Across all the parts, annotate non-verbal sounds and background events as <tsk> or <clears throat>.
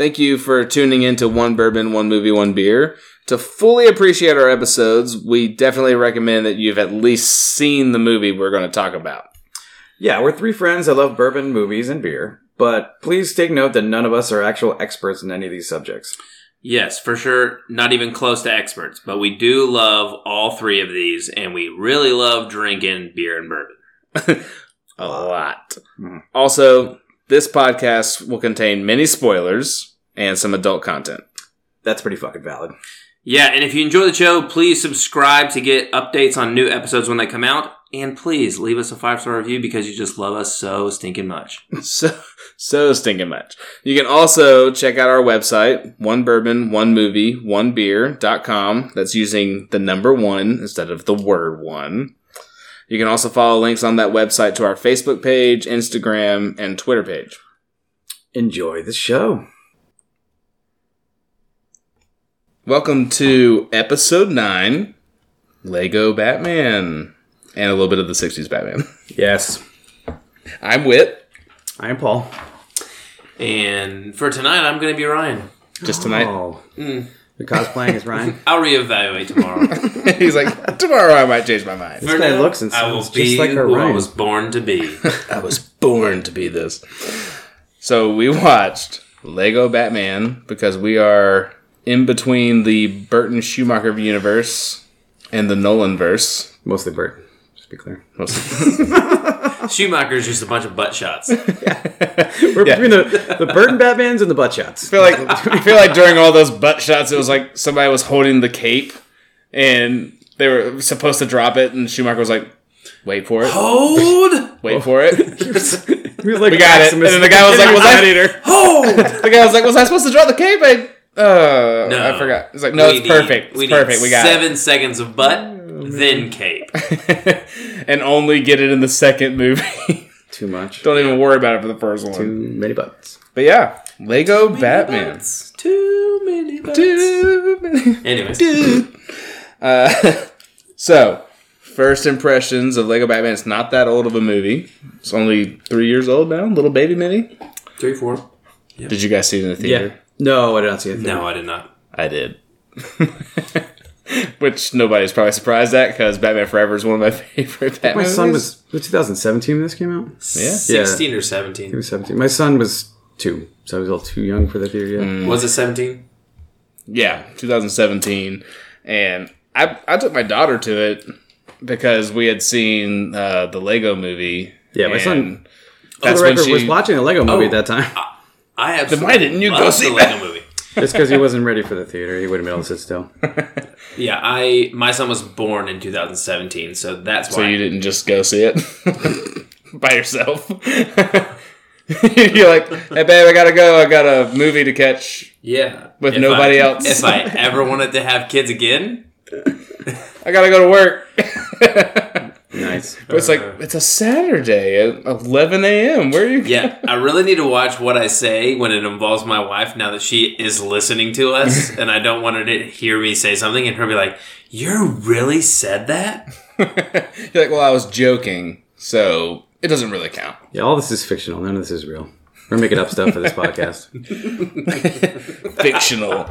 Thank you for tuning in to One Bourbon, One Movie, One Beer. To fully appreciate our episodes, we definitely recommend that you've at least seen the movie we're going to talk about. Yeah, we're three friends that love bourbon, movies, and beer. But please take note that none of us are actual experts in any of these subjects. Yes, for sure. Not even close to experts, but we do love all three of these, and we really love drinking beer and bourbon. <laughs> A lot. Mhm. Also, this podcast will contain many spoilers and some adult content. That's pretty fucking valid. Yeah, and if you enjoy the show, please subscribe to get updates on new episodes when they come out. And please leave us a five star review because you just love us so stinking much. <laughs> So, so stinking much. You can also check out our website, one bourbon, one movie, one beer.com. That's using the number one instead of the word one. You can also follow links on that website to our Facebook page, Instagram, and Twitter page. Enjoy the show. Welcome to episode nine, Lego Batman, and a little bit of the 60s Batman. <laughs> Yes. I'm Wit, I am Paul. And for tonight, I'm going to be Ryan. just tonight. Oh. Mm. The cosplaying is Ryan. <laughs> I'll reevaluate tomorrow. <laughs> He's like, tomorrow I might change my mind. This guy looks and I will sounds be just like our who I Ryan. was born to be. <laughs> I was born to be this. So we watched Lego Batman because we are in between the Burton Schumacher universe and the Nolan verse. Mostly Bert. Just to be clear. <laughs> Schumacher's just a bunch of butt shots. <laughs> We're Yeah. between the, the Burton Batmans and the butt shots. I feel like I feel like during all those butt shots, it was like somebody was holding the cape and they were supposed to drop it, and Schumacher was like, "Wait for it, Hold! <laughs> wait for it." We, like We got it. And then the guy was like, "Was I?" Gladiator. Hold! The guy was like, "Was I supposed to drop the cape?" I, uh, No. I forgot. He's like, "No, We it's need- perfect. It's we perfect. Need we got it." seven seconds of butt, then cape. <laughs> and only get it in the second movie. <laughs> Too much. Don't even worry about it for the first one. Too many butts. But yeah, Lego Batman. Butts. Too many butts. Too many- Anyways, Uh, <laughs> so, first impressions of Lego Batman. It's not that old of a movie. It's only three years old now. Little baby mini. three, four. Did you guys see it in the theater? No, I did not see it. No, I did not. I did. <laughs> Which nobody's probably surprised at because Batman Forever is one of my <laughs> favorite Batman My son was, was 2017 when this came out? Yeah. 16 or He 17. was 17. My son was two, so I was a little too young for the theory. yet. Mm. Was it 17? Yeah, 2017, and I I took my daughter to it because we had seen uh, the Lego movie. Yeah, my son- and For That's the when record, she was watching a Lego movie Oh. at that time. I have. Then why didn't you go see the? Lego movie? Just because he wasn't ready for the theater, he wouldn't be able to sit still. <laughs> Yeah, I my son was born in 2017, so that's why. So you didn't just go see it <laughs> by yourself. <laughs> You're like, hey babe, I gotta go. I got a movie to catch. yeah, With If nobody I- else. If I ever wanted to have kids again, I gotta go to work. Nice. But it's like it's a Saturday at 11 a.m. Where are you? yeah, I really need to watch what I say when it involves my wife. Now that she is listening to us, <laughs> and I don't want her to hear me say something and her be like, "You really said that?" <laughs> You're like, well, I was joking, so it doesn't really count. Yeah, all this is fictional. None of this is real. We're making up stuff for this podcast. <laughs> Fictional.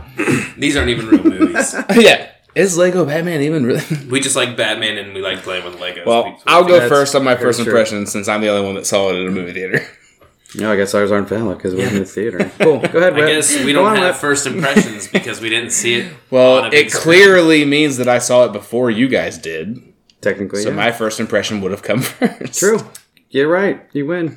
These aren't even real movies. yeah. Is Lego Batman even really? <laughs> We just like Batman and we like playing with Legos. Well, We- I'll go That's first on my first true. impression since I'm the only one that saw it in a movie theater. <laughs> No, I guess ours aren't valid because we're in the theater. <laughs> Cool. Go ahead, I Rhett. guess we Go don't on, have Rhett. first impressions because we didn't see it. Well, on a big it screen. clearly means that I saw it before you guys did. Technically, So yeah. my first impression would have come first. True. You're right. You win.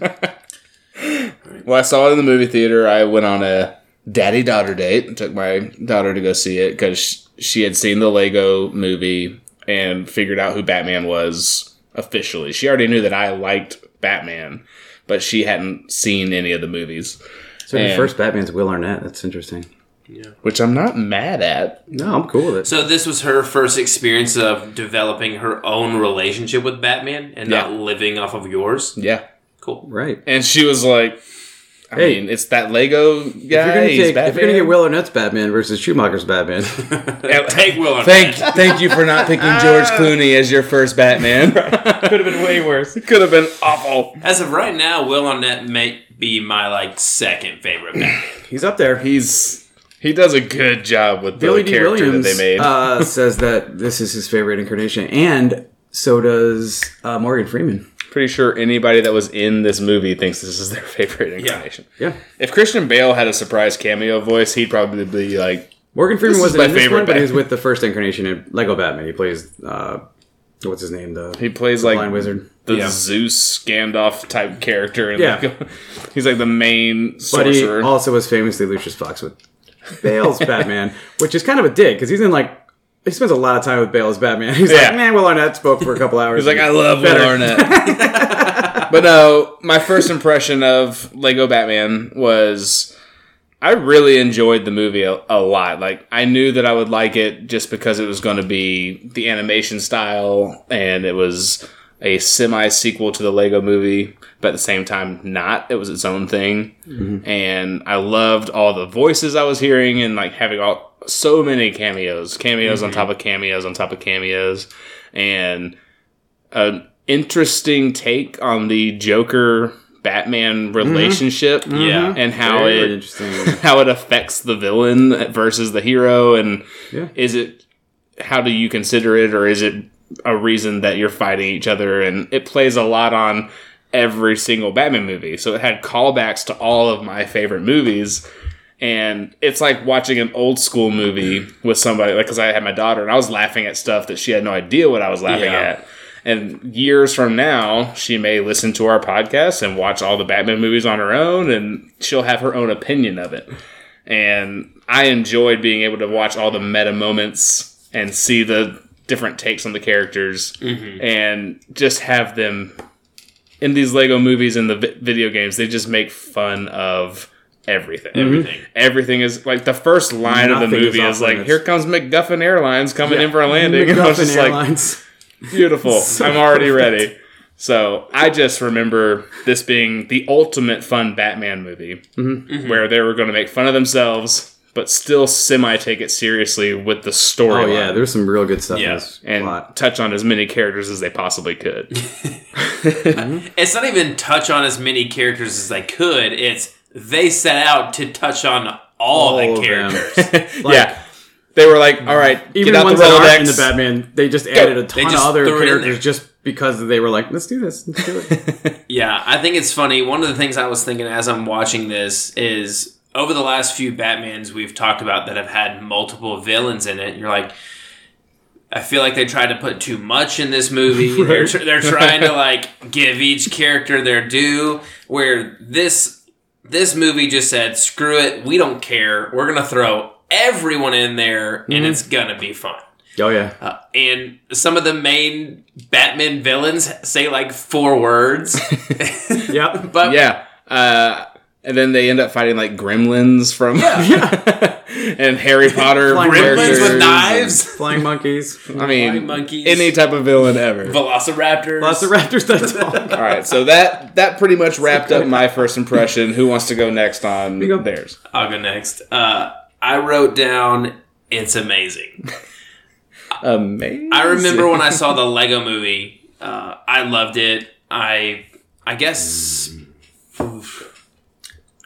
Well, I saw it in the movie theater. I went on a daddy daughter date. Took my daughter to go see it because she had seen the Lego movie and figured out who Batman was officially. She already knew that I liked Batman, but she hadn't seen any of the movies, So your And- first Batman's Will Arnett. That's interesting. Yeah. which I'm not mad at. No, I'm cool with it. So this was her first experience of developing her own relationship with Batman and not living off of yours. Yeah. Cool. right. And she was like, I Hey. mean, it's that Lego guy. If you're, gonna take, if you're gonna get Will Arnett's Batman versus Schumacher's Batman, <laughs> Take Will on Thank, thank you for not picking George <laughs> Clooney as your first Batman. <laughs> could have been way worse. Could have been awful. As of right now, Will Arnett may be my like second favorite Batman. He's up there. He's he does a good job with the Billy Dee. character Williams that they made. uh, says that this is his favorite incarnation, and so does uh, Morgan Freeman. Pretty sure anybody that was in this movie thinks this is their <laughs> favorite incarnation. Yeah, If Christian Bale had a surprise cameo voice, he'd probably be like, Morgan Freeman wasn't my in this favorite one, but he was with the first incarnation in Lego Batman. He plays uh, what's his name? The he plays blind like wizard. the Yeah. Zeus Gandalf type character. Yeah. like, <laughs> he's like the main But he also was famously Lucius Fox with Bale's <laughs> Batman, which is kind of a dig because he's in like he spends a lot of time with Bale as Batman. <laughs> He's Yeah. like, man, Will Arnett spoke for a couple <laughs> hours. He's like, I love Better. Will Arnett. <laughs> but no, my first impression of Lego Batman was I really enjoyed the movie a, a lot. Like I knew that I would like it just because it was going to be the animation style and it was a semi sequel to the Lego movie, but at the same time not. It was its own thing. Mm-hmm. And I loved all the voices I was hearing and like having all so many cameos, cameos on mm-hmm. top of cameos on top of cameos. And an interesting take on the Joker Batman mm-hmm. relationship Yeah. and how Very it <laughs> how it affects the villain versus the hero. And Yeah. is it how do you consider it? Or is it a reason that you're fighting each other and it plays a lot on every single Batman movie so it had callbacks to all of my favorite movies and it's like watching an old school movie with somebody like because I had my daughter and I was laughing at stuff that she had no idea what I was laughing Yeah. at and years from now, she may listen to our podcast and watch all the Batman movies on her own, and she'll have her own opinion of it. And I enjoyed being able to watch all the meta moments and see the different takes on the characters and just have them in these Lego movies and the vi- video games. They just make fun of everything. Everything. Everything is like the first line of the Nothing is movie is like, "Here comes MacGuffin Airlines coming in for a landing." And <laughs> I was MacGuffin just like, Airlines. Beautiful. <laughs> So I'm already ready. So I just remember this being the ultimate fun Batman movie Mm-hmm. where they were going to make fun of themselves, but still semi take it seriously with the story. Oh yeah, there's some real good stuff Yeah. in this and plot. touch on as many characters as they possibly could. <laughs> Mm-hmm. It's not even touch on as many characters as they could. It's they set out to touch on all, All the of them. characters. <laughs> yeah. They were like, all right, Even get out ones the that aren't Rolodex. in the Batman, they just added a ton of other threw it in characters just because they were like, let's do this. Let's do it. <laughs> Yeah, I think it's funny. One of the things I was thinking as I'm watching this is over the last few Batmans we've talked about that have had multiple villains in it. You're like, I feel like they tried to put too much in this movie. <laughs> They're, tr- they're trying to like give each character their due. Where this this movie just said, "Screw it, we don't care. We're gonna throw everyone in there, and it's gonna be fun." oh yeah. Uh, and some of the main Batman villains say like four words. <laughs> Yep. <laughs> But yeah. Uh, and then they end up fighting like gremlins from <laughs> and Harry Potter gremlins characters with knives, <laughs> Flying monkeys. I flying mean, monkeys, any type of villain ever. velociraptors. Velociraptors of that talk. <laughs> All right, so that that pretty much wrapped up my first impression. Who wants to go next on go. theirs? I'll go next. Uh, I wrote down. It's amazing. Amazing. I remember when I saw the Lego Movie. Uh, I loved it. I I guess.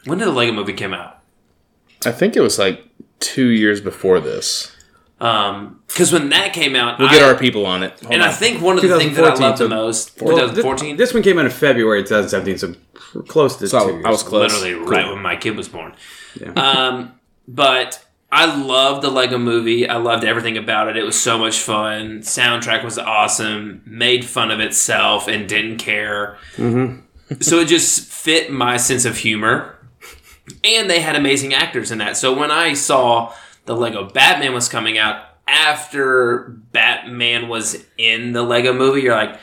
When did the Lego Movie come out? I think it was like two years before this. Um, because when that came out, We'll I, get our people on it. Hold and on. I think one of the things that I 2014, loved the so- most, Well, 2014. This, this one came out in February 2017, so pr- close to So two years. I was close. literally Cool. right when my kid was born. Yeah. Um, but I loved the Lego movie. I loved everything about it. It was so much fun. Soundtrack was awesome. Made fun of itself and didn't care. so it just fit my sense of humor. And they had amazing actors in that. So when I saw the Lego Batman was coming out after Batman was in the Lego movie, you're like,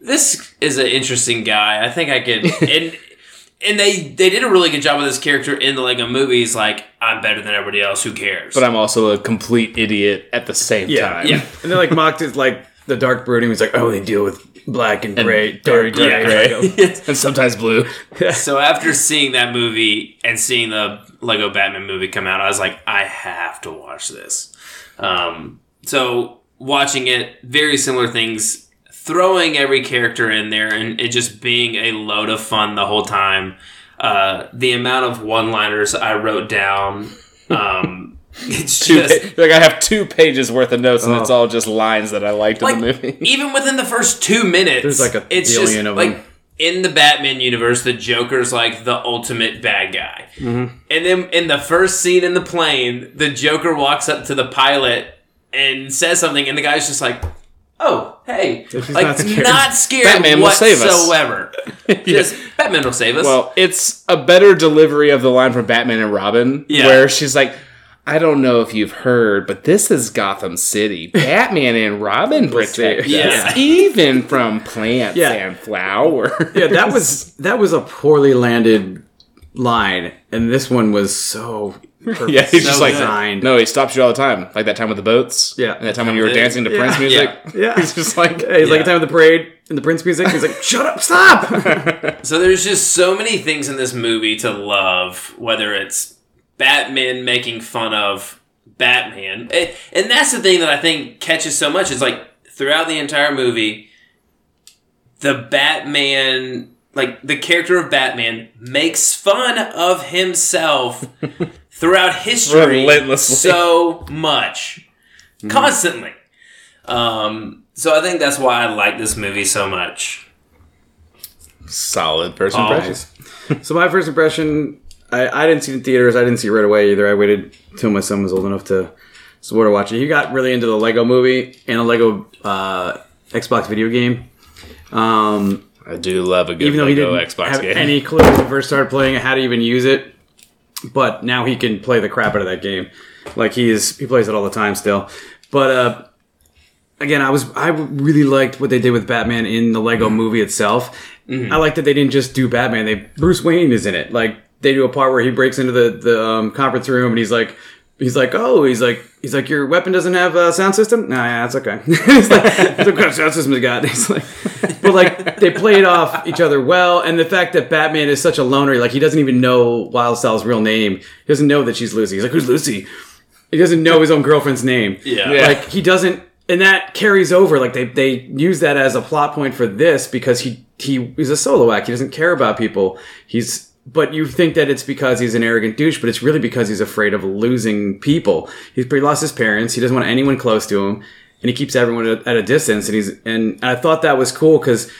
this is an interesting guy. I think I could <laughs> and and they they did a really good job with this character in the Lego movies. Like I'm better than everybody else. Who cares? but I'm also a complete idiot at the same Yeah, time. yeah. And they like mocked it like the dark brooding was like, oh, they deal with Black and gray, dark dark gray. gray. <laughs> <laughs> and sometimes blue. <laughs> So after seeing that movie and seeing the Lego Batman movie come out, I was like, I have to watch this. Um, so watching it, very similar things, throwing every character in there, and it just being a load of fun the whole time. Uh, the amount of one-liners I wrote down, um, it's just pa- like I have two pages worth of notes, and it's Oh. all just lines that I liked like in the movie. <laughs> even within the first two minutes, There's like a it's billion just of like them. in the Batman universe, the Joker's like the ultimate bad guy. Mm-hmm. And then in the first scene in the plane, the Joker walks up to the pilot and says something, and the guy's just like, "Oh, hey," <laughs> like not not scared. scared, Batman will save us. whatsoever. <laughs> Just Batman will save us. Well, it's a better delivery of the line from Batman and Robin, Yeah. where she's like, "I don't know if you've heard, but this is Gotham City. <laughs> Batman and Robin protect us, Yeah. even from plants Yeah. and flowers." <laughs> Yeah, that was that was a poorly landed line, and this one was so <laughs> perfect. Yeah, he's just like, designed. no, he stops you all the time, like that time with the boats. Yeah. and that time when you were dancing to Yeah. Prince music. Yeah. he's just like, Hey, he's like Yeah. a time of the parade and the Prince music. He's like, "Shut up, stop!" So there's just so many things in this movie to love, whether it's Batman making fun of Batman. And that's the thing that I think catches so much is like throughout the entire movie, the Batman, like the character of Batman, makes fun of himself <laughs> throughout history Relentlessly. so much, constantly. Um, so I think that's why I like this movie so much. solid first Always. impression. so my first impression, I, I didn't see it in theaters. I didn't see it right away either. I waited till my son was old enough to sort of watch it. He got really into the Lego movie and a Lego uh, Xbox video game. Um, I do love a good even though he Lego didn't Xbox have game. any <laughs> clue when he first started playing how to even use it. But now he can play the crap out of that game. Like he is, he plays it all the time still. But uh, again, I was I really liked what they did with Batman in the Lego movie itself. I like that they didn't just do Batman. They Bruce Wayne is in it. Like they do a part where he breaks into the the um, conference room and he's like. He's like, oh, he's like, he's like, your weapon doesn't have a sound system. Nah, yeah, that's okay. <laughs> he's like, what kind of sound system has got? <laughs> He's like, but like they played off each other well, and the fact that Batman is such a loner, like he doesn't even know Wildstyle's real name. He doesn't know that she's Lucy. He's like, who's Lucy? He doesn't know his own girlfriend's name. Yeah. Yeah. Like he doesn't, and that carries over. Like they they use that as a plot point for this because he he he's a solo act. He doesn't care about people. He's but you think that it's because he's an arrogant douche, but it's really because he's afraid of losing people. He's he lost his parents. He doesn't want anyone close to him, and he keeps everyone at, at a distance. And he's and I thought that was cool because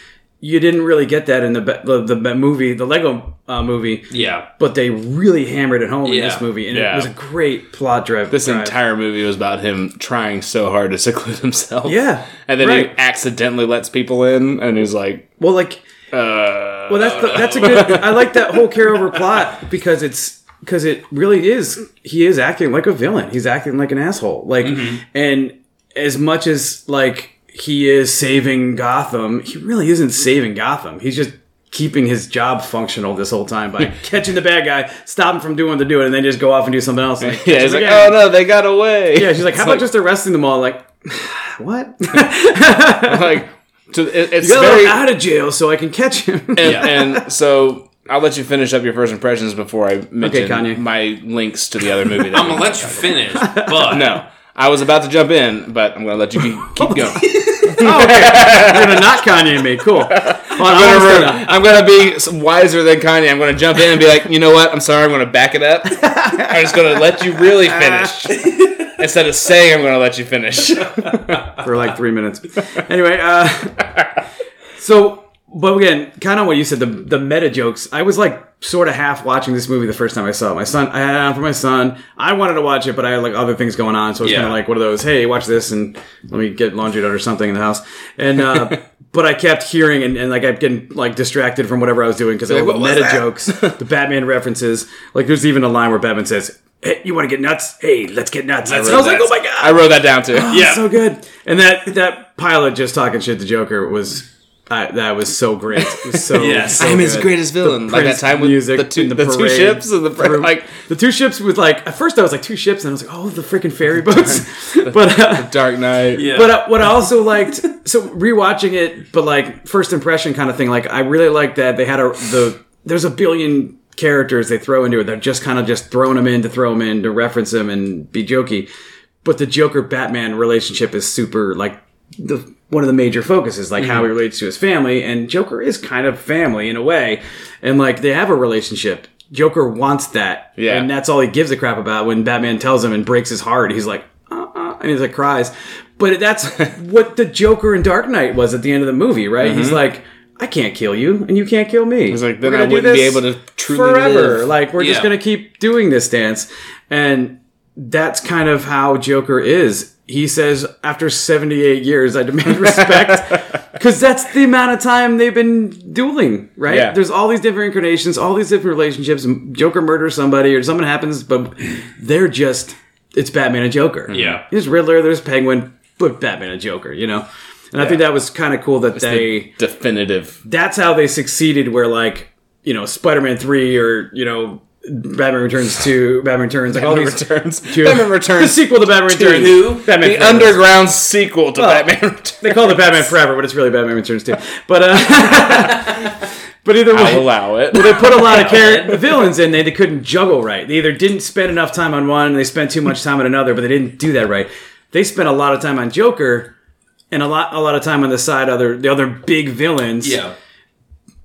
you didn't really get that in the the, the movie, the Lego uh, movie. Yeah. But they really hammered it home in this movie, and Yeah. it was a great plot drive. This drive. entire movie was about him trying so hard to <laughs> seclude himself. Yeah, And then right. he accidentally lets people in, and he's like, well, like uh. Well, that's the, that's a good. I like that whole carryover plot because it's because it really is. He is acting like a villain. He's acting like an asshole. Like, mm-hmm. and as much as like he is saving Gotham, he really isn't saving Gotham. He's just keeping his job functional this whole time by <laughs> catching the bad guy, stop him from doing what they're doing, and then just go off and do something else. Like, <laughs> yeah, he's like, oh no, they got away. Yeah, she's like, <laughs> how It's about just arresting them all? Like, <sighs> what? like, to, it, it's gotta very him out of jail so I can catch him. <laughs> and, and so I'll let you finish up your first impressions before I mention Kanye. my links to the other movie. That I'm gonna let you finish, but no, I was about to jump in, but I'm going to let you keep, keep <laughs> going. Oh, okay. You're gonna not Kanye me. Cool. Well, I'm I'm almost gonna. I'm gonna be wiser than Kanye. I'm gonna jump in and be like, you know what? I'm sorry. I'm gonna back it up. <laughs> I'm just gonna let you really finish instead of saying I'm gonna let you finish. <laughs> for like three minutes. Anyway, uh, so but again, kind of what you said, the the meta jokes. I was like sort of half watching this movie the first time I saw it. My son, I had it on for my son. I wanted to watch it, but I had like other things going on, so it's kind of like one of those. Hey, watch this, and let me get laundry done or something in the house. And uh, <laughs> but I kept hearing and, and like I'm getting like distracted from whatever I was doing because all the meta jokes, <laughs> the Batman references. Like there's even a line where Batman says. Hey, you want to get nuts? Hey, let's get nuts. And I was like, oh my god! I wrote that down too. Yeah. so good. And that that pilot just talking shit to Joker was I, that was so great. It was so, <laughs> Yes. so Batman's good. greatest villain. Like that time with music the two, and the, two ships and the through- like the two ships with like at first I was like two ships and I was like oh the freaking ferry boats, <laughs> <laughs> but uh, Dark Knight. Yeah. but uh, what I also liked so rewatching it, but like first impression kind of thing. Like I really liked that they had a the there's a billion characters they throw into it. They're just kind of just throwing them in to throw them in to reference them and be jokey. But the Joker Batman relationship is super like the one of the major focuses, like how he relates to his family, and Joker is kind of family in a way, and like they have a relationship. Joker wants that, Yeah. and that's all he gives a crap about. When Batman tells him and breaks his heart, he's like, uh, uh, and he's like cries. But that's <laughs> what the Joker in Dark Knight was at the end of the movie, right? He's like, I can't kill you, and you can't kill me. He's like, then I wouldn't be able to truly forever. live. Like we're just gonna keep doing this dance, and that's kind of how Joker is. He says, after 78 years, I demand <laughs> respect. Because that's the amount of time they've been dueling, right? Yeah. There's all these different incarnations, all these different relationships. Joker murders somebody or something happens, but they're just, it's Batman and Joker. Mm-hmm. Yeah. There's Riddler, there's Penguin, but Batman and Joker, you know? And I think that was kind of cool that they The definitive. that's how they succeeded where like you know spider-man 3 or you know batman returns 2 batman returns like all Batman these Returns. <laughs> two- Batman Returns, the sequel to batman returns Two. batman The Forever. underground sequel to Well, Batman Returns. they call it batman forever but it's really batman returns 2 but uh <laughs> but either way I'll allow it. Well, they put a lot of <laughs> villains in. They, they couldn't juggle right. They either didn't spend enough time on one, and they spent too much time on another, but they didn't do that right. They spent a lot of time on Joker, and a lot a lot of time on the side other the other big villains. Yeah.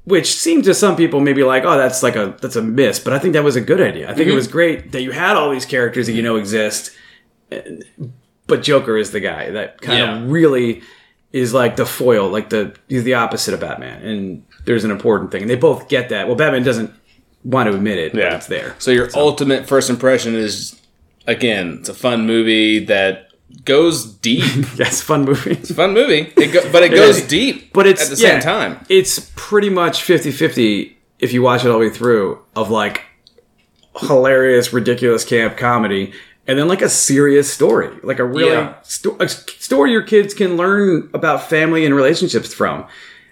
Which seemed to some people maybe like, oh, that's like a that's a miss. But I think that was a good idea. I think it mhm. was great that you had all these characters that you know exist, eh, but Joker is the guy that kind Yeah. of really is like the foil, like the he's the opposite of Batman, and there's an important thing, and they both get that. Well, Batman doesn't want to admit it, but Yeah. it's there. So your ultimate first impression is, again, it's a fun movie that goes deep. <laughs> Yes, fun movie. It's a fun movie, it go, but it goes is. deep. But it's at the yeah, same time. It's pretty much 50-50 if you watch it all the way through of like hilarious, ridiculous camp comedy, and then like a serious story, like a really Yeah. sto- a s- story your kids can learn about family and relationships from,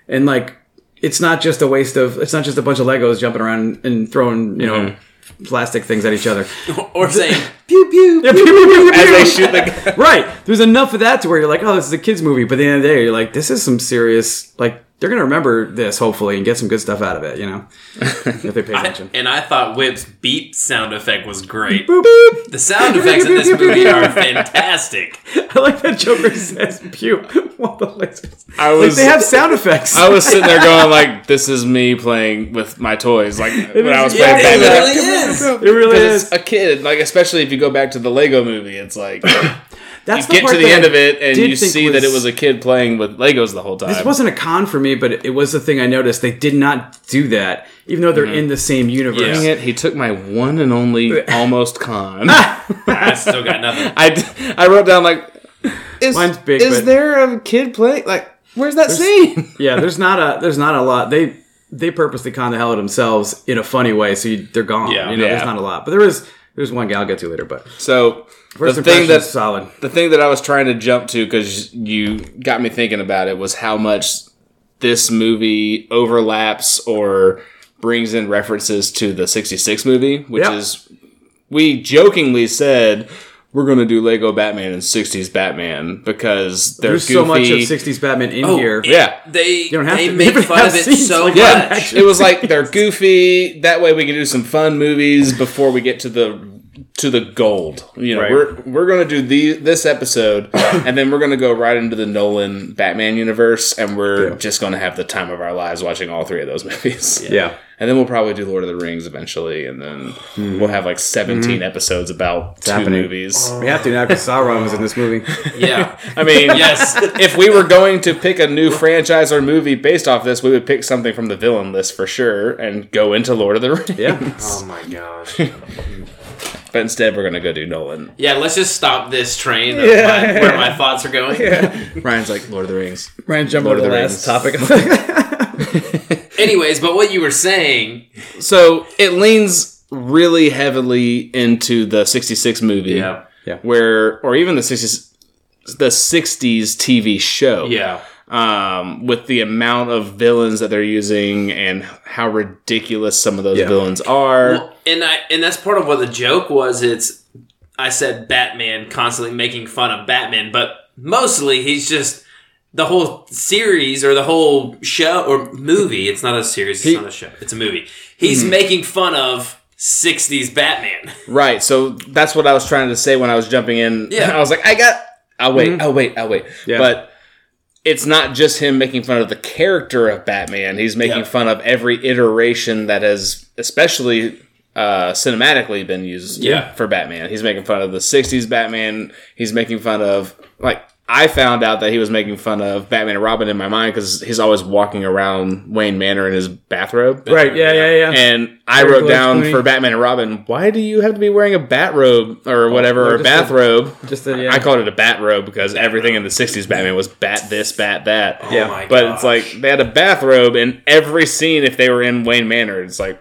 and like it's not just a waste of it's not just a bunch of Legos jumping around and throwing you know mm-hmm. plastic things at each other. <laughs> Or saying, <laughs> pew pew. As they shoot the <laughs> right. There's enough of that to where you're like, oh, this is a kids movie, but at the end of the day, you're like, this is some serious like. They're gonna remember this hopefully and get some good stuff out of it, you know, <laughs> if they pay I, attention. and I thought Whip's beep sound effect was great. Boop, boop. The sound effects in this <laughs> movie are fantastic. I like that Joker says pew while the lasers. I Like was they have sound effects. I was sitting there going like, "This is me playing with my toys." Like when I was Yeah, playing it really is. it really is. a kid, like especially if you go back to the Lego movie, it's like That's you get to the end I of it and you think see that it was a kid playing with Legos the whole time. This wasn't a con for me, but it was the thing I noticed. They did not do that, even though they're Mm-hmm. in the same universe. Dang it, he took my one and only <laughs> almost con. I still got nothing. <laughs> I, I wrote down like, is, Mine's big, is but- there a kid playing? Like, where's that scene? <laughs> Yeah, there's not a there's not a lot. They they purposely con the hell out of themselves in a funny way, so you, they're gone. Yeah. you know, Yeah. there's not a lot, but there is there's one guy I'll get to later. But So first the thing impression that is solid. the thing that I was trying to jump to because you got me thinking about it was how much this movie overlaps or brings in references to the 66 movie, which Yep. is we jokingly said we're going to do Lego Batman and 60s Batman because they're There's goofy. so much of '60s Batman in Oh, here. yeah. They don't have they to- make <laughs> fun have of it so like much. that, it was like they're goofy. That way we can do some fun movies before we get to the to the gold. You know, Right. we're we're gonna do the this episode, <coughs> and then we're gonna go right into the Nolan Batman universe, and we're Yeah. just gonna have the time of our lives watching all three of those <laughs> movies. Yeah. And then we'll probably do Lord of the Rings eventually, and then hmm. we'll have like 17 hmm. episodes about two happening. movies. We have to now because Sauron was in this movie. <laughs> Yeah. <laughs> I mean, Yes. if we were going to pick a new franchise or movie based off this, we would pick something from the villain list for sure and go into Lord of the Rings. Yeah. Oh my gosh. But instead, we're gonna go do Nolan. Yeah, let's just stop this train of Yeah. my, where my thoughts are going. Yeah. <laughs> Ryan's like Lord of the Rings. Ryan, jump Lord over of the the last Rings. topic. <laughs> <laughs> Anyways, but what you were saying, So it leans really heavily into the '66 movie, Yeah. Yeah. where or even the '60s, the '60s TV show, yeah, um, with the amount of villains that they're using and how ridiculous some of those Yeah. villains are. Well, and I and that's part of what the joke was. It's I said Batman constantly making fun of Batman, but mostly he's just the whole series or the whole show or movie. It's not a series. It's He- Hmm. not a show. It's a movie. He's making fun of '60s Batman. <laughs> Right. So that's what I was trying to say when I was jumping in. Yeah. <laughs> I was like, I got. I'll wait. I'll wait. I'll wait. Yeah. But it's not just him making fun of the character of Batman. He's making Yeah. fun of every iteration that has, especially uh, cinematically, been used Yeah. for Batman. He's making fun of the '60s Batman. He's making fun of like. I found out that he was making fun of Batman and Robin in my mind because he's always walking around Wayne Manor in his bathrobe. Right. Yeah. Yeah. Yeah. And I Very wrote down to me. for Batman and Robin, why do you have to be wearing a bat robe or whatever, or or a bathrobe? just a- yeah. I called it a bat robe because everything in the 60s Batman was bat this, bat that. Yeah. Oh my But gosh. it's like they had a bathrobe in every scene if they were in Wayne Manor. It's like,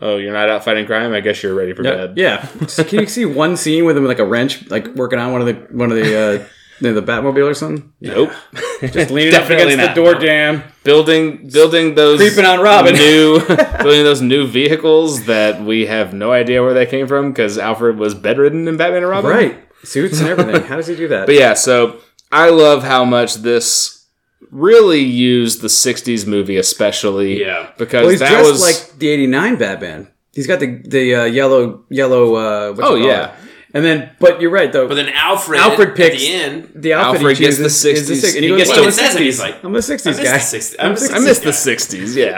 oh, you're not out fighting crime? I guess you're ready for Yeah. bed. yeah. So <laughs> can you see one scene with him with like a wrench, like working on one of the one of the uh, the, the Batmobile or something? Nope. <laughs> Just leaning up Definitely against not. the door jam. building building those Creeping on Robin. new <laughs> building those new vehicles that we have no idea where they came from because Alfred was bedridden in Batman and Robin. Right. Suits and everything. How does he do that? But yeah, so I love how much this really used the '60s movie, especially. Yeah. because well, he's that dressed was like the '89 Batman. He's got the the uh, yellow yellow. Uh, what Oh, call yeah. it. And then, but you're right though. but then Alfred, Alfred at picks- the end. the outfit Alfred he gets the chooses is 60s. six- and He he goes, gets "Oh, to- I'm He a says it, 60s. he's like, I'm a 60s I guy. the 60s. I'm a 60s I miss the guy. '60s. Yeah,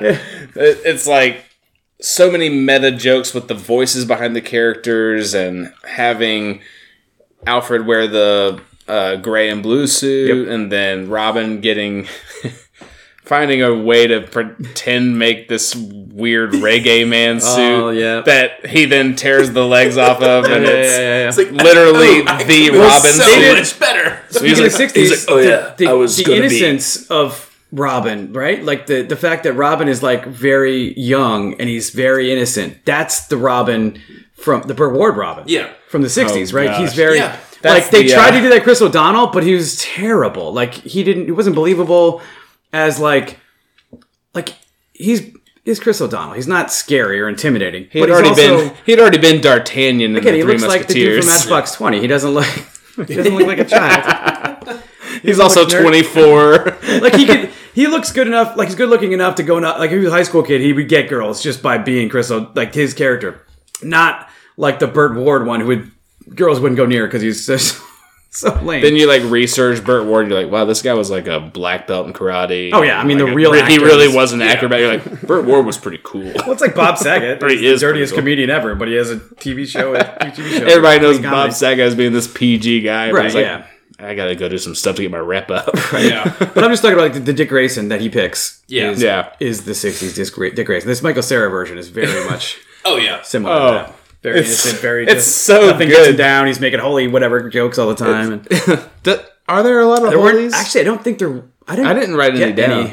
It- it's like so many meta jokes with the voices behind the characters and having Alfred wear the uh, gray and blue suit, and then Robin getting. <laughs> Finding a way to pretend make this weird reggae man suit Oh, yeah. that he then tears the legs off of, and <laughs> Yeah, it's yeah, yeah, yeah. It's like literally I the can be Robin so suit. much better. So Speaking he's of like- 60s, like, "Oh, yeah, the, I was the gonna be-" innocence of Robin, right? Like the, the fact that Robin is like very young and he's very innocent. That's the Robin from the Burt Ward Robin. Yeah. From the 60s, Oh, right? gosh. He's very. Yeah. That's Like they the, tried uh, to do that Chris O'Donnell, but he was terrible. Like he didn't. It wasn't believable as like, like he's is Chris O'Donnell. He's not scary or intimidating. He but had he's already also, been he'd already been D'Artagnan in Again, the he Three looks like the dude from Matchbox Twenty. He doesn't look. <laughs> He doesn't look like a child. <laughs> He's also twenty four. <laughs> like he could he looks good enough like he's good looking enough to go not like if he was a high school kid he would get girls just by being chris O- like his character not like the burt ward one who would girls wouldn't go near because he's so, <laughs> so lame then you like research Burt Ward. You're like, wow, this guy was like a black belt in karate. Oh, yeah, I mean, the Like, real he really was an acrobat. You're like, <laughs> Burt Ward was pretty cool. well, it's like bob saget <laughs> he he's is the dirtiest cool. comedian ever but he has a tv show a TV show Everybody knows Comedy. Bob Saget as being this PG guy. Right, like, yeah. I gotta go do some stuff to get my rep up. Yeah. but i'm just talking about like the, the dick grayson that he picks Yeah. is, Yeah. is the 60s dick, Gra- grayson this michael Cera version is very much Oh yeah. similar Oh. To that very It's- innocent very it's just so nothing gets him good. down he's making holy whatever jokes all the time and <laughs> D- Are there a lot of There holies? actually. I don't think there. I didn't. I didn't write any get down.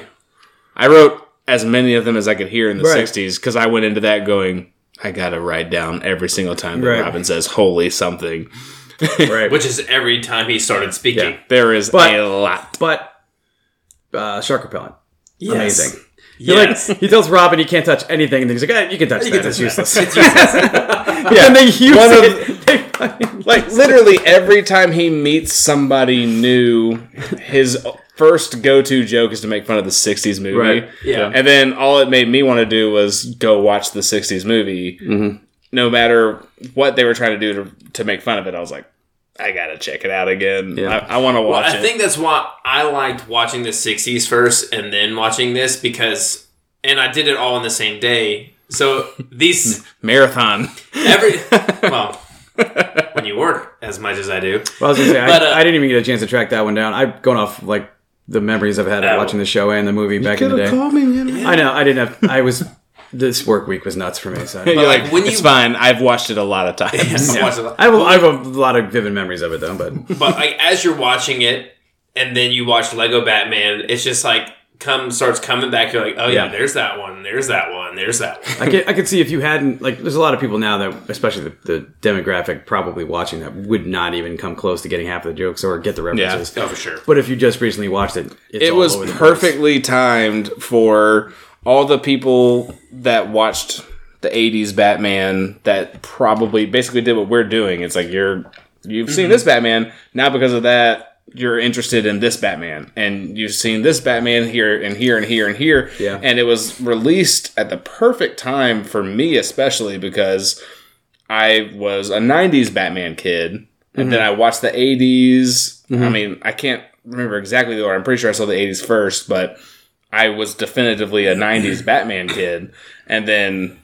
I wrote as many of them as I could hear in the Right. '60s because I went into that going, I gotta write down every single time that Right. Robin says "holy" something. <laughs> Right. Which is every time he started speaking. Yeah. There is But- a lot. but uh, shark repellent. Yes. Amazing. He Yes. like he tells Robin he can't touch anything, and he's like, eh, "You can touch You that. can It's touch useless." that. It's useless. <laughs> <laughs> yeah. And they use One of- it. They Like literally every time he meets somebody new, his first go-to joke is to make fun of the '60s movie. Right. Yeah. And then all it made me want to do was go watch the '60s movie. Mm-hmm. No matter what they were trying to do to to make fun of it, I was like, I gotta check it out again. Yeah. I, I want to Well, watch I it. think that's why I liked watching the '60s first and then watching this because, and I did it all in the same day. So these <laughs> Marathon. every <laughs> well, when you work as much as I do, Well, I was gonna say, But, I, uh, I didn't even get a chance to track that one down. I've gone off like the memories I've had of Oh. watching the show and the movie back in the day. me, man. I know. I didn't have. I was. This work week was nuts for me. So <laughs> You're like, like, when it's you- fine. I've watched it a lot of times. I watched it. I have, a, I have a lot of vivid memories of it though. But <laughs> but like as you're watching it, and then you watch Lego Batman, it's just like come starts coming back, you're like, oh yeah, Yeah. there's that one, there's that one, there's that one. I could, I could see if you hadn't like. There's a lot of people now that, especially the, the demographic, probably watching that would not even come close to getting half of the jokes or get the references. Oh, for sure. But if you just recently watched it, it's it all was over the place. perfectly timed for all the people that watched the 80s Batman that probably basically did what we're doing. It's like you're you've Mm-hmm. seen this Batman, now because of that you're interested in this Batman and you've seen this Batman here and here and here and here. Yeah. And it was released at the perfect time for me especially because I was a 90s Batman kid. And then I watched the 80s. I mean, I can't remember exactly the order. I'm pretty sure I saw the 80s first, but I was definitively a 90s Batman kid. And then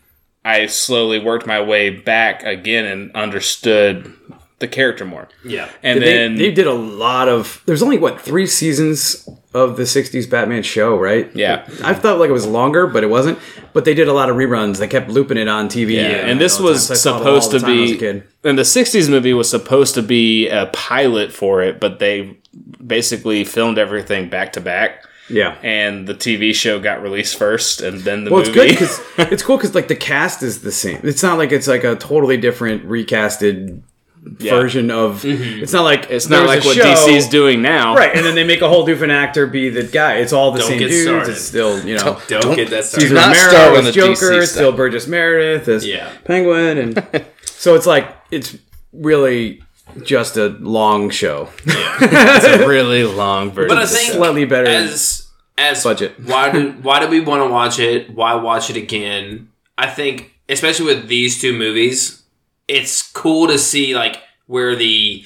I slowly worked my way back again and understood the character more. Yeah. And They, then, they did a lot of. There's only what three seasons of the '60s Batman show, right? yeah. I thought like it was longer, but it wasn't. But they did a lot of reruns. They kept looping it on TV. Yeah, and this was. So I saw it all supposed to time when I was be, kid. and the '60s movie was supposed to be a pilot for it, but they basically filmed everything back to back. Yeah. and the TV show got released first, and then the Well, it's movie. good because <laughs> it's cool because like the cast is the same. It's not like it's like a totally different recasted version of. Mm-hmm. It's not like it's not like what show- DC's doing now, right? And then they make a whole different actor be the guy. It's all the Don't same get dudes. started. It's still you know. Don't, get that started. Cesar not Romero start on as the Joker. DC It's still Burgess Meredith as Yeah. Penguin, and <laughs> so it's like it's really just a long show. It's a really long version. But I think. Slightly better as as budget. Why do why do we want to watch it? Why watch it again? I think, especially with these two movies, it's cool to see like where the,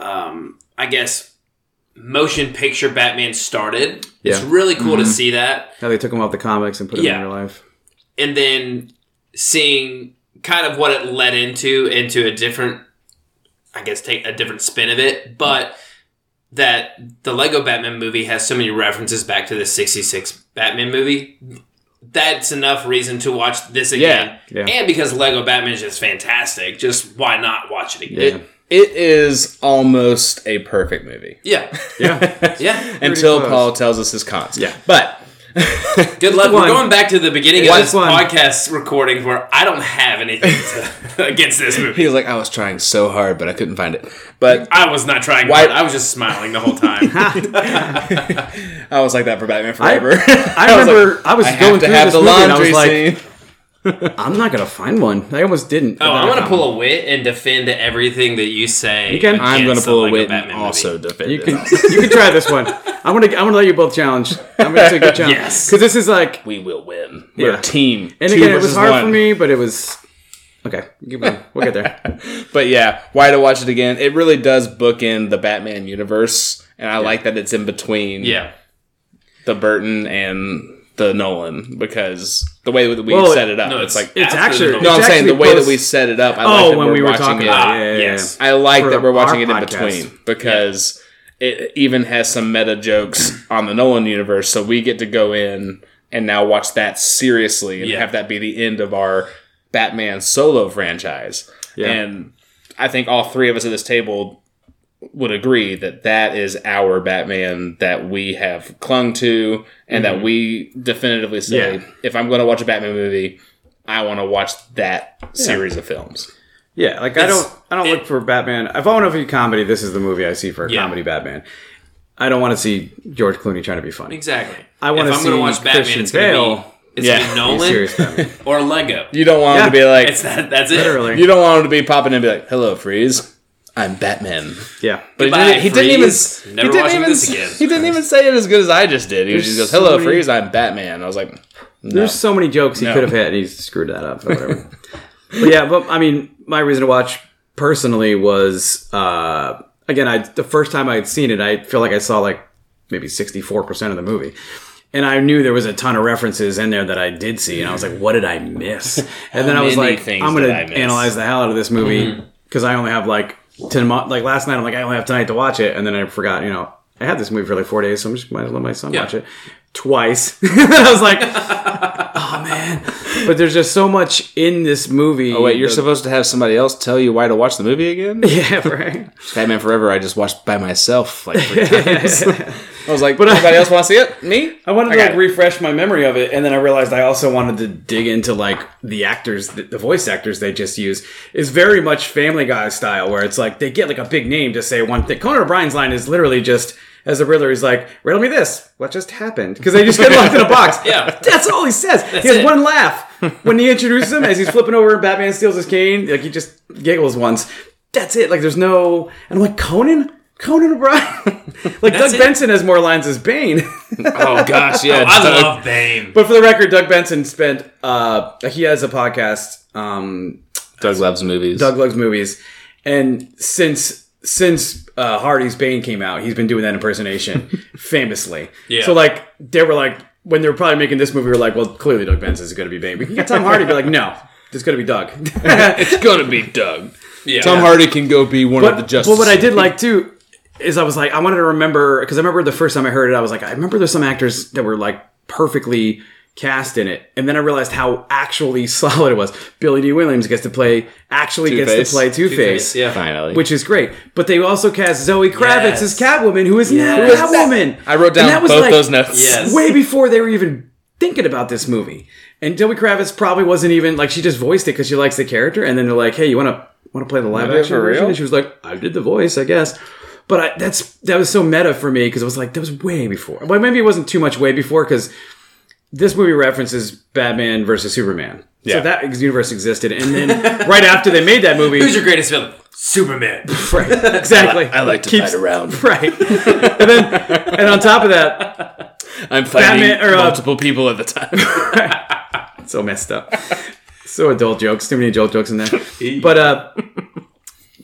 um, I guess, motion picture Batman started. It's really cool to see that, How they took him off the comics and put him Yeah. in real life. and then seeing kind of what it led into into a different, I guess, take a different spin of it, but. That the Lego Batman movie has so many references back to the '66 Batman movie. That's enough reason to watch this again. Yeah, yeah. And because Lego Batman is just fantastic, just why not watch it again? Yeah. it is almost a perfect movie Yeah. Yeah. <laughs> Yeah. <laughs> until close. Paul tells us his cons. Yeah. but <laughs> Good luck. One. We're going back to the beginning One. of this One. podcast recording where I don't have anything to, <laughs> against this movie. he was like, I was trying so hard, but I couldn't find it. But I was not trying Why- hard. I was just smiling the whole time. <laughs> I was like that for Batman Forever. I was remember I was I going have to through have this the movie and I laundry was like, scene. I'm not gonna find one. I almost didn't. oh, I'm going to pull a wit and defend everything that you say. You can. I'm going to against the pull a Lego wit and also movie. defend You it. can, <laughs> you can try this one. I'm gonna I'm gonna let you both challenge. I'm gonna take a <laughs> good challenge Yes. because this is like, we will win. We're Yeah. a team. and Two again, it was hard one. for me, but it was okay. We'll get there. <laughs> But yeah, why to watch it again? It really does bookend the Batman universe, and I like that it's in between Yeah. the Burton and the Nolan because the way that we Well, set it up, no, it's, it's- like It's actually the- no, I'm it's saying the way post- that we set it up. I oh, like Oh, that when we're we were watching talking it. about. Yeah, yeah, yes. yeah. I like For that we're watching it our in podcast. between because it even has some meta jokes <clears throat> on the Nolan universe, so we get to go in and now watch that seriously and Yeah. have that be the end of our Batman solo franchise. Yeah. And I think all three of us at this table would agree that that is our Batman that we have clung to and that we definitively say Mm-hmm. Yeah. if I'm going to watch a Batman movie, I want to watch that series of films. Yeah, like I don't I don't it- look for Batman. If I want to see comedy, this is the movie I see for a Yeah. comedy Batman. I don't want to see George Clooney trying to be funny. Exactly. I wanna If I'm gonna watch Batman, Christian it's going to be it's Yeah. gonna Nolan or Lego. You don't want Yeah. him to be like, It's that. That's it. Literally. You don't want him to be popping in and be like, "Hello, Freeze, I'm Batman." Yeah. But Goodbye, he didn't, he didn't even. Freeze. he Never didn't even, this again. He didn't even say it as good as I just did. He There's just goes, so "Hello, many- Freeze, I'm Batman." I was like, no. There's so many jokes he No. could have had. and He screwed that up. Or whatever. <laughs> but yeah, but I mean, my reason to watch personally was uh, again, I the first time I had seen it, I feel like I saw like maybe 64 percent of the movie. And I knew there was a ton of references in there that I did see, and I was like, "What did I miss?" And then I was like, "I'm going to analyze the hell out of this movie because I only have like like last night. I'm like, I only have tonight to watch it, and then I forgot. You know, I had this movie for like four days, so I'm just might as well let my son Yeah. watch it twice. <laughs> I was like, "Oh man!" But there's just so much in this movie. Oh wait, you're that- supposed to have somebody else tell you why to watch the movie again? <laughs> yeah, right. Batman Forever, I just watched by myself like three <laughs> times. I was like, But I- anybody else want to see it? Me? I wanted to like it. refresh my memory of it, and then I realized I also wanted to dig into like the actors, the, the voice actors they just use is very much Family Guy style, where it's like they get like a big name to say one thing. Conan O'Brien's line is literally just as the Riddler, he's like, "Riddle me this: what just happened?" Because they just get locked in a box. <laughs> Yeah. that's all he says. he has it. one laugh when he introduces him as he's flipping over and Batman steals his cane. Like he just giggles once. That's it. Like there's no. And I'm like Conan. Conan O'Brien. <laughs> like That's Doug it. Benson has more lines as Bane. <laughs> Oh gosh, yeah. I Doug- love Bane. But for the record, Doug Benson spent uh he has a podcast, um Doug loves movies. Doug Loves Movies, and since since uh Hardy's Bane came out, he's been doing that impersonation <laughs> famously. Yeah. So like they were like when they were probably making this movie, we were like, well, clearly Doug Benson's gonna be Bane. We can get Tom Hardy, be like, no, it's gonna be Doug. <laughs> it's gonna be <laughs> Doug. yeah. Tom Hardy can go be one of the but, Justice. but what I did like too is I was like I wanted to remember because I remember the first time I heard it I was like I remember there's some actors that were like perfectly cast in it and then I realized how actually <laughs> solid it was. Billy Dee Williams gets to play actually gets Two-Face. to play Two Two-Face, Face, yeah. finally. which is great. But they also cast Zoe Kravitz Yes. as Catwoman, who is now Yes. Catwoman. I wrote down that was both like those notes. Yes. way before they were even thinking about this movie. And Zoe Kravitz probably wasn't even like she just voiced it because she likes the character. And then they're like, "Hey, you want to want to play the live Yeah, action version?" And she was like, "I did the voice, I guess." But I, that's that was so meta for me because it was like that was way before. But maybe it wasn't too much way before because this movie references Batman versus Superman. Yeah. So that universe existed, and then <laughs> right after they made that movie, Who's your greatest villain? Superman. <laughs> Right, exactly. <laughs> I like to Keeps- fight around. Right, and then and on top of that, I'm fighting Batman- or, uh, multiple people at the time. so messed up. So adult jokes, too many adult jokes in there. But uh,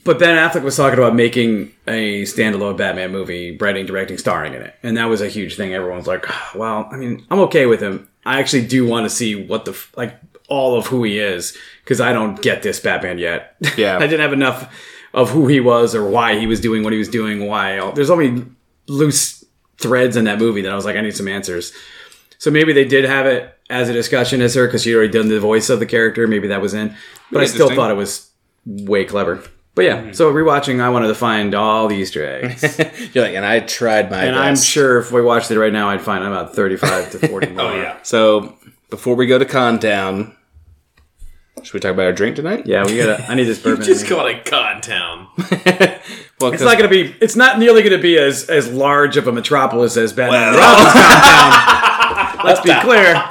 but Ben Affleck was talking about making a standalone Batman movie, writing, directing, starring in it, and that was a huge thing. Everyone was like, <sighs> "Well, I mean, I'm okay with him. I actually do want to see what the f- like all of who he is because I don't get this Batman yet. <laughs> Yeah. I didn't have enough of who he was or why he was doing what he was doing. Why there's so many loose threads in that movie that I was like, I need some answers. So maybe they did have it as a discussion as her because she'd already done the voice of the character. Maybe that was in, but I still thought it was way clever. But yeah, mm-hmm. so rewatching, I wanted to find all the Easter eggs, <laughs> You're like, and I tried my and best. I'm sure if we watched it right now, I'd find about thirty-five to forty <laughs> more. Oh yeah. So before we go to Con Town, should we talk about our drink tonight? yeah, we gotta. I need this <laughs> bourbon. Just in here. call it Con Town. well, It's not gonna be. It's not nearly gonna be as as large of a metropolis as Batman. Well- Robin's. Let's be clear.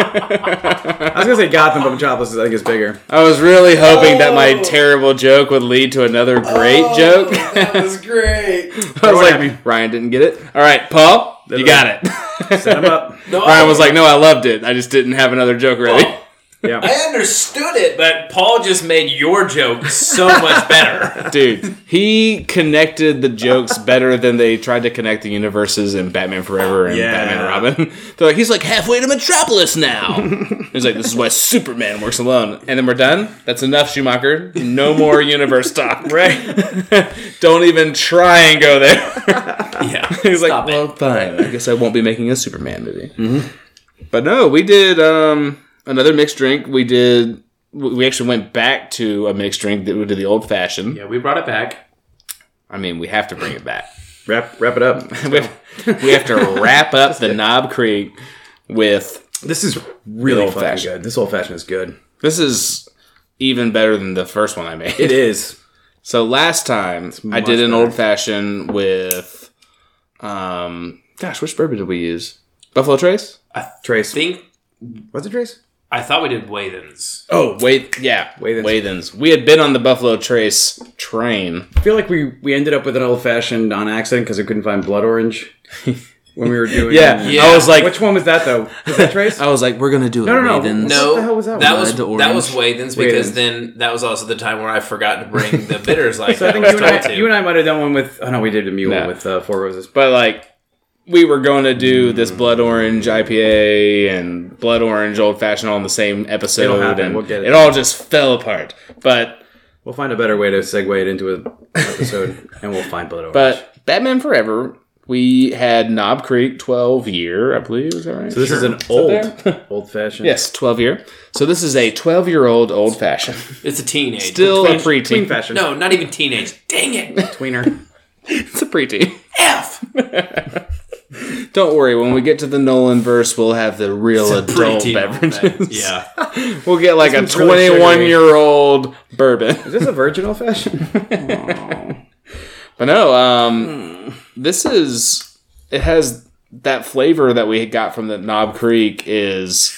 <laughs> I was gonna say Gotham, but Metropolis is, I think is bigger. I was really hoping that my Oh. terrible joke would lead to another great oh, joke. that was great. <laughs> I was Throw like, me. Ryan didn't get it. All right, Paul, you got it. Set him up. <laughs> No, Ryan was like, no, I loved it. I just didn't have another joke ready. Oh. Yeah. I understood it, but Paul just made your joke so much better. <laughs> Dude, he connected the jokes better than they tried to connect the universes in Batman Forever and Yeah. Batman and Robin. <laughs> They're like, he's like halfway to Metropolis now. he's like, this is why Superman works alone. And then we're done. That's enough, Schumacher. No more universe talk. <laughs> Right. Don't even try and go there. Yeah. He's like, it. well, fine. I guess I won't be making a Superman movie. But no, we did um, another mixed drink. We did. We actually went back to a mixed drink that we did the old fashioned. Yeah, we brought it back. I mean, we have to bring it back. wrap wrap it up. <laughs> we, have, we have to wrap up the Knob Creek with This is really old fucking fashioned. good. This old fashioned is good. this is even better than the first one I made. It is. So last time I did an better. old fashioned with, um, gosh, which bourbon did we use? Buffalo Trace. Trace. think was it, Trace? I thought we did Wathen's. Oh wait, yeah, Wathen's. Wathen's. We had been on the Buffalo Trace train. I feel like we we ended up with an old fashioned on accident because we couldn't find blood orange <laughs> when we were doing. Yeah, Yeah. I was like, Which one was that though? Was that Trace? <laughs> I was like, we're gonna do No, no, no. Wathen's. No. No, the hell was that that was Red to that was orange. Wathen's because Wathen's. then that was also the time where I forgot to bring the bitters like <laughs> So I I think was you and I, to. you and I might have done one with. Oh no, we did a mule No. with uh, Four Roses. But like, we were going to do this blood orange IPA and blood orange old fashioned all in the same episode, It'll happen. and We'll get it. it all just fell apart. But We'll find a better way to segue it into an episode, <laughs> and we'll find blood orange. but Batman Forever, we had Knob Creek twelve year, I believe. Is that right? so this is an old <laughs> old fashioned. yes, twelve year. So this is a twelve year old old fashioned, it's a teenage. still a tween preteen. fashion. no, not even teenage. Dang it. tweener. <laughs> It's a preteen. F. Don't worry, when we get to the Nolan verse, we'll have the real adult beverages. Yeah. <laughs> We'll get like a This one's really 21 year old bourbon. Is this a virgin old fashioned? <laughs> <laughs> But no, um, this is it has that flavor that we got from the Knob Creek is.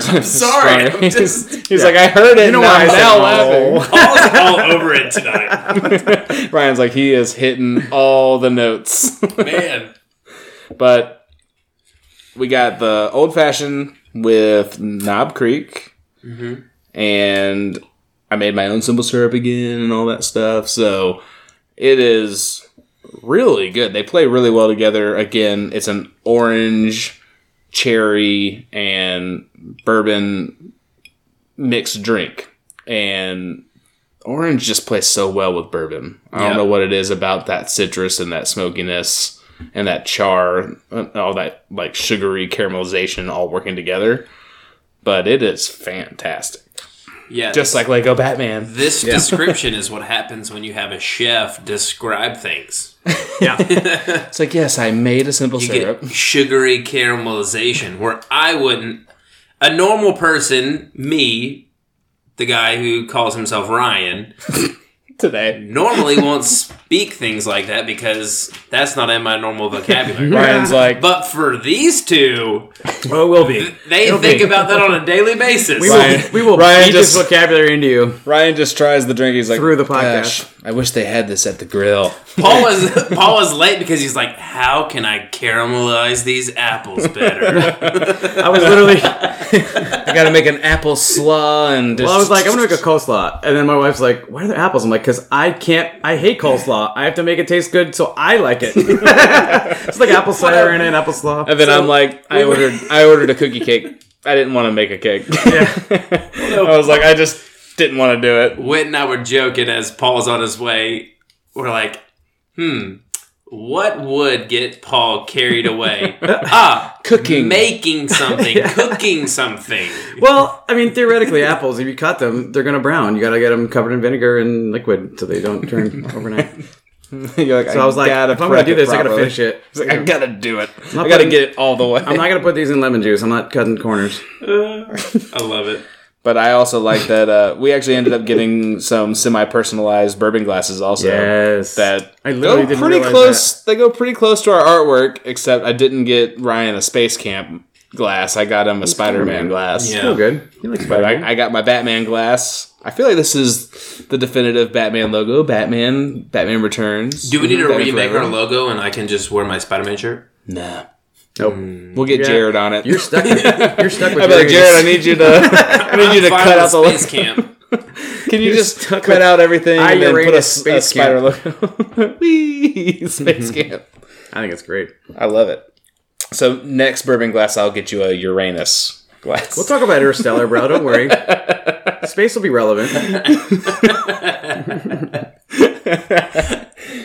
Sorry. I'm just He's like, I heard it, You know why I'm said now no." laughing. Paul's all over it tonight. Ryan's like, he is hitting all the notes. Man. But we got the old fashioned with Knob Creek, mm-hmm. and I made my own simple syrup again and all that stuff. So it is really good. They play really well together. Again, it's an orange, cherry, and bourbon mixed drink, and orange just plays so well with bourbon. I don't know what it is about that citrus and that smokiness and that char, and all that like sugary caramelization all working together. But it is fantastic. Yeah. Just like Lego Batman. this description is what happens when you have a chef describe things. <laughs> yeah. It's like, yes, I made a simple You syrup. get sugary caramelization where I wouldn't a normal person, me, the guy who calls himself Ryan, today. normally won't speak things like that because that's not in my normal vocabulary. <laughs> Ryan's like, But for these two, Well, it will be. they It'll think be. about that on a daily basis. We will, Ryan- we will Ryan beat just- this vocabulary into you. Ryan just tries the drink. He's like, Through the podcast. "Gosh, I wish they had this at the grill. <laughs> Paul was Paul was late because he's like, "How can I caramelize these apples better?" <laughs> I was literally. I got to make an apple slaw and. Just, Well, I was like, I'm gonna make a coleslaw, and then my wife's like, "Why are there apples?" I'm like, "Cause I can't. I hate coleslaw. I have to make it taste good, so I like it." <laughs> it's like apple cider in it, apple slaw. And then So- I'm like, I ordered, I ordered a cookie cake. I didn't want to make a cake. Yeah. I was like, I just didn't want to do it. Whit and I were joking as Paul's on his way. We're like, "Hmm, what would get Paul carried away?" <laughs> ah, Cooking. making something, <laughs> cooking something. Well, I mean, theoretically, apples, if you cut them, they're gonna brown. You gotta get them covered in vinegar and liquid so they don't turn overnight. <laughs> You're like, So I was like, if I'm gonna do this, I gotta finish it. He's like, I gotta do it. I not gotta putting- get it all the way. I'm not gonna put these in lemon juice. I'm not cutting corners. I love it. But I also like that uh, we actually ended up getting some semi-personalized bourbon glasses also. Yes. That I literally go didn't pretty realize close. They go pretty close to our artwork, except I didn't get Ryan a space camp glass. I got him a Spider-Man Spider-Man. glass. Yeah. Oh, good. You like But Spider-Man. I, I got my Batman glass. I feel like this is the definitive Batman logo. Batman, Batman Returns. Do we need to Batman remake Forever. our logo and I can just wear my Spider-Man shirt? Nah. Nope. Hmm. We'll get Yeah. Jared on it. You're stuck. With, <laughs> you're stuck with. I'd be like, Jared, I need you to, <laughs> I need you to cut out the space camp. <laughs> Can you You're just cut with out everything I and then put a, Uranus s- a Space spider logo? Whee! Space camp. I think it's great. I love it. So next bourbon glass, I'll get you a Uranus glass. We'll talk about Interstellar, bro. Don't worry. Space will be relevant.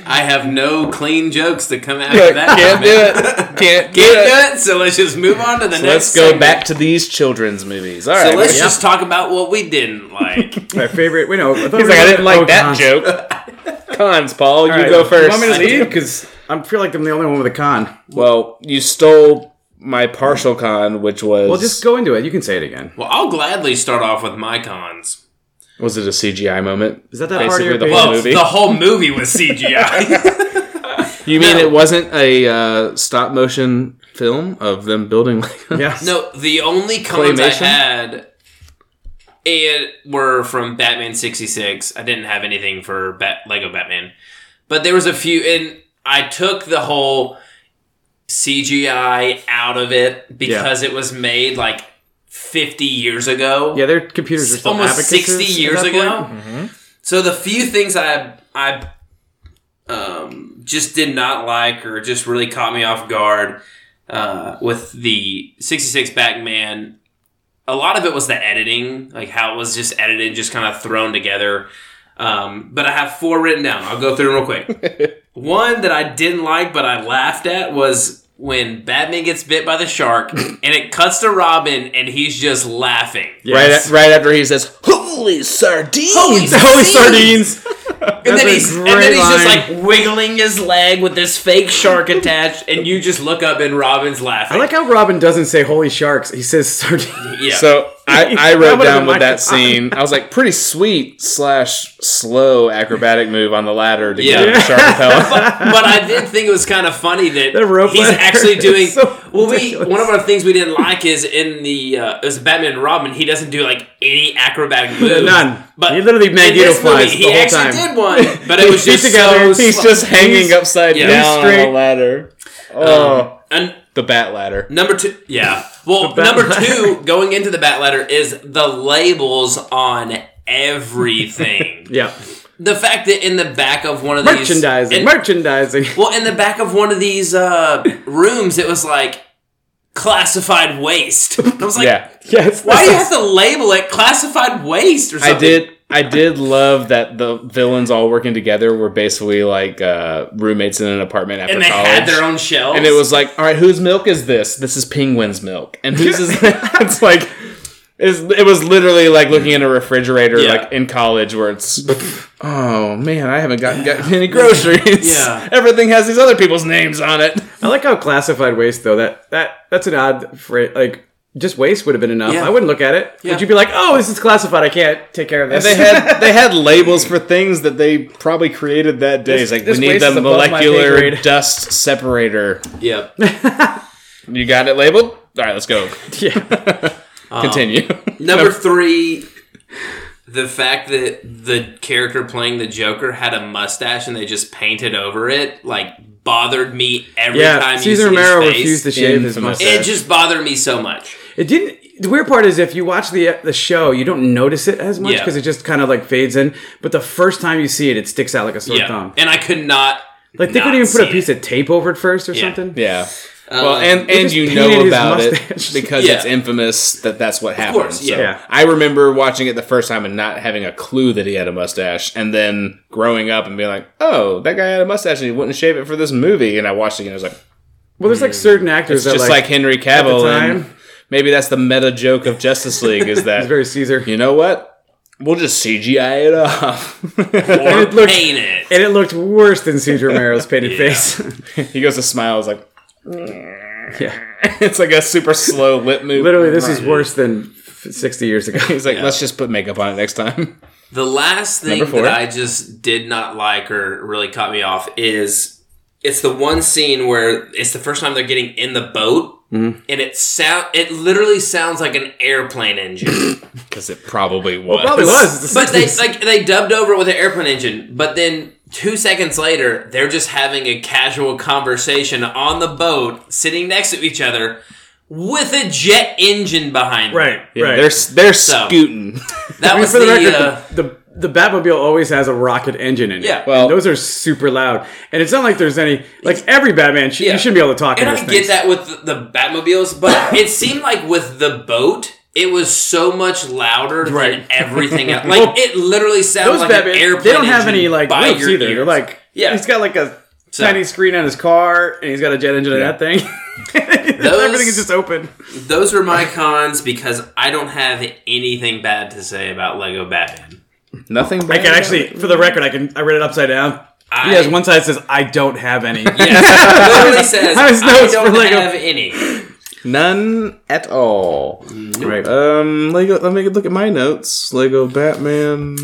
I have no clean jokes to come after that. Can't that. do it. Can't do it. <laughs> <laughs> Can't it. do it. So let's just move on to the next. Let's go segment. back to these children's movies. All right. So let's Yeah. just talk about what we didn't like. <laughs> My favorite. Wait, no. I He's we like, I didn't like oh, that cons. joke. Cons, Paul. You All right, go You first. want me to lead? Because I feel like I'm the only one with a con. Well, you stole my partial con, which was Well, just go into it. You can say it again. well, I'll gladly start off with my cons. Was it a CGI moment? Is that that part of your Basically the whole Well, movie. the whole movie was CGI. <laughs> You mean No. it wasn't a uh, stop motion film of them building <laughs> Legos? Yeah. no, the only cons I had it were from Batman sixty six. I didn't have anything for Bat- Lego Batman, but there was a few, and I took the whole CGI out of it because it was made like fifty years ago. Yeah, their computers are still almost 60 years ago. point. So the few things I I um, just did not like or just really caught me off guard uh, with the 66 Batman, a lot of it was the editing, like how it was just edited, just kind of thrown together. Um, but I have four written down. I'll go through them real quick. <laughs> One that I didn't like, but I laughed at was when Batman gets bit by the shark <laughs> and it cuts to Robin and he's just laughing. Right, Yes. right after he says, "Holy sardines!" Holy <laughs> Holy sardines! <laughs> And then That's a he's and then he's just like wiggling his leg with this fake shark attached, and you just look up and Robin's laughing. I like how Robin doesn't say "holy sharks." He says "sardines." yeah. So I, I <laughs> wrote down with that response. scene. I was like, pretty sweet slash slow acrobatic move on the ladder to Yeah. get the shark repellent. but I did think it was kind of funny that The rope he's <laughs> actually doing. so well, we one of our things we didn't like is in the uh, it was Batman and Robin. He doesn't do like any acrobatic moves. <laughs> None. But He literally in Magneto this movie, flies he the whole actually time. did one, but it was He's just together, so. He's sl- just hanging upside Yeah. down on Straight. the ladder. Oh, and the bat ladder. Number two, yeah. Well, number two, going into the bat ladder is the labels on everything. <laughs> Yeah, the fact that in the back of one of these merchandising, merchandising. well, in the back of one of these uh, rooms, it was like classified waste. I was like, Yeah, Yes. why do you have to label it classified waste or something? I did. I did love that the villains all working together were basically like uh, roommates in an apartment after and they college. had their own shelves. and it was like, all right, whose milk is this? This is Penguin's milk, and whose is <laughs> that? <laughs> It's like, it's, it was literally like looking in a refrigerator, Yeah. like in college, where it's, oh man, I haven't gotten, gotten any <sighs> groceries. Yeah. <laughs> everything has these other people's names on it. I like how classified waste though. That that that's an odd phrase. Like just waste would have been enough. Yeah. I wouldn't look at it. Yeah. Would you be like, oh, this is classified. I can't take care of this. They had <laughs> they had labels for things that they probably created that day. This- It's like we need the is above my pay molecular <laughs> dust separator. Yep. <laughs> You got it labeled. All right, let's go. yeah. Continue. Um, number three, the fact that the character playing the Joker had a mustache and they just painted over it, like bothered me every Yeah. time you Cesar see Romero his face. refused to shave his mustache. It just bothered me so much. It didn't. The weird part is if you watch the the show, you don't notice it as much Yeah. because it just kind of like fades in. But the first time you see it, it sticks out like a sore Yeah, thumb. and I could not. Like they not couldn't even put a piece it. of tape over it first or Yeah. something. Yeah. Um, Well, and and just you painted know his about mustache. it <laughs> because Yeah. it's infamous that that's what happened. course, So yeah. Yeah. I remember watching it the first time and not having a clue that he had a mustache, and then growing up and being like, "Oh, that guy had a mustache and he wouldn't shave it for this movie." And I watched it and I was like, Well, there's like certain actors "It's that just like, Henry Cavill." time- And maybe that's the meta joke of Justice League is <laughs> that it's very Cesar. you know what? We'll just CGI it off. or it looked- paint it. And it looked worse than Cesar Romero's painted face. <laughs> he goes to smile. Is like <laughs> yeah. it's like a super slow lip move. Literally, this is worse than 60 years ago. He's like, Yeah. let's just put makeup on it next time. The last thing that I just did not like or really caught me off is it's the one scene where it's the first time they're getting in the boat. Mm-hmm. And it sound it literally sounds like an airplane engine. <laughs> Because it probably was. Probably was. But they like they dubbed over it with an airplane engine. But then two seconds later, they're just having a casual conversation on the boat, sitting next to each other, with a jet engine behind them. right, Yeah, right. They're they're So- scooting. That I mean, was for the, the, record, uh, the, the the Batmobile always has a rocket engine in it. Yeah. Well- And those are super loud, and it's not like there's any like every Batman. Sh- Yeah. You shouldn't be able to talk. And in I those get things. that with the, the Batmobiles, but <coughs> it seemed like with the boat, it was so much louder Right. than everything <laughs> else. Like it literally sounded like Batman, an airplane. they don't have any like by roofs your either. ears. They're like Yeah. he's got like a So- tiny screen on his car, and he's got a jet engine in Yeah. that thing. <laughs> Everything is just open. Those are my cons because I don't have anything bad to say about Lego Batman. Nothing. I can actually, for the record, I can. I read it upside down. I, He has one side that says, "I don't have any." <laughs> Yes, literally says How I don't for Lego- have any. None at all. right. Um, Lego. Let me look at my notes. Lego Batman.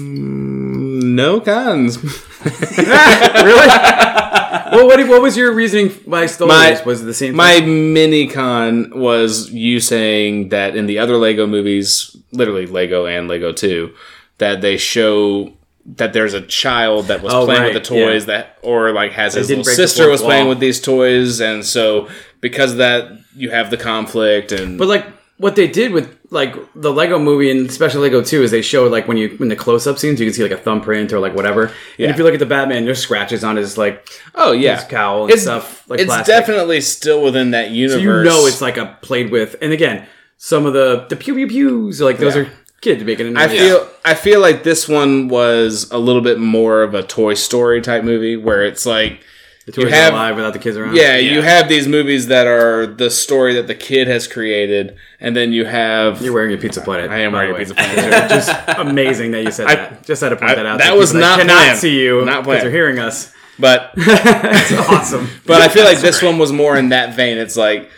No cons. <laughs> really? well, what, what was your reasoning why I stole My- this? Was it the same? My mini con was you saying that in the other Lego movies, literally Lego and Lego Two, that they show that there's a child that was Oh, playing right, with the toys that, or like has his little sister was playing with these toys, and so because of that, you have the conflict and. But like what they did with like the Lego movie and especially Lego 2 is they showed like when you in the close up scenes you can see like a thumbprint or like whatever. Yeah. And if you look at the Batman, there's scratches on his like oh yeah, his cowl and it's stuff like it's plastic. definitely still within that universe. so you know it's like a played with. And again, some of the the pew pew pews like those Yeah. are kids making it. I feel I feel like this one was a little bit more of a Toy Story type movie where it's like The toys have- are alive without the kids around. Yeah, Yeah. you have these movies that are the story that the kid has created, and then you have You're wearing a Pizza Planet. I am wearing the a. Pizza Planet. <laughs> Just amazing that you said I- that. Just had to point I- that out. that so was people not cannot planned. see you Not because planned. they're hearing us. but <laughs> It's <laughs> awesome. but I feel like this one was more in that vein. It's like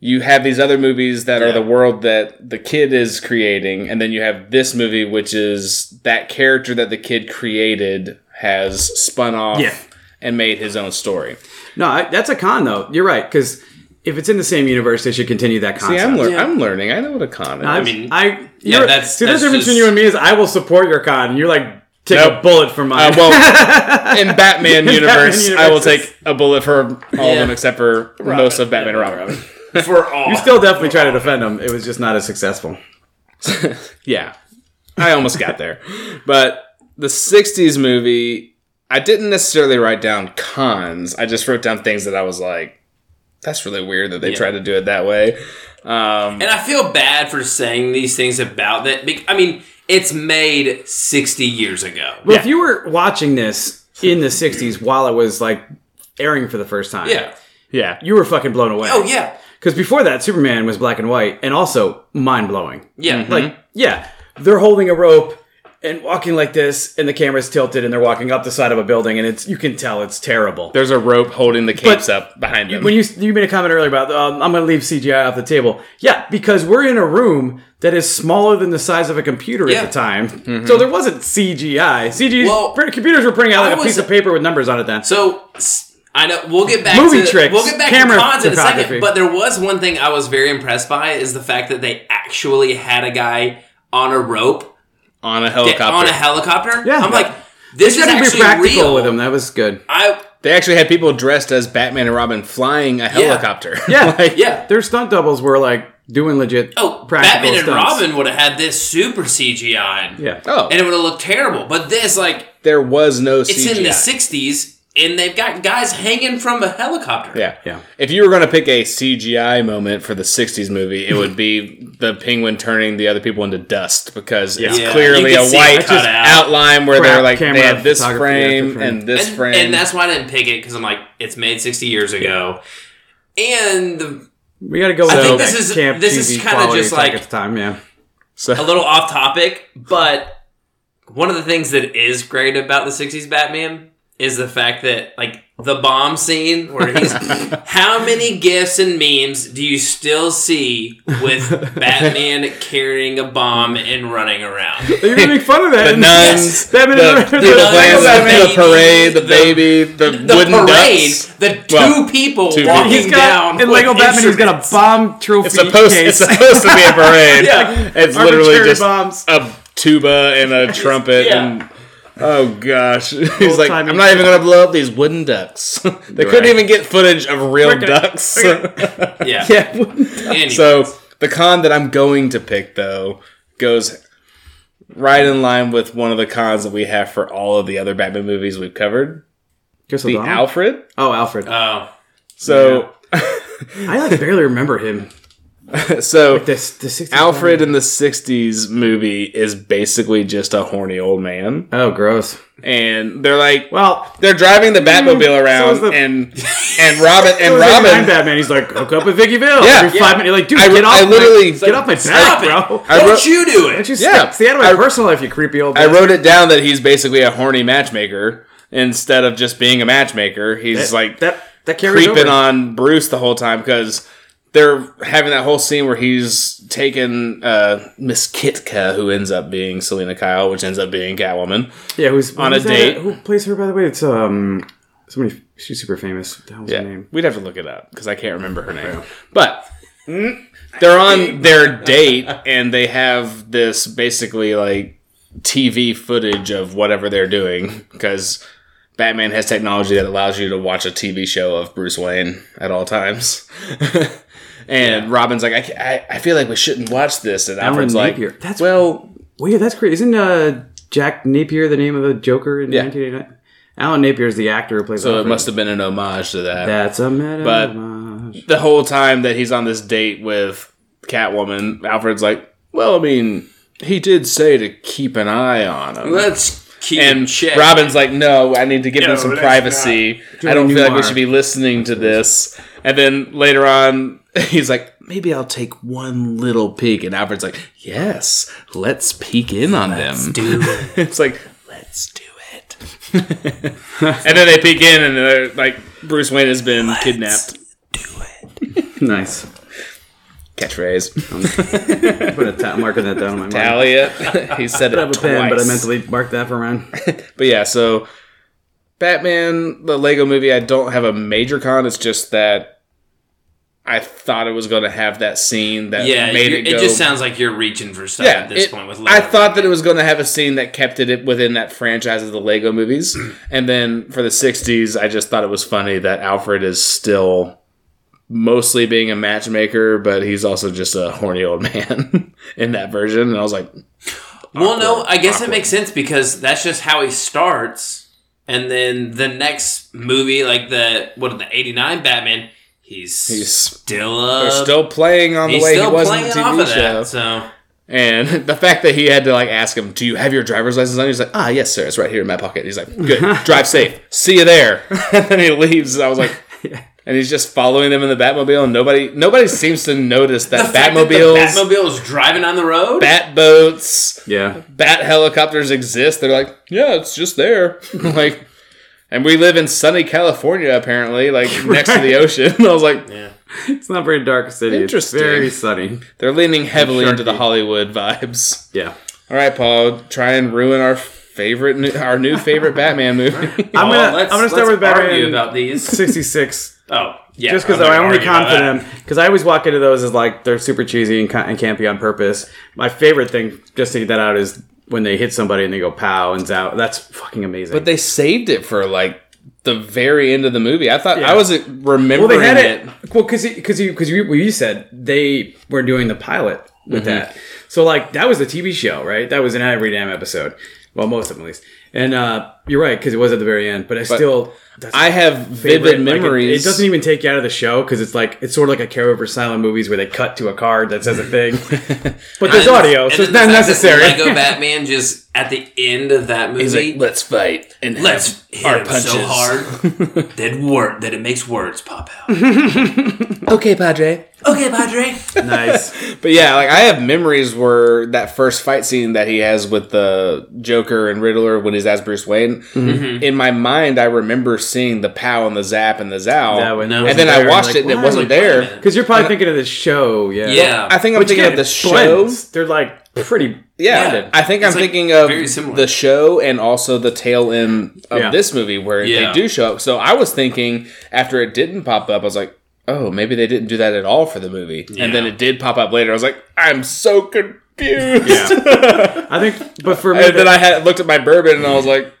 you have these other movies that are the world that the kid is creating, and then you have this movie, which is that character that the kid created has spun off Yeah. and made his own story. No, I, that's a con though. You're right because if it's in the same universe, they should continue that See. I'm, lear- Yeah. I'm learning. I know what a con is. I mean, mean, I yeah, you're- that's- see the that's difference just- between you and me is I will support your con. and You're like take Nope. a bullet for mine. Uh, well, <laughs> in Batman In universe, Batman I will take a bullet for all of them except for most of Batman and Robin. <laughs> For all. you still definitely try to defend him. It was just not as successful. <laughs> Yeah, I almost got there. But the '60s movie, I didn't necessarily write down cons. I just wrote down things that I was like, "That's really weird that they Yeah. tried to do it that way." Um, And I feel bad for saying these things about that. I mean, it's made 60 years ago. Well, Yeah. if you were watching this in the '60s while it was like airing for the first time, Yeah. yeah, you were fucking blown away. Oh, yeah. Because before that, Superman was black and white and also mind blowing. Yeah. Like, yeah, they're holding a rope and walking like this, and the camera's tilted, and they're walking up the side of a building, and it's you can tell it's terrible. there's a rope holding the capes up behind them. When you you made a comment earlier about um, I'm going to leave CGI off the table, yeah, because we're in a room that is smaller than the size of a computer Yeah. at the time, so there wasn't CGI. CGI Well, computers were printing out like a was- piece of paper with numbers on it then. So I know we'll get back Movie to tricks, we'll get back camera to cons in a photography. second. But there was one thing I was very impressed by is the fact that they actually had a guy on a rope on a get helicopter, on a helicopter. Yeah. I'm like, this You is got be actually practical real. with them. That was good. I they actually had people dressed as Batman and Robin flying a helicopter. <laughs> Yeah, <laughs> Like, yeah. Their stunt doubles were like doing legit. Oh, practical Batman and stunts. Robin would have had this super CGI. Yeah. Oh, And it would have looked terrible. But this, like, there was no it's CGI. in the 60s, and they've got guys hanging from a helicopter. Yeah. Yeah. If you were going to pick a CGI moment for the 60s movie, it would be the penguin turning the other people into dust because it's Yeah, clearly a white out. outline where Crap they're like, camera they had this frame frame. and this and, frame. and that's why I didn't pick it because I'm like, it's made 60 years ago. And the, We got to go with I think this is- camp this is kinda just like- at the time. Yeah. so, a little off topic, but one of the things that is great about the 60s Batman is the fact that, like, the bomb scene where he's. <laughs> how many gifs and memes do you still see with <laughs> Batman carrying a bomb and running around? They even make fun of that. the in- nuns, Batman the, and- <laughs> people nuns, the the, the baby, parade, the, the- baby, the, The wooden parade, ducks. the two Well, people two walking He's got down in Lego with Batman. He's got a bomb trophy It's supposed, case. it's supposed to be a parade. Yeah. It's literally just bombs. a tuba and a trumpet Yeah. and oh gosh <laughs> he's like i'm not even gonna blow up these wooden ducks <laughs> they couldn't even get footage of real We're gonna- ducks <laughs> Yeah. yeah. Anyways. so the con that i'm going to pick though goes right in line with one of the cons that we have for all of the other batman movies we've covered Chris the alfred Oh, Alfred. Oh. so I like barely remember him. <laughs> so This the 60s alfred in the 60s movie is basically just a horny old man Oh, gross. and they're like Well, they're driving the mm, Batmobile around, <laughs> is the- and and Robin and so is like Robin. Batman. He's like, hook up with Vicky Vale. Yeah. Every Yeah. five minutes, you're like, dude, I- get off. I my- literally- get off my Stop back, it. bro. I Don't you do it. Don't you Yeah. stay, stay out of my I- personal life, you creepy old. I bastard. wrote it down that he's basically a horny matchmaker instead of just being a matchmaker. He's that, like that. That carries creeping over. on Bruce the whole time because they're having that whole scene where he's taking uh, Miss Kitka, who ends up being Selina Kyle, which ends up being Catwoman. Yeah, who's on a who's that? date. Who plays her, by the way? It's um somebody. She's super famous. What the hell's Yeah, her name? we'd have to look it up because I can't remember her name. But they're on their date and they have this basically like TV footage of whatever they're doing because Batman has technology that allows you to watch a TV show of Bruce Wayne at all times. <laughs> and Robin's like, I, I, I feel like we shouldn't watch this. And Alan Alfred's like, Napier. That's- well, Well, yeah, that's great. Isn't uh, Jack Napier the name of the Joker in Yeah. 1989? Alan Napier is the actor who plays. so it must have been an homage to that. That's a meta. But- homage. the whole time that he's on this date with Catwoman, Alfred's like, well, I mean, he did say to keep an eye on him. Let's Keep and check. Robin's like, "No, I need to give No, them some privacy. I don't feel like we should be listening to this." And then later on, <laughs> he's like, "Maybe I'll take one little peek." And Alfred's like, "Yes, let's peek in on them." do <laughs> it. it's like, let's do it. <laughs> and then they peek in, and they're like, Bruce Wayne has been kidnapped. Do it. Nice. Catchphrase. I put a ta- marker that down on my mind. Tally it. he said it I have a pen, but I mentally marked that for mine. But yeah, so Batman, the Lego movie, I don't have a major con. It's just that I thought it was going to have that scene that Yeah, made it it, just sounds like you're reaching for stuff yeah, at this it- point with. I thought that it was going to have a scene that kept it within that franchise of the Lego movies, <clears throat> and then for the '60s, I just thought it was funny that Alfred is still mostly being a matchmaker, but he's also just a horny old man <laughs> in that version. And I was like, Well, no, I guess awkward. it makes sense because that's just how he starts, and then the next movie, like the what the '89 Batman, he's He's- still uh, still playing on the way he was in playing the off TV of show. that. So And <laughs> the fact that he had to like ask him, "Do you have your driver's license on?" He's like, "Ah, yes, sir. It's right here in my pocket." He's like, "Good, <laughs> drive safe. See you there." <laughs> and then he leaves. I was like, and he's just following them in the Batmobile, and nobody nobody seems to notice that fact that the Batmobiles, Batmobile is driving on the road. bat boats, Yeah. bat helicopters exist. They're like, yeah, it's just there, like. And we live in sunny California, apparently, like <laughs> next to the ocean. <laughs> I was like, yeah. It's not very dark city. Interesting. It's very sunny. they're leaning heavily into the Hollywood vibes. Yeah. All right, Paul, try and ruin our favorite, new, our new favorite Batman movie. <laughs> I'm gonna, let's- I'm gonna start with Batman about these. 66. Oh, yeah. just because I'm I gonna only argue about con for that. them. Because I always walk into those as like they're super cheesy and, ca- and campy on purpose. My favorite thing, just to get that out, is when they hit somebody and they go pow and out. That's fucking amazing. but they saved it for like the very end of the movie. I thought Yeah. I wasn't remembering well, they had it. it. Well, because because you because you, you said they were doing the pilot with Mm-hmm. that. So like that was a TV show, right? That was an every damn episode. Well, most of them at least. And uh, you're right because it was at the very end. But I still. That's I have favorite. vivid Like, it- memories. it, doesn't even take you out of the show because it's like it's sort of like a carryover silent movies where they cut to a card that says a thing, <laughs> but there's And- audio, and so it's then not the necessary. Lego Batman just at the end of that movie. He's like, let's fight and Let's have hit our punches. so hard <laughs> that word that it makes words pop out. <laughs> Okay, Padre. okay, Padre. nice. <laughs> But yeah, like I have memories where that first fight scene that he has with the Joker and Riddler when he's as Bruce Wayne. Mm-hmm. In my mind, I remember seeing the pow and the zap and the zow, That one No. and wasn't then I there, watched like, it and it wasn't there. Because you're probably thinking of the show, yeah. Yeah. I think I'm Which thinking of the show. They're like pretty. Yeah, Yeah. I think I'm like, thinking of the show and also the tail end of Yeah. this movie where Yeah. they do show up. So I was thinking after it didn't pop up, I was like, oh, maybe they didn't do that at all for the movie. And then it did pop up later. I was like, I'm so confused. Yeah. <laughs> I think, but for me, and then I had looked at my bourbon and I was like,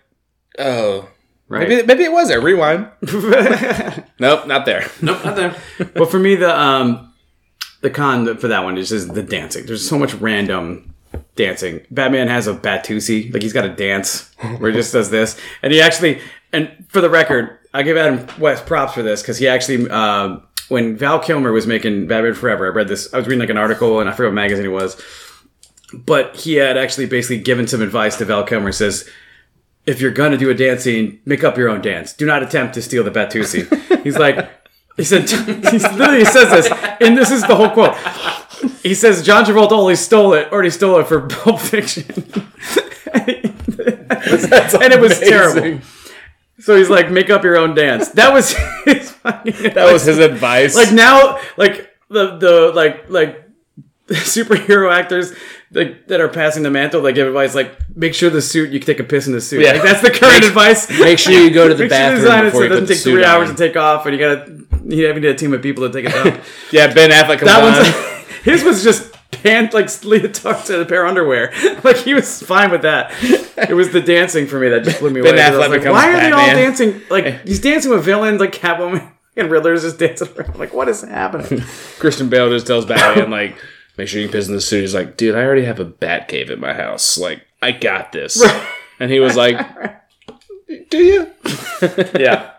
oh, right. maybe maybe it was there. Rewind. <laughs> Nope, not there. Nope, not there. But for me, the um, the con for that one is just the dancing. There's so much random dancing. Batman has a Batusi, like he's got a dance where he just does this, and he actually, and for the record, I give Adam West props for this because he actually, um, when Val Kilmer was making Batman Forever, I read this. I was reading like an article, and I forget what magazine it was, but he had actually basically given some advice to Val Kilmer. Says. If you're gonna do a dance scene, make up your own dance. Do not attempt to steal the Batusi. <laughs> He's like, he said, <laughs> he literally says this, and this is the whole quote. He says John Travolta only stole it, already stole it for <laughs> Pulp Fiction, and it was terrible. So he's like, make up your own dance. That was <laughs> his That was his advice. like now, like the the like like superhero actors like that are passing the mantle. like give advice like, make sure the suit you can take a piss in the suit. Yeah. Like that's the current advice. make sure you go to the Make sure bathroom it before so it doesn't take three on. hours to take off, and you gotta you have to a team of people to take it down. <laughs> Yeah, Ben Affleck. Comes That on. one's <laughs> his was just pant like leotards and a pair of underwear. <laughs> Like he was fine with that. It was the dancing for me that just blew me away. Ben away. 'cause I was Affleck like, becomes Why are they all dancing? Like he's dancing with villains like Catwoman and Riddler's just dancing around. Like what is happening? Christian Bale just tells Batman like, make sure you can piss in the suit. He's like, dude, I already have a bat cave in my house. Like, I got this. And he was like, do you? yeah.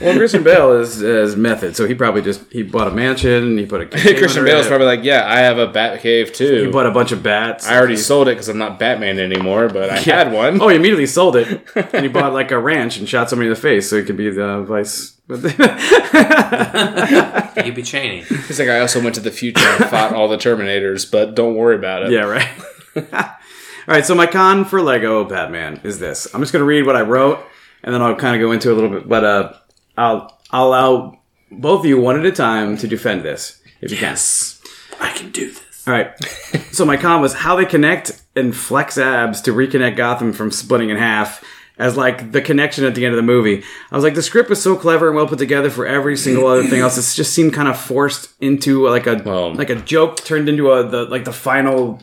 Well, Christian Bale is is method, so he probably just he bought a mansion. He put a <laughs> Christian Bale's probably like, yeah, I have a bat cave too. he bought a bunch of bats. I already sold it because I'm not Batman anymore, but I <laughs> had one. Oh, he immediately sold it, <laughs> and he bought like a ranch and shot somebody in the face so he could be the vice. You'd be Cheney. He's like, I also went to the future and fought all the Terminators, but don't worry about it. yeah, right. All right, so my con for Lego Batman is this. I'm just gonna read what I wrote, and then I'll kind of go into a little bit. But uh, I'll I'll allow both of you one at a time to defend this if you Yes, I can do this. All right. so my con was how they connect and flex abs to reconnect Gotham from splitting in half. As like the connection at the end of the movie, I was like, the script was so clever and well put together for every single other thing else. It just seemed kind of forced into like a Well- like a joke turned into a the like the final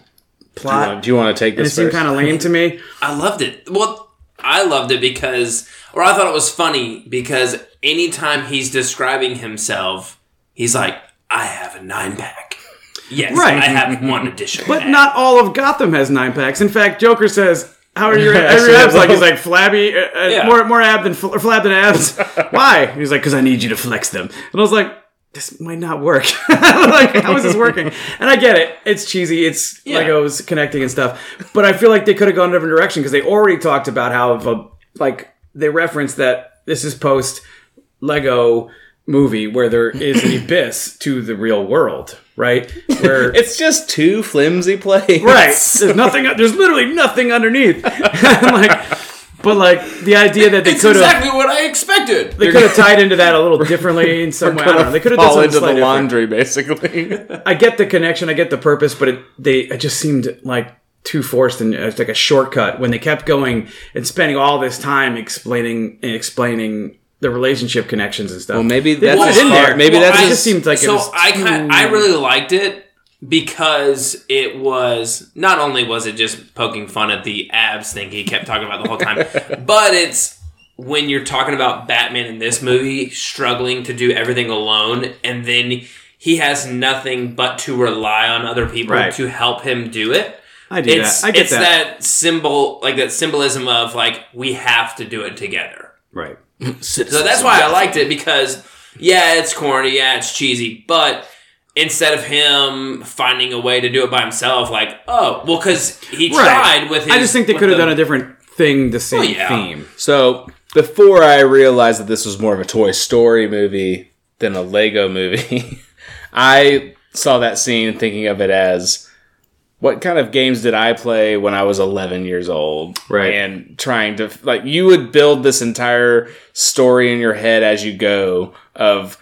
plot. Uh, do you want to take and it this seemed kind of lame to me. I loved it. Well, I loved it because, or I thought it was funny because anytime he's describing himself, he's like, I have a nine pack. Yes, Right. I have one additional. But pack." not all of Gotham has nine packs. In fact, Joker says, "How are your, <laughs> Yeah, your abs?" Like he's like flabby, uh, uh, Yeah. more more ab than fl- flab than abs. <laughs> Why? He's like, "Because I need you to flex them." And I was like. This might not work. <laughs> like, how is this working? And I get it. It's cheesy. It's Yeah. Legos connecting and stuff. But I feel like they could have gone a different direction because they already talked about how, if a, like, they reference that this is post Lego movie where there is an <clears throat> abyss to the real world, right? Where <laughs> It's just two flimsy plates. Right. There's nothing. There's literally nothing underneath. <laughs> like, but like the idea that they could have exactly what I expected. they could have tied into that a little differently in some way. I don't know. They could have done something into the slightly different. laundry, basically. I get the connection. I get the purpose, but it they it just seemed like too forced and it's like a shortcut when they kept going and spending all this time explaining and explaining the relationship connections and stuff. Well, maybe They that's put in there. Maybe Well, that's I just seemed like it so was I kind I really liked it because it was not only was it just poking fun at the abs thing he kept talking about the whole time, <laughs> but it's when you're talking about Batman in this movie struggling to do everything alone, and then he has nothing but to rely on other people Right. to help him do it. I do It's that. I get it's that. symbol like that symbolism of like we have to do it together. Right. So that's why I liked it because yeah, it's corny, yeah, it's cheesy, but instead of him finding a way to do it by himself, like oh, well, because he tried with his. I just think they could have the- done a different thing, the same yeah. theme. So before I realized that this was more of a Toy Story movie than a Lego movie, <laughs> I saw that scene thinking of it as what kind of games did I play when I was 11 years old? Right. And trying to, like, you would build this entire story in your head as you go of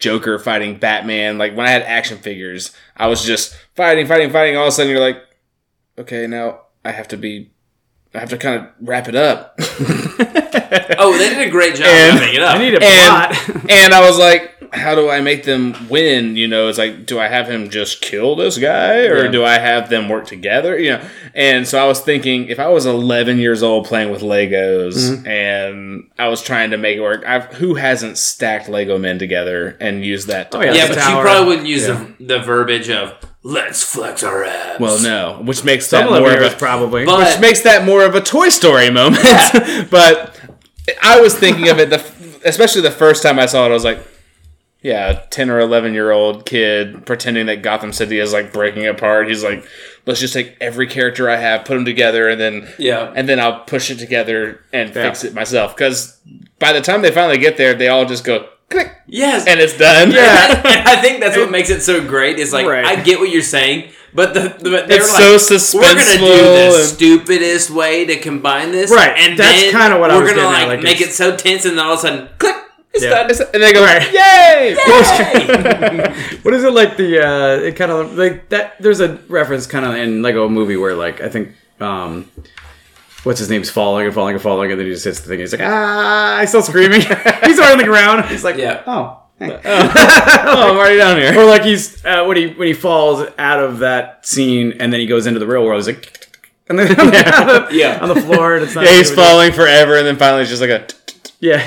Joker fighting Batman. Like, when I had action figures, I was just fighting, fighting, fighting. All of a sudden, you're like, okay, now I have to be, I have to kind of wrap it up. <laughs> Oh, they did a great job And- wrapping it up. I need a and plot. and I was like, how do I make them win? You know, it's like, do I have him just kill this guy, or Yeah. do I have them work together? You know, and so I was thinking, if I was 11 years old playing with Legos Mm-hmm. and I was trying to make it work, I've, who hasn't stacked Lego men together and used that? To Oh, yeah. yeah, the but you probably wouldn't use the, the verbiage of "let's flex our abs." Well, no, which makes Some that of more of a probably. But- which makes that more of a Toy Story moment. <laughs> but I was thinking of it, the, especially the first time I saw it, I was like, yeah, 10 or 11 year old kid pretending that Gotham City is like breaking apart. He's like, let's just take every character I have, put them together, and then Yeah. and then I'll push it together and fix it myself. Because by the time they finally get there, they all just go click Yes, and it's done. Yeah. <laughs> and I think that's what makes it so great. Is like Right. I get what you're saying, but the, the but they're like, so We're gonna do the stupidest way to combine this, Right, And that's kinda what I was gonna getting at, like, like, make it's- it so tense, and then all of a sudden, click, it's Yeah. It's- and they go, Right. yay! <laughs> <laughs> what is it like the uh it kind of like that there's a reference kind of in lego movie where like i think um what's his name's falling and falling and falling and then he just hits the thing he's like ah he's still screaming <laughs> he's already on the ground he's like Yeah. oh hey. oh, I'm already down here. or like he's uh, when he when he falls out of that scene and then he goes into the real world he's like and then on the, Yeah. on the floor and it's not Yeah, he's falling forever, and then finally it's just like a. yeah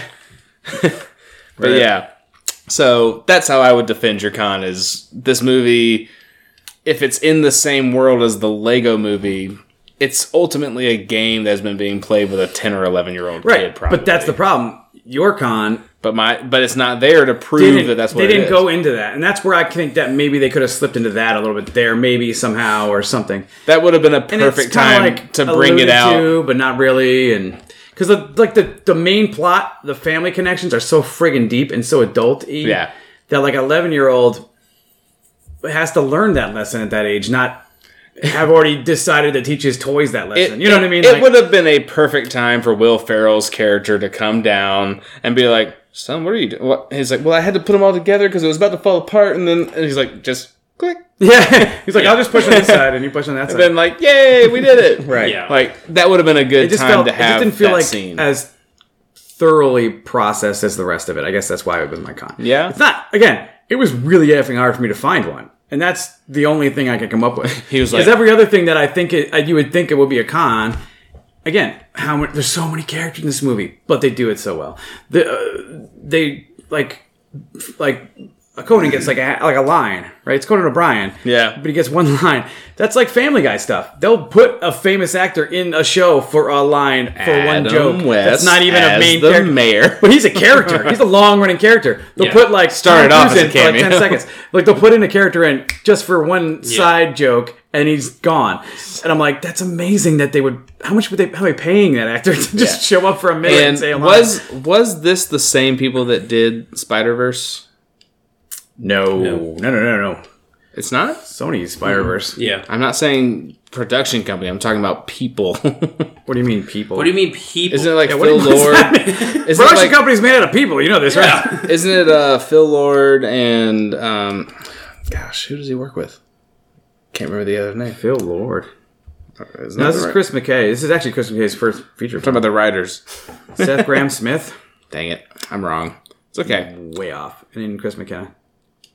But Right. yeah, so that's how I would defend your con. Is this movie, if it's in the same world as the Lego Movie, it's ultimately a game that's been being played with a ten or eleven year old right kid. Probably, but that's the problem your con but my but it's not there to prove that that's what they didn't go into that, and that's where I think that maybe they could have slipped into that a little bit there, maybe somehow or something. That would have been a perfect time like to bring it out. to, but not really, and because the like the the main plot, the family connections are so friggin' deep and so adult-y Yeah. that like an eleven year old has to learn that lesson at that age, not have already decided to teach his toys that lesson. you know what I mean? It Like- would have been a perfect time for Will Ferrell's character to come down and be like, "Son, what are you doing?" What? He's like, "Well, I had to put them all together because it was about to fall apart," and then and he's like, "Just click." Yeah, <laughs> he's like, I'll just push on this side, and you push on that side. Then like, "Yay, we did it!" <laughs> Right. Yeah. Like that would have been a good it just time felt to it have just didn't feel that like scene. as thoroughly processed as the rest of it. I guess that's why it was my con. Yeah? it's not. Again, it was really effing hard for me to find one, and that's the only thing I could come up with. <laughs> He was because like- every other thing that I think it, uh, you would think it would be a con. Again, how many, there's so many characters in this movie, but they do it so well. The, uh, they like like a Conan gets like a like a line, right? It's Conan O'Brien. Yeah. But he gets one <laughs> line. That's like Family Guy stuff. They'll put a famous actor in a show for a line for one joke. West That's not even a main the character. mayor. But he's a character. He's a <laughs> long running character. They'll Yeah. put like Started off as a in for like ten seconds. Like they'll put in a character in just for one side joke, and he's gone. And I'm like, that's amazing that they would. How much would they? How are they paying that actor to just show up for a minute and, And say a line? was was this the same people that did Spider Verse? No, no, no, no, no. It's not. Sony Spider Verse. Yeah. I'm not saying production company. I'm talking about people. <laughs> What do you mean, people? What do you mean people? Isn't it like Yeah, Phil do you- what's Lord? <laughs> Isn't it Production like, company's made out of people. You know this, right? <laughs> Isn't it uh, Phil Lord and um, gosh, who does he work with? Can't remember the other name. Phil Lord. Isn't No, this the is Chris McKay. This is actually Chris McKay's first feature Talking about the writers. Seth Grahame-Smith. Dang it, I'm wrong. It's okay. Way off. And then Chris McKenna.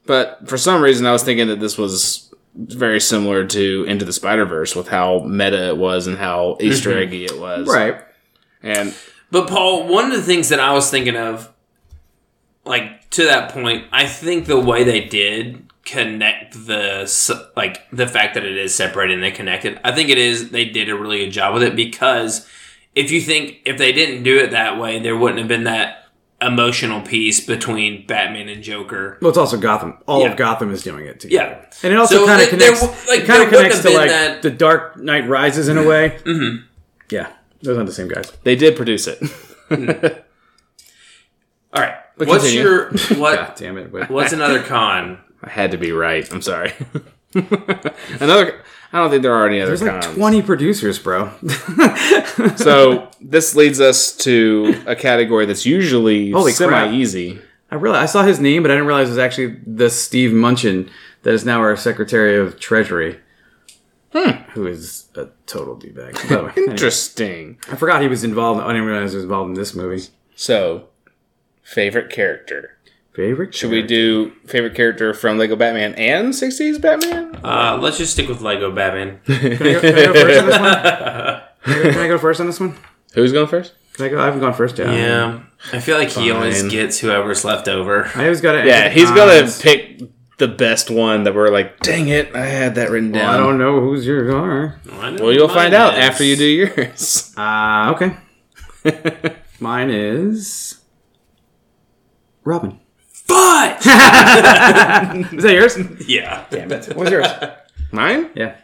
But for some reason, I was thinking that this was very similar to Into the Spider Verse with how meta it was and how mm-hmm. Easter eggy it was. Right. And But Paul, one of the things that I was thinking of, like to that point, I think the way they did connect the like the fact that it is separated and they connected, I think it is they did a really good job with it because if you think if they didn't do it that way, there wouldn't have been that emotional piece between Batman and Joker. Well, it's also Gotham. All Yeah. of Gotham is doing it together. Yeah. And it also So kind of th- there connects. w- like, kind of connects to like that- the Dark Knight Rises in a way. <laughs> Mm-hmm. Yeah, those aren't the same guys. they did produce it. <laughs> All right, But what's continue. your <laughs> God what? damn it! What's another con? I had to be right. I'm sorry. Another. I don't think there are any other there's like twenty producers, bro. <laughs> So this leads us to a category that's usually Holy crap. semi easy. I realized I saw his name, but I didn't realize it was actually the Steve Munchin that is now our Secretary of Treasury. Hmm. Who is a total. By the way, <laughs> anyway, Interesting. I forgot he was involved. I didn't realize he was involved in this movie. So, favorite character. Favorite? Should we do favorite character from Lego Batman and 60s Batman? Uh, let's just stick with Lego Batman. <laughs> Can I go, can I go first on this one? Can I, go, can I go first on this one? Who's going first? Can I go? I haven't gone first yet. Yeah, I feel like he always gets whoever's left over. I always got to. Yeah, he's gonna pick the best one that we're like, dang it, I had that written down. I don't know who's yours are. I know well, you'll mine find out after you do yours. <laughs> Uh, okay. <laughs> Mine is Robin. But <laughs> Is that yours? yeah, Damn it. What was yours? Mine? Yeah.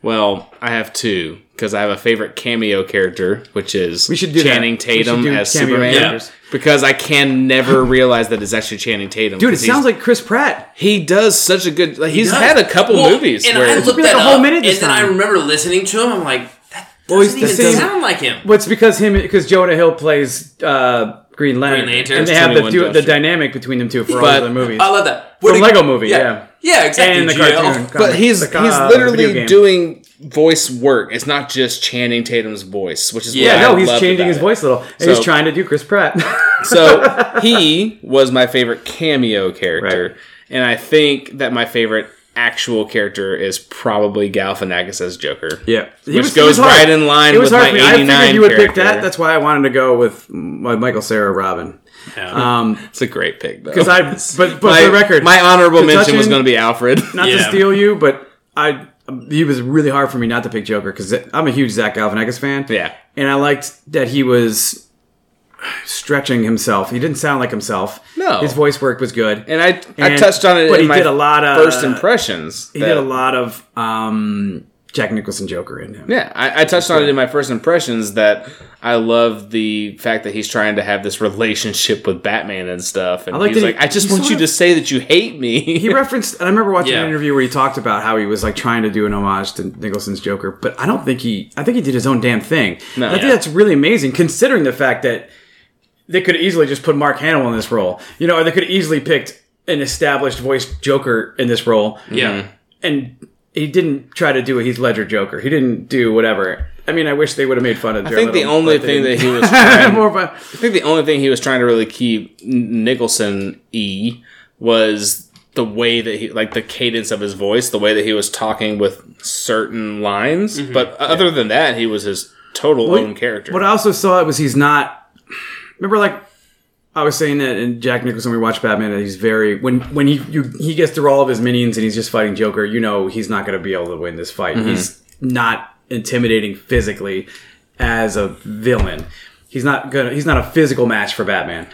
Well, I have two because I have a favorite cameo character, which is We should do that. Channing We should Tatum do as Superman. characters. Because I can never <laughs> realize that it's actually Channing Tatum. Dude, it sounds like Chris Pratt. he does such a good. Like, he's does. had a couple Well, movies and where I looked been that like a whole up, minute this and then I remember listening to him. I'm like, that Well, doesn't the even same- sound like him. Well, it's because him because Jonah Hill plays uh, Green Lantern, Green Lantern. and they have the, 21 du- the dynamic between them two for all But- of the movies. I love that From What a- Lego Movie, yeah. yeah, exactly. and the GL. cartoon. but he's The, he's uh, literally doing voice work. It's not just Channing Tatum's voice, which is Yeah, what Yeah, I no, he's changing his it. voice a little. And So- he's trying to do Chris Pratt. <laughs> So <laughs> he was my favorite cameo character, Right. and I think that my favorite actual character is probably Galifianakis as Joker. yeah, he Which was- goes right in line It was with hard my for me. I 89 figured you would pick that. That's why I wanted to go with my Michael Cera Robin. Yeah. Um, <laughs> It's a great pick, though. because I, <laughs> but, but my, for the record, my honorable mention was going to be Alfred. not to <laughs> steal you, but I, he was really hard for me not to pick Joker because I'm a huge Zach Galifianakis fan. Yeah. and I liked that he was stretching himself. He didn't sound like himself. No. his voice work was good. And I I touched on it but in he my did a lot of- first impressions. he that- did a lot of um, Jack Nicholson Joker in him. Yeah, I, I touched on it in my first impressions that I love the fact that he's trying to have this relationship with Batman and stuff. And like he's that he- I just want you of- to say that you hate me. He referenced, and I remember watching Yeah. an interview where he talked about how he was like trying to do an homage to Nicholson's Joker, but I don't think he, I think he did his own damn thing. No. I think that's really amazing considering the fact that they could easily just put Mark Hamill in this role, you know, or they could easily picked an established voice Joker in this role, Yeah. Mm-hmm. and he didn't try to do a Heath Ledger Joker. He didn't do whatever. I mean, I wish they would have made fun of. I think the only thing that he was <laughs> trying, more fun. I think the only thing he was trying to really keep Nicholson e was the way that he like the cadence of his voice, the way that he was talking with certain lines. Mm-hmm. But uh, other than that, he was his total own character. What I also saw was he's not. Remember, like I was saying that in Jack Nicholson, we watched Batman, that he's very when when he you, he gets through all of his minions and he's just fighting Joker. You know, he's not going to be able to win this fight. Mm-hmm. He's not intimidating physically as a villain. He's not gonna. He's not a physical match for Batman.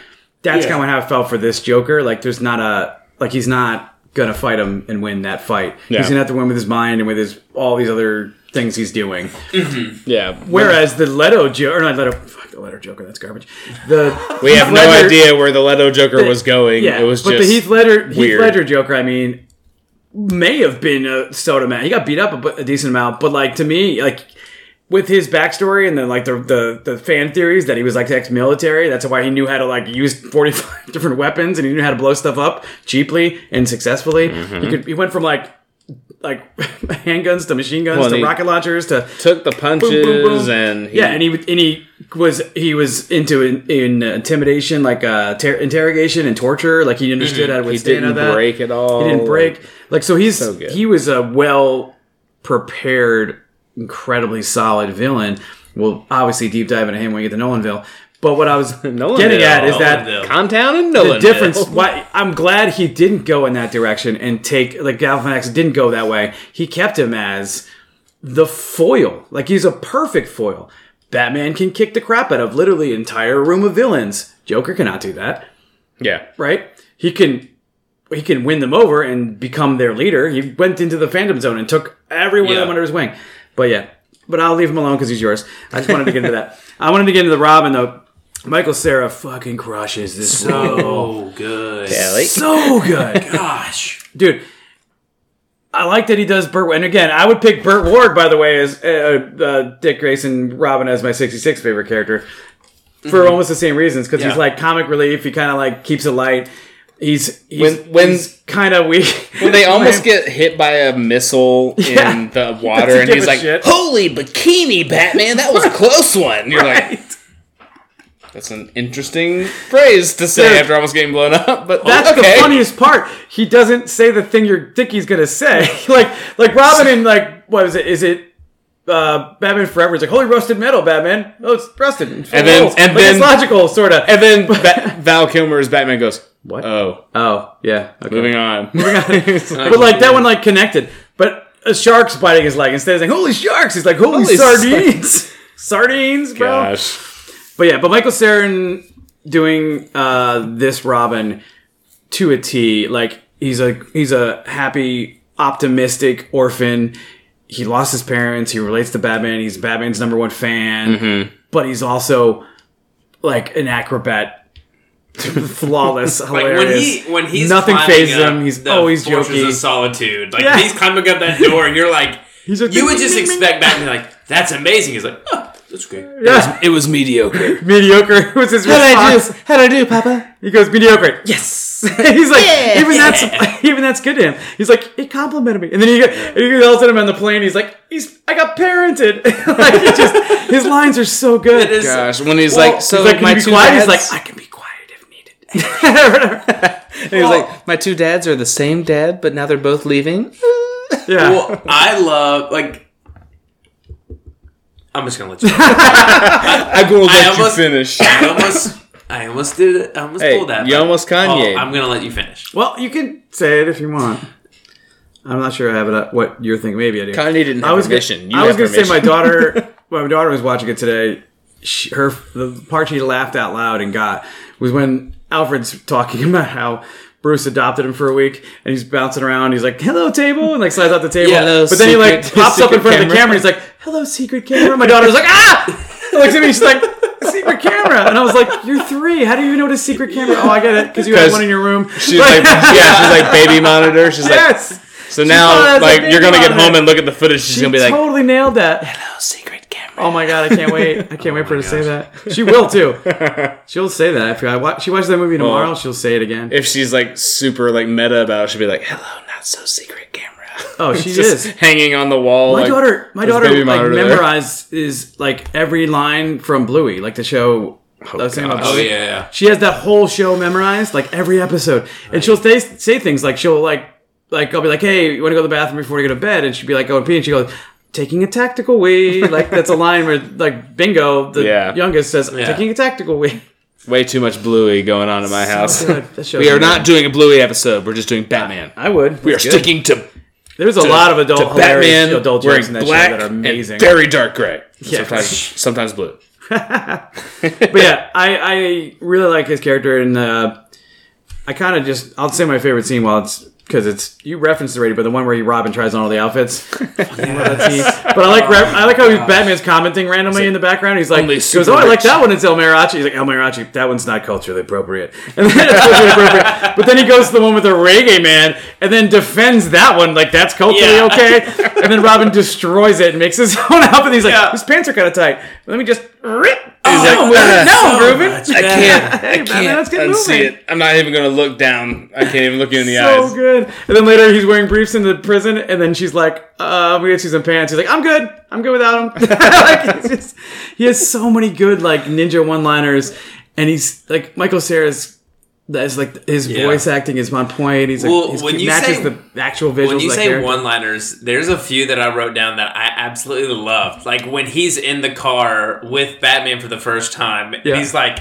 That's Yeah. kind of how I felt for this Joker. Like, there's not a like he's not gonna fight him and win that fight. Yeah. He's gonna have to win with his mind and with his all these other things he's doing. yeah, Whereas the Leto Joker, or not Leto, fuck the Leto Joker, that's garbage. The we have Heath no Ledger- idea where the Leto Joker was going. Yeah, it was but just the Heath Ledger, Heath. Ledger Joker, I mean, may have been a soda man. He got beat up a, a decent amount, but like to me, like with his backstory and then like the, the the fan theories that he was like ex-military, that's why he knew how to like use forty five <laughs> different weapons and he knew how to blow stuff up cheaply and successfully. Mm-hmm. He could he went from like like <laughs> handguns to machine guns Well, to rocket launchers to took the punches boom. and he, yeah, and he and he was he was into in, in intimidation, like uh, ter- interrogation and torture. Like he understood how to Mm-hmm. he didn't break at all. He didn't break. Like so, he's So good. he was a well prepared, incredibly solid villain. We'll obviously deep dive into him when we get to Nolanville. But what I was <laughs> getting at is that Nolanville. Comtown and the difference. <laughs> Why I'm glad he didn't go in that direction and take like Galifianakis didn't go that way. He kept him as the foil. Like he's a perfect foil. Batman can kick the crap out of literally entire room of villains. Joker cannot do that, Yeah, right? He can he can win them over and become their leader. He went into the Phantom Zone and took every one of them under his wing. But yeah, but I'll leave him alone because he's yours. I just wanted to get into that. <laughs> I wanted to get into the Robin though. Michael Cera fucking crushes this. So good. Kelly. So good. <laughs> Gosh. dude. I like that he does Burt. And again, I would pick Burt Ward, by the way, as uh, uh, Dick Grayson Robin as my '66 favorite character for almost the same reasons. Because he's like comic relief. He kind of like keeps it light. He's he's, When- when- he's kind of weak. when they <laughs> almost get hit by a missile <laughs> Yeah. in the water, and he's like, shit. "Holy bikini, Batman! That was a close one." You're like, Right. "That's an interesting phrase to say Dude. after almost getting blown up." But That's okay. the funniest part. He doesn't say the thing your Dickie's gonna say. <laughs> like like Robin in like what is it? Is it uh, Batman Forever? It's like holy roasted metal, Batman. Oh, it's rusted. And then- and like, then- it's logical, sort of. And then <laughs> ba- Val Kilmer's Batman goes, What? Oh, Oh yeah. Okay. moving on. <laughs> But like that one, like connected. But a shark's biting his leg instead of saying "Holy sharks," he's like "Holy, Holy sardines." Sardines, bro. Gosh. But yeah, but Michael Cera doing uh, this Robin to a T. Like he's a he's a happy, optimistic orphan. He lost his parents. He relates to Batman. He's Batman's number one fan. But he's also like an acrobat, <laughs> flawless, Like hilarious. when he when he's nothing phases him. He's always joking. of solitude. Like Yeah. he's climbing up that door, and you're like, like, you would just expect Batman to be like, "That's amazing." He's like, oh, "That's great." yeah, It was mediocre. <laughs> mediocre <laughs> was his response. How'd I do, Papa? He goes mediocre. Yes. <laughs> He's like Yeah. even that's even that's good to him. He's like it complimented me, and then he and he yells at him on the plane. He's like he's I got parented. like he just his lines are so good. It is- Gosh, when he's Well, like, so he's like, can my you be two quiet? He's dads, like, I can be quiet if needed. and he's like, my two dads are the same dad, but now they're both leaving. yeah. Well, I love like. I'm just gonna let you. <laughs> I'm gonna let almost- you finish. I almost, I almost did it. I almost Hey, pulled that. you but- almost Kanye. Oh, I'm gonna let you finish. well, you can say it if you want. I'm not sure I have it. uh, What you're thinking? Maybe I do. Kanye didn't I was permission. Gonna, You I was gonna say my daughter. <laughs> my daughter was watching it today. she, her the part she laughed out loud and got was when Alfred's talking about how. Bruce adopted him for a week, and he's bouncing around. He's like, "Hello, table," and like slides out the table. Yeah, but then he like pops up in secret front of the camera. camera. He's like, "Hello, secret camera." My daughter's like, "Ah!" Looks at me. She's like, "Secret camera," and I was like, "You're three. How do you even know what a secret camera?" Oh, I get it because you have 'Cause one in your room. She's like, <laughs> yeah, she's like baby monitor. She's like, so now it was a like you're gonna get home and look at the footage. She's She gonna be like, totally nailed that. "Hello, secret camera." Oh my god, I can't wait! I can't <laughs> oh wait for her to say that. She will too. <laughs> She'll say that if I watch. She watches that movie tomorrow. Well, she'll say it again. If she's like super like meta about it, she'll be like, "Hello, not so secret camera." <laughs> Oh, she Just is. hanging on the wall. My like, daughter, my daughter, like monitor there. memorized is like every line from Bluey, like the show. Oh, I was about gosh. Oh yeah, yeah. She has that whole show memorized, like every episode, and she'll say, say things like she'll like like I'll be like, "Hey, you want to go to the bathroom before you go to bed?" And she'll be like, "Go to pee," and she goes. Taking a tactical wee, like that's a line where, like Bingo, the Yeah. youngest, says, Yeah. "Taking a tactical wee." Way too much Bluey going on in my house. So good. <laughs> We are good. not doing a Bluey episode. We're just doing Batman. I would. We are good. sticking to, There's a to- lot of adult Batman adult jokes in that black show that are amazing. and very dark gray. <laughs> Yeah. Sometimes, sometimes blue. <laughs> but yeah, I, I really like his character, and uh, I kind of just I'll say my favorite scene while it's because it's you referenced already, but the one where he Robin tries on all the outfits. Fucking love that scene. But I like I like how Batman's commenting randomly in the background. He's like, goes, "Oh, I like that one. It's El Mariachi." He's like, "El Mariachi, that one's not culturally appropriate." <laughs> And then it's culturally appropriate. But then he goes to the one with the reggae man, and then defends that one like that's culturally Yeah. okay. And then Robin destroys it and makes his <laughs> own outfit. He's like, Yeah. "His pants are kind of tight. Let me just rip." He's like, I'm with it. now I'm so. I can't. I can't let's unsee moving. it. I'm not even gonna look down. I can't even look you in the so eyes. So good. And then later he's wearing briefs in the prison, and then she's like, uh, "We get you some pants." He's like, "I'm good. I'm good without them." <laughs> like, he's just, he has so many good like ninja one-liners, and he's like Michael Cera's. That's like his Yeah. voice acting is on point. He's like Well, he's, when he you matches say- the actual visuals. When you say character. one-liners, there's a few that I wrote down that I absolutely loved. Like when he's in the car with Batman for the first time, Yeah. he's like,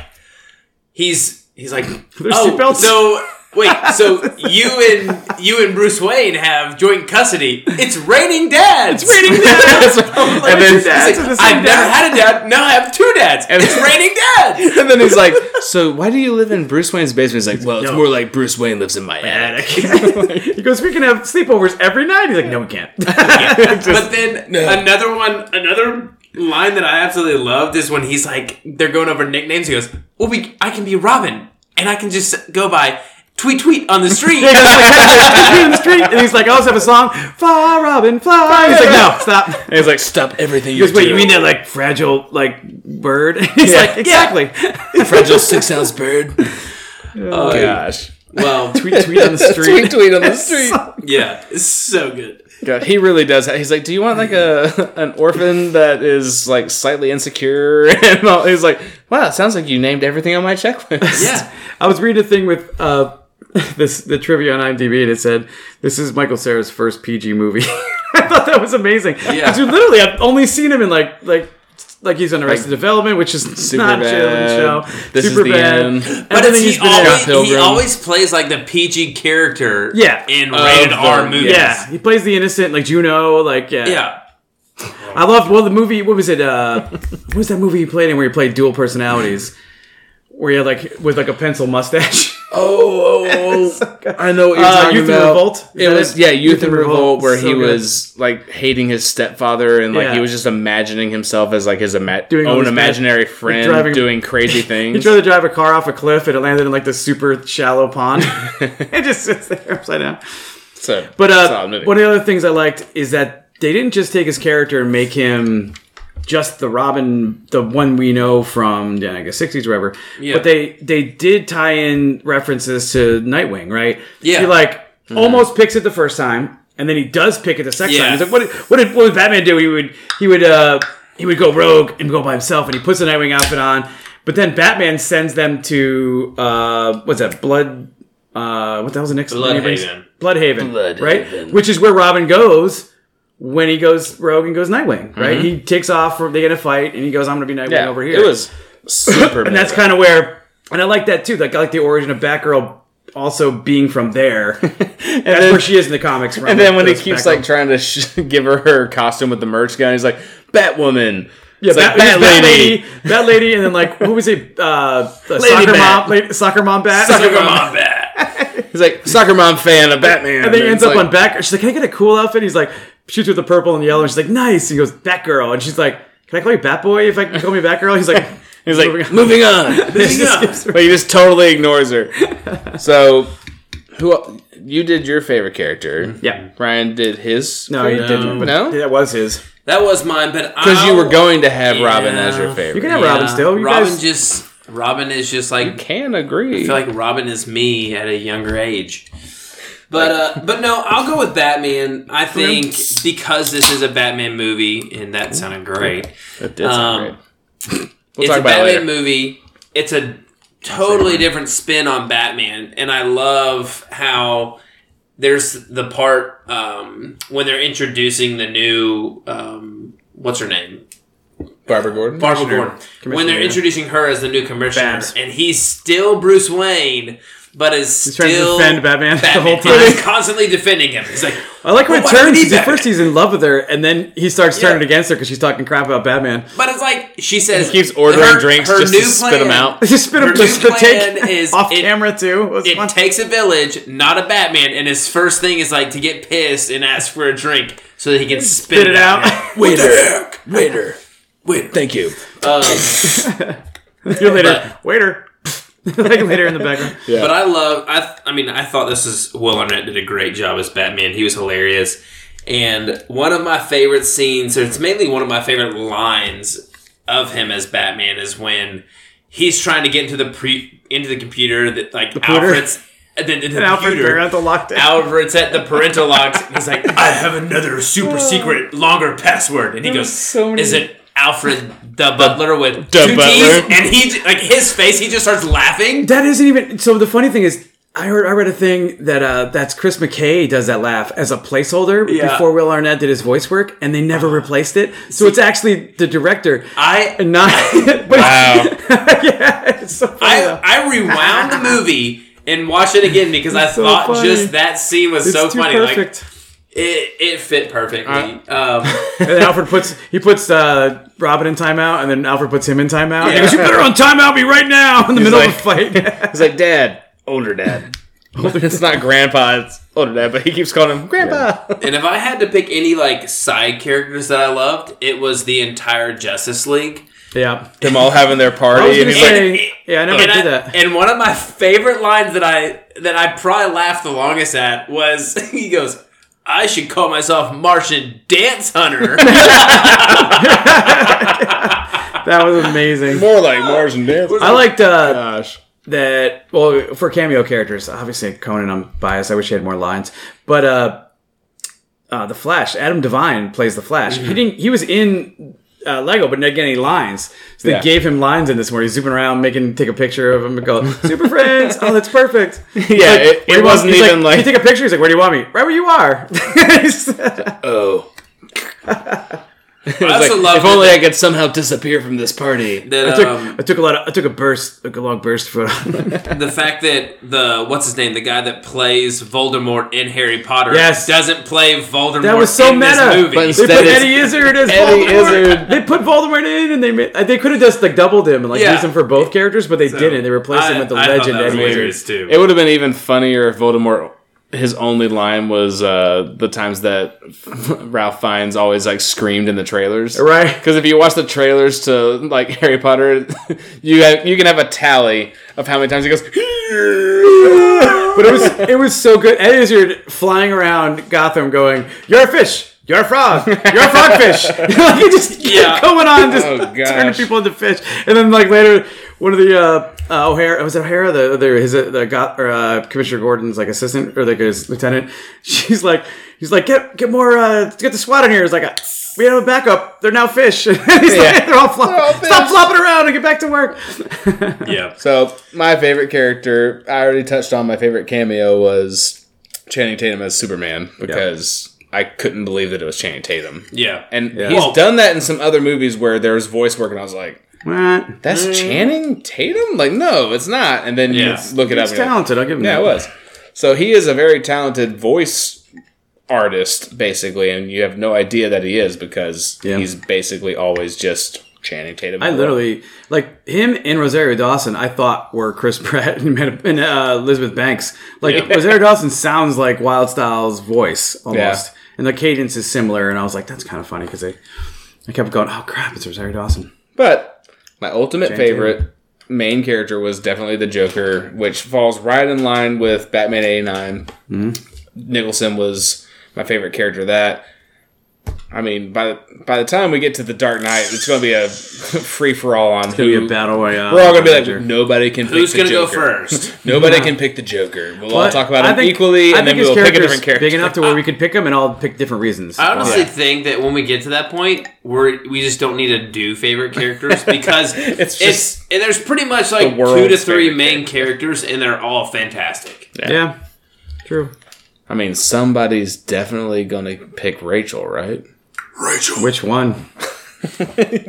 he's he's like, <laughs> There's oh, seatbelts?" so wait, <laughs> so you and you and Bruce Wayne have joint custody. It's raining dads. It's raining dads. <laughs> and then, dads are the I've never had a dad. Now I have two dads. And it's raining <laughs> dads. and then he's like, "So why do you live in Bruce Wayne's basement?" He's like, "Well, it's No. more like Bruce Wayne lives in my attic." he goes, "We can have sleepovers every night." He's like, "No, we can't." but then another one, another line that I absolutely loved is when he's like, they're going over nicknames. He goes, "Well, we, I can be Robin, and I can just go by tweet tweet on the street." <laughs> He goes like, in the street, and he's like, "I also have a song, Fly, Robin, fly." He's like, "No, stop." And he's like, "Stop everything you goes, "Wait, do." you mean that like fragile like bird?" <laughs> He's Yeah. like, "Exactly." <laughs> fragile six ounce bird? oh Gosh, well, tweet, tweet on the street. tweet tweet on the street. yeah, it's so good. God, he really does. He's like, "Do you want like a an orphan that is like slightly insecure?" And all, he's like, "Wow, it sounds like you named everything on my checklist." Yeah, I was reading a thing with uh, <laughs> this the trivia on IMDb, and it said this is Michael Cera's first PG movie. <laughs> I thought that was amazing. Yeah. Dude, literally, I've only seen him in like like. Like he's on Arrested Development, which is Super not a Bad. show. This is the bad. end. but Everything it's, he's he always he always plays like the PG character. Yeah. in Of rated the- R movies. Yeah, he plays the innocent, like Juno, like yeah. yeah. I love well the movie. What was it? Uh, what was that movie he played in where he played dual personalities? Where he had like with like a pencil mustache. <laughs> Oh, oh, oh. <laughs> I know what you're Uh, talking Youth in about. Revolt? Is It was yeah, Youth, in Revolt, where So he good. was like hating his stepfather and like Yeah. he was just imagining himself as like his ima- Doing own these bad- imaginary friend driving- doing crazy things. <laughs> He things. tried to drive a car off a cliff and it landed in like this super shallow pond. <laughs> it just sits there upside down. so, But uh, one of the other things I liked is that they didn't just take his character and make him just the Robin, the one we know from yeah, I guess sixties, whatever. Yeah. But they they did tie in references to Nightwing, right? Yeah. He like almost picks it the first time, and then he does pick it the second Yeah. time. He's like, what did, what did what would Batman do? He would he would uh he would go rogue and go by himself, and he puts the Nightwing outfit on. But then Batman sends them to uh what's that blood. Uh, what the hell's the next Blüdhaven. Blüdhaven, Blüdhaven. right? Which is where Robin goes when he goes rogue and goes Nightwing, right? He takes off, they get a fight, and he goes, "I'm going to be Nightwing yeah, over here." it was super. <laughs> and that's kind of where, and I like that too. Like I like the origin of Batgirl also being from there. <laughs> and that's where she is in the comics. From, And then when he keeps Batgirl. like trying to sh- <laughs> give her her costume with the merch gun, he's like, "Batwoman, Yeah, It's that, like, that, Bat lady. Lady. that lady, and then like who was it? Uh, soccer Bat. mom, lady, soccer mom bat. Suck 'em on bat. He's like soccer mom fan of Batman. And then he ends up like, on Bat. She's like, "Can I get a cool outfit?" He's like, shoots with the purple and yellow, and she's like, "Nice." He goes, "Batgirl," and she's like, "Can I call you Batboy if I can call me Batgirl?" He's like, <laughs> He's like, moving on. moving on. <laughs> <laughs> He just but he just totally ignores her. So, who you did your favorite character? Mm-hmm. Yeah. Ryan did his. No, he favorite? didn't. But No? that was his. That was mine, but Because you were going to have Robin as your favorite. You can have Robin still. You Robin guys- just Robin is just like can agree. I feel like Robin is me at a younger age. But uh, but no, I'll go with Batman. I think because this is a Batman movie, and that sounded great. that did sound um, great. We'll it's talk a about it Batman later. movie. It's a totally different spin on Batman, and I love how there's the part um, when they're introducing the new um, what's her name Barbara Gordon. Barbara Gordon. When they're introducing her as the new commissioner, Babs. and he's still Bruce Wayne, but is He's trying to still defend Batman the whole <laughs> time. He's constantly defending him. He's like, I like when Well, it why do we turns. need Because at first he's in love with her, and then he starts Yeah. turning against her because she's talking crap about Batman. but it's like she says He keeps ordering drinks just to spit 'em out. <laughs> Just spit him Her just new to take plan <laughs> is off it- camera too. Was It fun. takes a village, not a Batman, and his first thing is like to get pissed and ask for a drink so that he can spit, Spit it out. What the heck? Waiter. Wait, Thank you. um, You're later, waiter. <laughs> like later in the background. <laughs> Yeah. But I love. I. th- I mean, I thought this is Will Arnett did a great job as Batman. He was hilarious, and one of my favorite scenes, or it's mainly one of my favorite lines of him as Batman, is when he's trying to get into the pre into the computer that like uh, <laughs> computer? Alfred's. And then into the And Alfred computer, parental lockdown. Alfred's at the parental locks. He's like, I have another super secret, longer password, and he goes, so many- "Is it Alfred the butler with the two butler? T's?" And he like his face, he just starts laughing. That isn't even. So the funny thing is, I heard I read a thing that uh, that's Chris McKay does that laugh as a placeholder Yeah. before Will Arnett did his voice work, and they never replaced it. So it's actually the director I not. <laughs> but Wow. <laughs> yeah, it's so funny. I, though. I rewound the movie and watched it again because I so thought funny. just that scene was it's so too funny. Like perfect. It, it fit perfectly. um, <laughs> and then Alfred puts he puts uh, Robin in timeout, and then Alfred puts him in timeout. And he goes, "You better on timeout me right now!" In the middle of a fight. <laughs> He's like, Dad, older dad. <laughs> it's not grandpa, it's older dad, but he keeps calling him grandpa. and if I had to pick any like side characters that I loved, it was the entire Justice League. yeah, Them all having their I was party, and gonna he's like, yeah, I never and, did I- that. and one of my favorite lines that I that I probably laughed the longest at was he goes, "I should call myself Martian Dance Hunter." <laughs> That was amazing. more like Martian Dance. I liked uh, Gosh. that. Well, for cameo characters, obviously Conan, I'm biased. I wish he had more lines, but uh, uh, the Flash, Adam DeVine plays the Flash. Mm-hmm. He didn't. He was in. Uh, Lego, but didn't get any lines. So they Yeah. gave him lines in this where he's zooming around, making take a picture of him and go, "Super friends." Oh, that's perfect. <laughs> Yeah, Like, it, it wasn't he's even like, like, you take a picture. He's like, "Where do you want me?" Right where you are. <laughs> oh. I also Like, love if only I could somehow disappear from this party. that I took, um, I took a lot. Of, I took a burst, like a long burst photo. <laughs> <laughs> the fact that the what's his name, the guy that plays Voldemort in Harry Potter, Yes. doesn't play Voldemort. That was so in meta. This movie. But They instead put it's Eddie Izzard as Eddie Voldemort. Izzard. They put Voldemort in, and they they could have just like doubled him and like Yeah. used him for both characters, but they didn't. They replaced him with the I legend Eddie Izzard. too. It would have been even funnier if Voldemort, his only line was uh, the times that <laughs> Ralph Fiennes always like screamed in the trailers. Right. Because if you watch the trailers to like <laughs> Harry Potter, <laughs> you have, you can have a tally of how many times he goes. But it was it was so good. Eddie Izzard flying around Gotham, going, "You're a fish." You're a frog. You're a frogfish. like he just kept Yeah. going on, just Oh, turning people into fish. And then like later, one of the uh, uh, O'Hara was it O'Hara the other his uh, the got or uh, Commissioner Gordon's like assistant or like his lieutenant. <laughs> She's like he's like get get more uh, get the SWAT in here. It's like a, we have a backup. They're now fish. <laughs> he's like, they're all, flop- all stop flopping around and get back to work. <laughs> yeah. So my favorite character, I already touched on. My favorite cameo was Channing Tatum as Superman because I couldn't believe that it was Channing Tatum. Yeah. And Yeah. he's Well- done that in some other movies where there's voice work, and I was like, What? "That's Channing Tatum? Like, no, it's not." And then Yeah. you look it up. He's and like, talented. I'll give him Yeah, that. it was. So he is a very talented voice artist, basically, and you have no idea that he is because Yeah. he's basically always just Channing Tatum. I literally like him and Rosario Dawson. I thought were Chris Pratt <laughs> and, and uh, Elizabeth Banks. Like Yeah. Rosario Dawson sounds like Wyldstyle's voice almost, Yeah. and the cadence is similar. And I was like, that's kind of funny because I, I kept going, oh crap, it's Rosario Dawson. But my ultimate Channing favorite main character was definitely the Joker, which falls right in line with Batman 89. Mm-hmm. Nicholson was my favorite character of that. I mean, by the, by the time we get to the Dark Knight, it's going to be a <laughs> free for all on It's gonna be who. a battle royale. We're all going to be like, nobody can pick the Joker. Who's gonna go first? <laughs> Nobody can pick the Joker. We'll all talk about I him think- equally, I and then we'll pick a different character. Big enough to where we could pick them and all pick different reasons. I honestly Yeah. think that when we get to that point, we're we just don't need to do favorite characters <laughs> because It's it's, and there's pretty much like two to three favorite main characters, and they're all fantastic. yeah. true. I mean, somebody's definitely going to pick Rachel, right? Rachel, <laughs> Which one?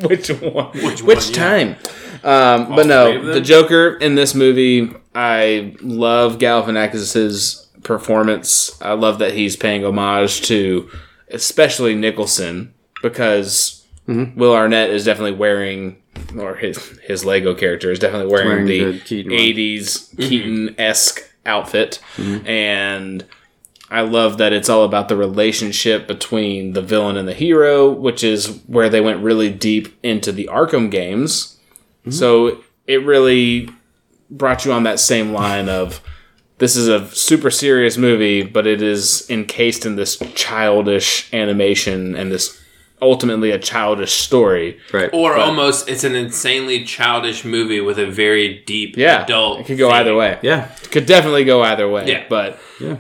Which one? Which, one, yeah. time? Um, but no, the Joker in this movie, I love Galifianakis's performance. I love that he's paying homage to, especially Nicholson, because Mm-hmm. Will Arnett is definitely wearing, or his his Lego character is definitely wearing, Wearing the, the Keaton one. Mm-hmm. '80s Keaton esque outfit, and I love that it's all about the relationship between the villain and the hero, which is where they went really deep into the Arkham games. Mm-hmm. So it really brought you on that same line of this is a super serious movie, but it is encased in this childish animation and this ultimately a childish story. Right. or But- almost it's an insanely childish movie with a very deep Yeah, adult. it could go theme. either way. yeah. It Could definitely go either way. Yeah. But Yeah.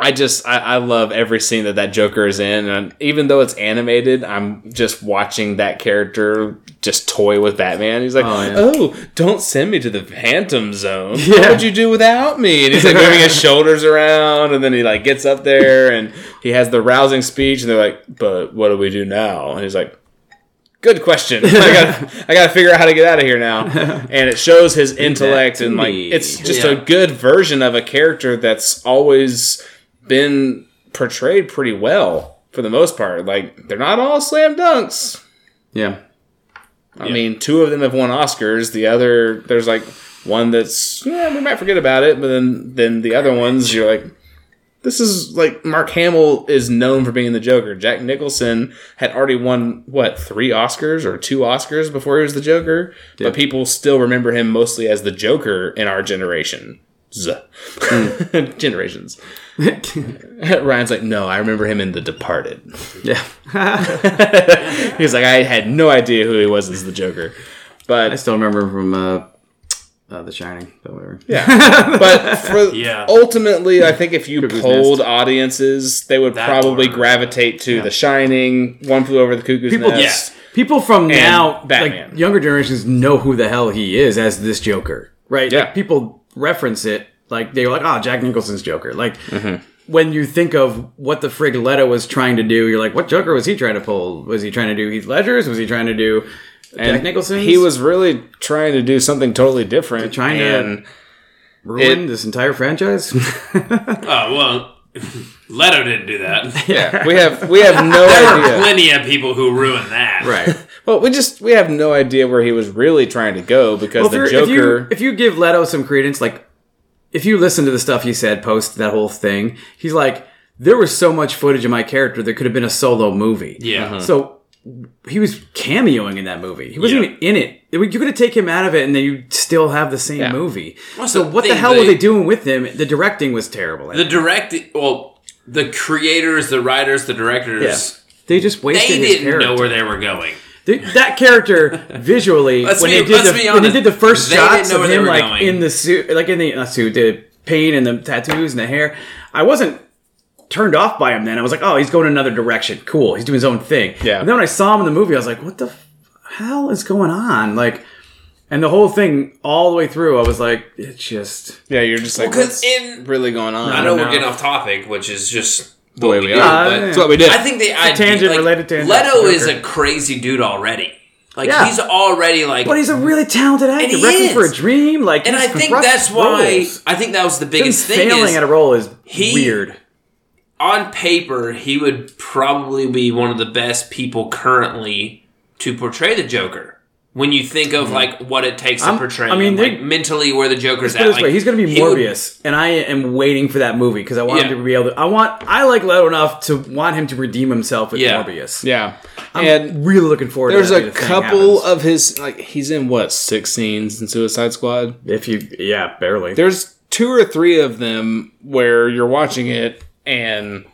I just I, I love every scene that that Joker is in, and even though it's animated, I'm just watching that character just toy with Batman. He's like, Oh, "Oh, don't send me to the Phantom Zone. What Yeah. would you do without me?" And he's like moving his <laughs> shoulders around, and then he like gets up there and he has the rousing speech, and they're like, "But what do we do now?" And he's like. Good question. I got I got to figure out how to get out of here now. <laughs> And it shows his intellect and like it's just Yeah. a good version of a character that's always been portrayed pretty well for the most part. Like they're not all slam dunks. Yeah. I mean, two of them have won Oscars. The other, there's like one that's yeah, we might forget about it, but then then the other ones, you're like, this is like Mark Hamill is known for being the Joker. Jack Nicholson had already won what three Oscars or two Oscars before he was the Joker, Yeah. but people still remember him mostly as the Joker in our generation. Z. Generations. Hmm. <laughs> <laughs> Ryan's like, no, I remember him in The Departed. Yeah. <laughs> He's like, I had no idea who he was as the Joker. But I still remember him from uh, uh, The Shining, but whatever. Yeah, <laughs> but for Yeah. ultimately, I think if you Cuckoo's polled Nest. audiences, they would That probably or- gravitate to The Shining, One Flew Over the Cuckoo's People, Nest. Yes. people from now, Batman. like younger generations, know who the hell he is as this Joker, right? Yeah. Like, people reference it like they were like, "Oh, Jack Nicholson's Joker." Like Mm-hmm. when you think of what the frig Leto was trying to do, you're like, "What Joker was he trying to pull? Was he trying to do Heath Ledger's? Was he trying to do Jack Nicholson's? He was really trying to do something totally different. Trying to- ruin it- this entire franchise." <laughs> Oh well, <laughs> Leto didn't do that. yeah, we have we have no There were idea. plenty of people who ruined that. right. <laughs> Well, we just we have no idea where he was really trying to go because Well, the if, you're- if you Joker. if you give Leto some credence, like if you listen to the stuff he said post that whole thing, he's like, there was so much footage of my character that could have been a solo movie. Yeah. Uh-huh. So he was cameoing in that movie. He wasn't Yeah. even in it. You could have taken him out of it, and then you still have the same Yeah. movie. Well, so so what the they- hell were they- they doing with him? The directing was terrible. The direct, well, the creators, the writers, the directors, they just wasted they didn't character. know where they were going. Th- that character visually <laughs> Let's when be- they did let's the be when they did the first They shots of him like going. in the suit like in the not suit the paint and the tattoos and the hair I wasn't turned off by him then I was like oh he's going another direction cool he's doing his own thing Yeah. and then when I saw him in the movie I was like what the f- hell is going on like and the whole thing all the way through I was like it's just yeah, you're just like, Well, 'cause what's in- really going on? I know know. we're getting off topic, which is just the way we do, are. Uh, but That's what we did. I think the idea, tangent like, related tangent. Leto is a crazy dude already. Like Yeah. he's already like, but he's a really talented actor he Requiem for a. Dream like and I think that's why roles. I think that was the Him biggest thing failing is at a role is he- weird on paper he would probably be one of the best people currently to portray the Joker. When you think of mm-hmm. like what it takes to I'm- portray, I mean, him, like mentally where the Joker's at. it this like, way, he's going to be he would- Morbius, and I am waiting for that movie because I want Yeah. him to be able to. I want. I like Leto enough to want him to redeem himself with Yeah. Morbius. Yeah, I'm and really looking forward. there's to that a the couple happens. of his like he's in what six scenes in Suicide Squad. if you, yeah, barely. There's two or three of them where you're watching it and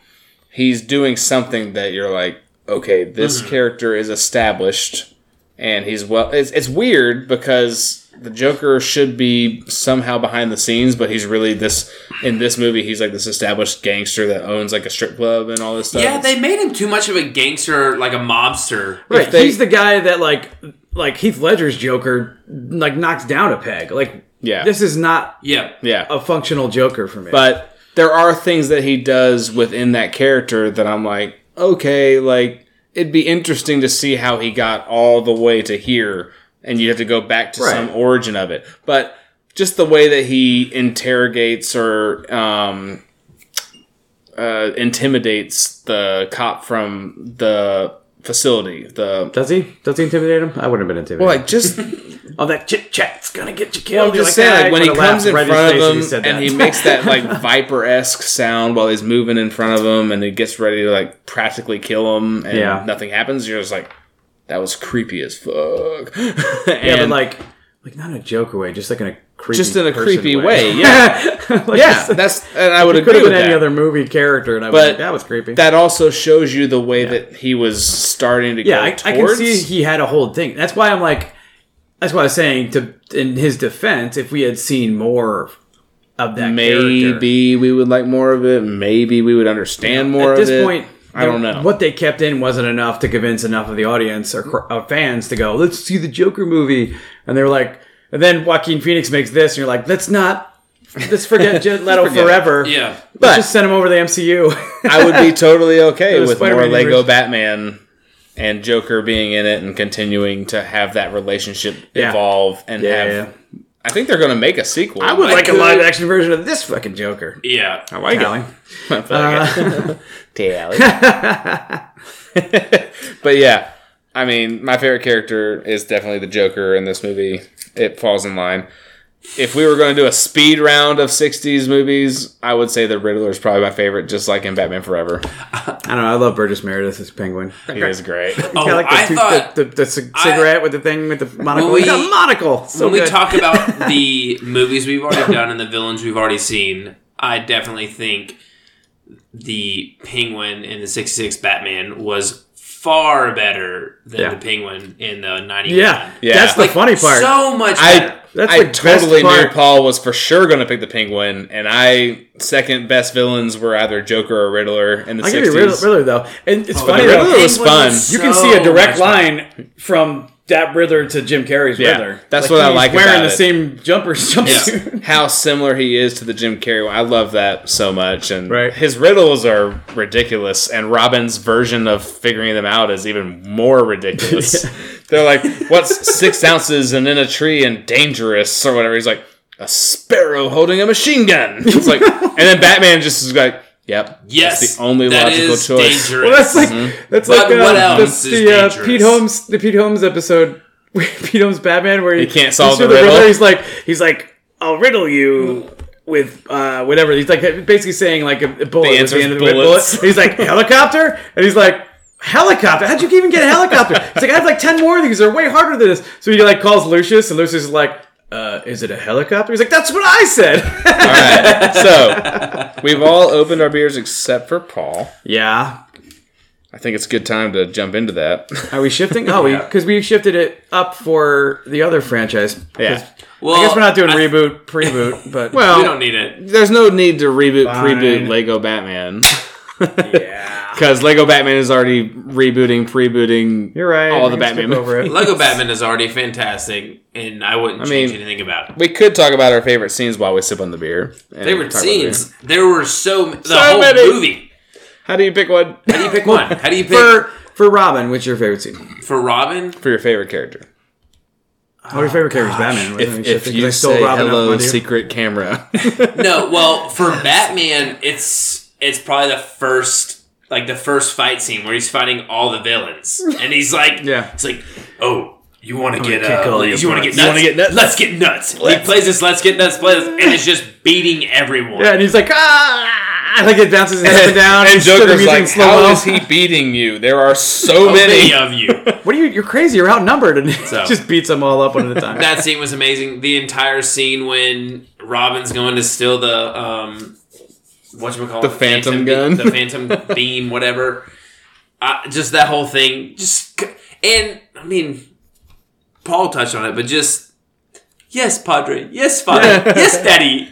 he's doing something that you're like, okay, this mm. character is established and he's well. It's, it's weird because the Joker should be somehow behind the scenes, but he's really this in this movie. He's like this established gangster that owns like a strip club and all this stuff. Yeah, they made him too much of a gangster, like a mobster. Right, they- he's the guy that like like Heath Ledger's Joker like knocks down a peg. Like, Yeah. this is not Yeah, yeah, a functional Joker for me. but there are things that he does within that character that I'm like, okay, like it'd be interesting to see how he got all the way to here, and you have to go back to Right. some origin of it. But just the way that he interrogates or um, uh, intimidates the cop from the facility, the does he? Does he intimidate him? I wouldn't have been intimidated. well, like just <laughs> oh, that chit chat's gonna get you Well, killed. I'm You're just saying, "Ah," like when he comes in front of him and he makes that <laughs> like viper esque sound while he's moving in front of him, and he gets ready to like practically kill him, and Yeah. nothing happens. You're just like, that was creepy as fuck. <laughs> yeah, but like, like not in a Joker way, just like in a just in a creepy way. <laughs> Yeah, like, yeah. That's and I would agree could have with any that. other movie character, and I But like, that was creepy. That also shows you the way that he was starting to yeah, I, I can see he had a whole thing. That's why I'm like, that's why I was saying to in his defense, if we had seen more of that, character, Maybe we would like more of it. Maybe we would understand more at this it. point. I don't know. What they kept in wasn't enough to convince enough of the audience or uh, fans to go, let's see the Joker movie. And they were like, and then Joaquin Phoenix makes this, and you're like, let's not, let's forget <laughs> Jared Leto forget it. forever. yeah. Let's But- just send him over to the MCU. <laughs> I would be totally okay with more Spider-Man Lego universe. Batman and Joker being in it and continuing to have that relationship Yeah. evolve and Yeah, have. I think they're going to make a sequel. I would I like a live action version of this fucking Joker. Yeah. I like Callie. it. Tally. but yeah, I mean, my favorite character is definitely the Joker in this movie. It falls in line. If we were going to do a speed round of 60s movies, I would say the Riddler is probably my favorite, just like in Batman Forever. I don't know. I love Burgess Meredith as Penguin. He is great. <laughs> Oh, I like the, I two- thought the, the, the c- cigarette with the thing with the monocle. When He's got a we- monocle. So when we talk about <laughs> the movies we've already done and the villains we've already seen, I definitely think the Penguin in the '66 Batman was far better than Yeah. the Penguin in the '91. yeah, Yeah. that's the funny part. So much I. That's I the best totally knew part. Paul was for sure going to pick the Penguin, and I second best villains were either Joker or Riddler in the I give you sixties. Riddler, Riddler though, and it's oh, funny the though. Riddler was Penguin fun. was You can see a direct much fun. line from that Riddler to Jim Carrey's Yeah, Riddler. that's what I he's like Wearing about the it. same jumpers, <laughs> jumpsuit. How similar he is to the Jim Carrey one. I love that so much, and Right. his riddles are ridiculous. And Robin's version of figuring them out is even more ridiculous. <laughs> They're like, "What's six ounces and in a tree and dangerous or whatever?" He's like, "A sparrow holding a machine gun." It's like, <laughs> and then Batman just is like, "Yep, yes, that's the only that logical is choice." Dangerous. Well, that's like that's But like uh, what the, else is the uh. Pete Holmes the Pete Holmes episode, <laughs> Pete Holmes Batman, where he, He can't solve through the riddle. He's like he's like I'll riddle you. With uh, whatever, he's like basically saying like a, a bullet The was the end of the bullet. He's like helicopter, and he's like helicopter. How'd you even get a helicopter? He's like I have like ten more of these. They're way harder than this. So he like calls Lucius, and Lucius is like, uh, "Is it a helicopter?" He's like, "That's what I said." All right, <laughs> so we've all opened our beers except for Paul. yeah, I think it's a good time to jump into that. Are we shifting? Oh, we because we shifted it up for the other franchise. Yeah. well, I guess we're not doing I- reboot, pre-boot, but Well, We don't need it. there's no need to reboot, Fine. preboot Lego Batman. Yeah, Because Lego Batman is already rebooting, prebooting you're right. all the We can skip Batman over it. Lego Batman is already fantastic, and I wouldn't I change mean, anything about it. We could talk about our favorite scenes while we sip on the beer. Favorite talk about the beer. scenes. There were so the So whole many. movie. How do you pick one How do you pick one? How do you <laughs> pick For for Robin, what's your favorite scene? for Robin? for your favorite character? Oh, your favorite oh, character is Batman. wasn't If, if you I stole say Robin hello, secret camera. No, well, for <laughs> Batman, it's it's probably the first like the first fight scene where he's fighting all the villains, and he's like, <laughs> Yeah. it's like, oh. You want to get uh, you want to get nuts? Get nuts? Let's get nuts. He plays this Let's Get Nuts plays, and it's just beating everyone. Yeah, and he's like, ah, like it bounces his head up and down. and of Joker's like, how is he beating you? There are so <laughs> many many. of you. <laughs> What are you? You're crazy. You're outnumbered, and So- just beats them all up one at a time. that scene was amazing. The entire scene when Robin's going to steal the um, what you call The phantom be- gun? the phantom <laughs> beam, whatever. Uh, just that whole thing, just and I mean, Paul touched on it, but just yes, Padre, yes, Father, <laughs> yes, Daddy.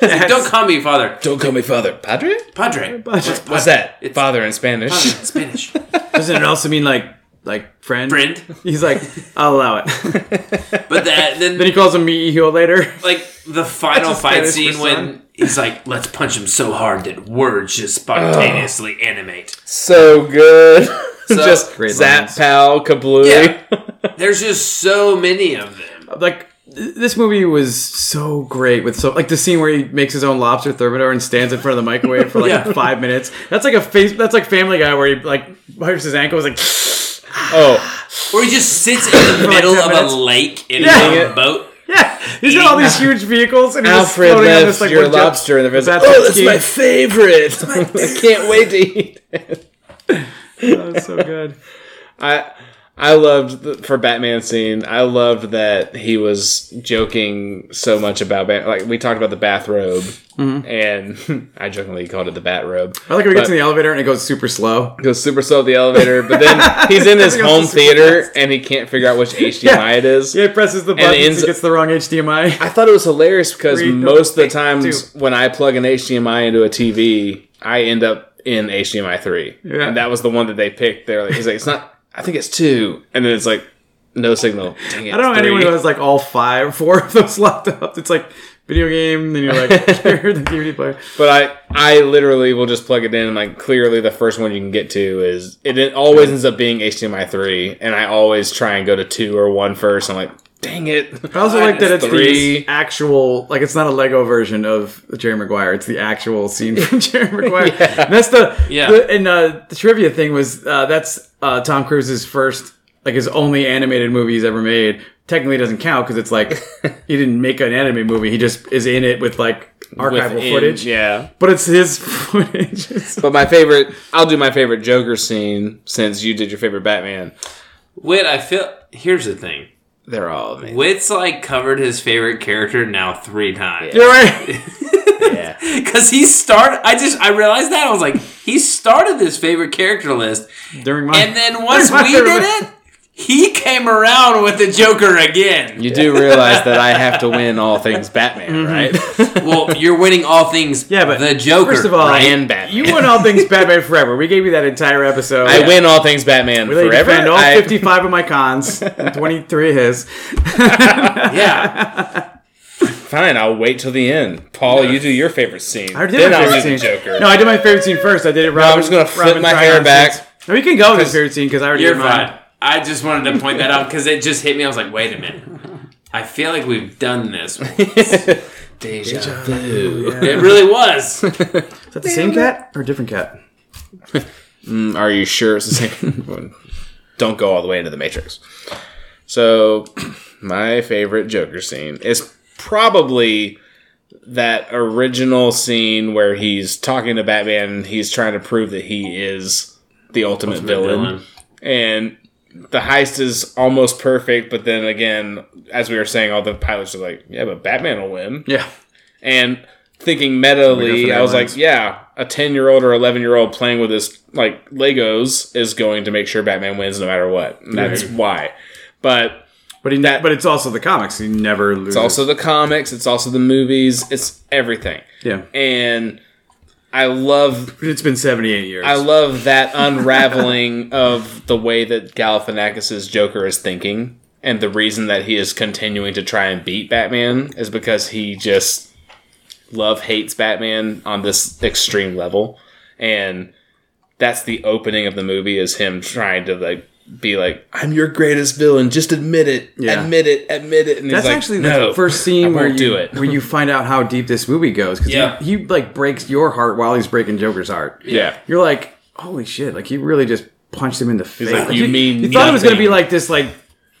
Don't call me Father, Don't call me father. Padre? Padre. What's that? It's- father in Spanish. Padre in Spanish. <laughs> Doesn't it also mean like like friend? Friend. He's like, I'll allow it. <laughs> But that then then he calls him me heel later. like the final That's a fight Spanish scene when son. he's like, "Let's punch him so hard that words just spontaneously animate." so good. So- <laughs> just Great Zap lines. Pal Kablooey. Yeah. <laughs> There's just so many of them. Like th- this movie was so great with so like the scene where he makes his own lobster thermidor and stands in front of the microwave for like Yeah. five minutes. That's like a face. That's like Family Guy where he like wipes his ankle. Is like Oh, <gasps> Or he just sits in the <laughs> like middle 10 of minutes. a lake in Yeah. a boat. yeah, he's got all these huge vehicles and he's just Alfred floating on left this like your one jet- lobster in the That's Oh, that's my favorite. <laughs> I can't wait to eat. it. That was so good. <laughs> I I loved the, for Batman scene. I loved that he was joking so much about Bat. Like we talked about the bathrobe, mm-hmm. and <laughs> I jokingly called it the bat robe. I like when he gets in the elevator and it goes super slow. goes super slow at the elevator, but then <laughs> he's in his home theater fast. and he can't figure out which HDMI <laughs> Yeah. it is. Yeah, he presses the button, ends- he gets the wrong HDMI. I thought it was hilarious because Three, most of the eight, times when I plug an HDMI into a TV, I end up in HDMI three, Yeah. and that was the one that they picked. They're like, he's like, it's not. I think it's two, and then it's like no signal. Dang it, I don't know it's anyone who has like all five, <laughs> four of those locked up. It's like video game, then you're like <laughs> here, the DVD player. But I, I literally will just plug it in, and like clearly the first one you can get to is it. it always ends up being HDMI three, and I always try and go to two or one first. I'm like, dang it. I also like that it's three. the actual, like it's not a Lego version of Jerry Maguire. It's the actual scene from <laughs> Jerry Maguire. And that's the Yeah. The, and uh, the trivia thing was uh, that's uh, Tom Cruise's first, like his only animated movie he's ever made. Technically, doesn't count because it's like <laughs> he didn't make an anime movie. He just is in it with like archival Within- footage. Yeah. But it's his <laughs> footage. But my favorite, I'll do my favorite Joker scene since you did your favorite Batman. Wit, I feel. Here's the thing. They're all amazing. Wit's like covered his favorite character now three times. You're right. <laughs> Yeah. Because he started. I just I realized that I was like, he started this favorite character list, During my and then <laughs> once we did it, he came around with the Joker again. You do realize that I have to win all things Batman, mm-hmm. right? <laughs> Well, you're winning all things. Yeah, but the Joker. First of all, right? and Batman. you win all things Batman Forever. We gave you that entire episode. I win all things Batman We let you forever. defend all I- 55 of my cons, and <laughs> 23 of his. <laughs> yeah, fine, I'll wait till the end. Paul, you do your favorite scene. I did then my I'll favorite do the scene. Joker. No, I did my favorite scene first. I did it. Robin, I'm just gonna flip Robin my hair back. scenes. No, you can go with his favorite scene because I already you're did mine. fine. I just wanted to point that out because it just hit me. I was like, wait a minute. I feel like we've done this. <laughs> It Deja vu. really was. <laughs> Is that the same cat or a different cat? <laughs> Mm, Are you sure it's the same? one? Don't go all the way into the Matrix. So, <clears throat> my favorite Joker scene is probably that original scene where he's talking to Batman and he's trying to prove that he is the ultimate, villain. villain. And the heist is almost perfect, but then again, as we were saying, all the pilots are like, yeah, but Batman will win. Yeah. And thinking metally, I was that like, yeah, a 10 year old or 11 year old playing with this, like, Legos is going to make sure Batman wins no matter what. And that's why. But But he, that, but it's also the comics. He never loses. it's also the comics, it's also the movies, it's everything. yeah. And I love <laughs> It's been 78 years. I love that unraveling <laughs> of the way that Galifianakis's Joker is thinking, and the reason that he is continuing to try and beat Batman is because he just love hates Batman on this extreme level, and that's the opening of the movie is him trying to like be like, "I'm your greatest villain. Just admit it. Yeah. Admit it. Admit it." And That's he's like, actually no, the first scene where you do it. where you <laughs> find out how deep this movie goes because Yeah. he, he like breaks your heart while he's breaking Joker's heart. Yeah. You're like, holy shit! Like he really just punched him in the face. like, "You mean You thought it was gonna be like this, like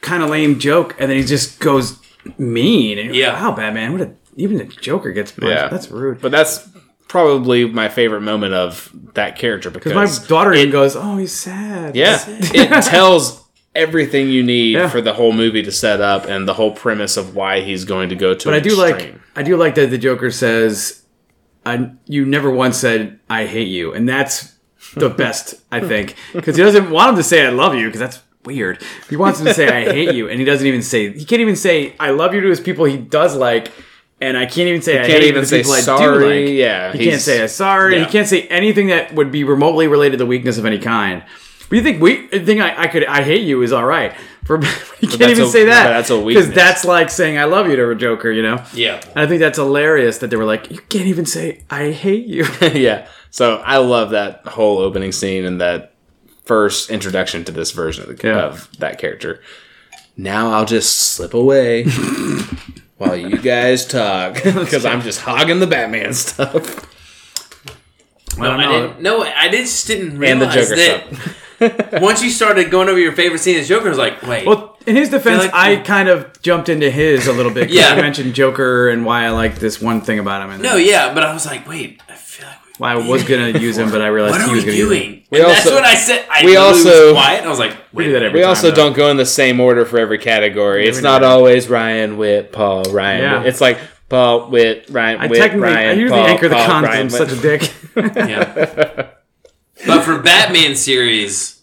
kind of lame joke, and then he just goes mean. And Yeah. like, wow, Batman! What a even the Joker gets punched. Yeah. That's rude. But that's probably my favorite moment of that character because my daughter even goes, "Oh, he's sad." yeah, it <laughs> tells everything you need Yeah. for the whole movie to set up and the whole premise of why he's going to go to. But I do like. I do like that the Joker says, I, "You never once said I hate you," and that's the <laughs> best I think because he doesn't want him to say I love you because that's weird. He wants him to say I hate you, and he doesn't even say he can't even say I love you to his people he does like. And I can't even say I can't hate even the say people I do sorry. like. Yeah, he can't say I'm sorry. yeah. He can't say anything that would be remotely related to weakness of any kind. But you think we the thing I, I could I hate you is all right. For <laughs> he can't even a- say that that's a weakness because that's like saying I love you to a Joker. You know. Yeah. And I think that's hilarious that they were like, you can't even say I hate you. <laughs> yeah. So I love that whole opening scene and that first introduction to this version of, the, Yeah. of that character. Now I'll just slip away <laughs> while you guys talk <laughs> because I'm just hogging the Batman stuff No, I, didn't. No, I just didn't and the realize Joker that. stuff. <laughs> Once you started going over your favorite scene as Joker, I was like, wait. well, in his defense, like- I kind of jumped into his a little bit. <laughs> Yeah. I mentioned Joker and why I like this one thing about him. And no, yeah, but I was like, wait, I feel like we. why I was going to use him, but I realized What he was we going to use him. doing? We and that's also- what I said. I we we also also- quiet. And I was like, wait, do that every We time, also though. don't go in the same order for every category. It's not do. always Ryan Whit, Paul, Ryan. Yeah. Whit. It's like Paul Whit, Ryan I Whit, technically, Ryan. I usually Paul, anchor the Paul, con 'cause I'm such a dick. <laughs> Yeah. but for Batman series,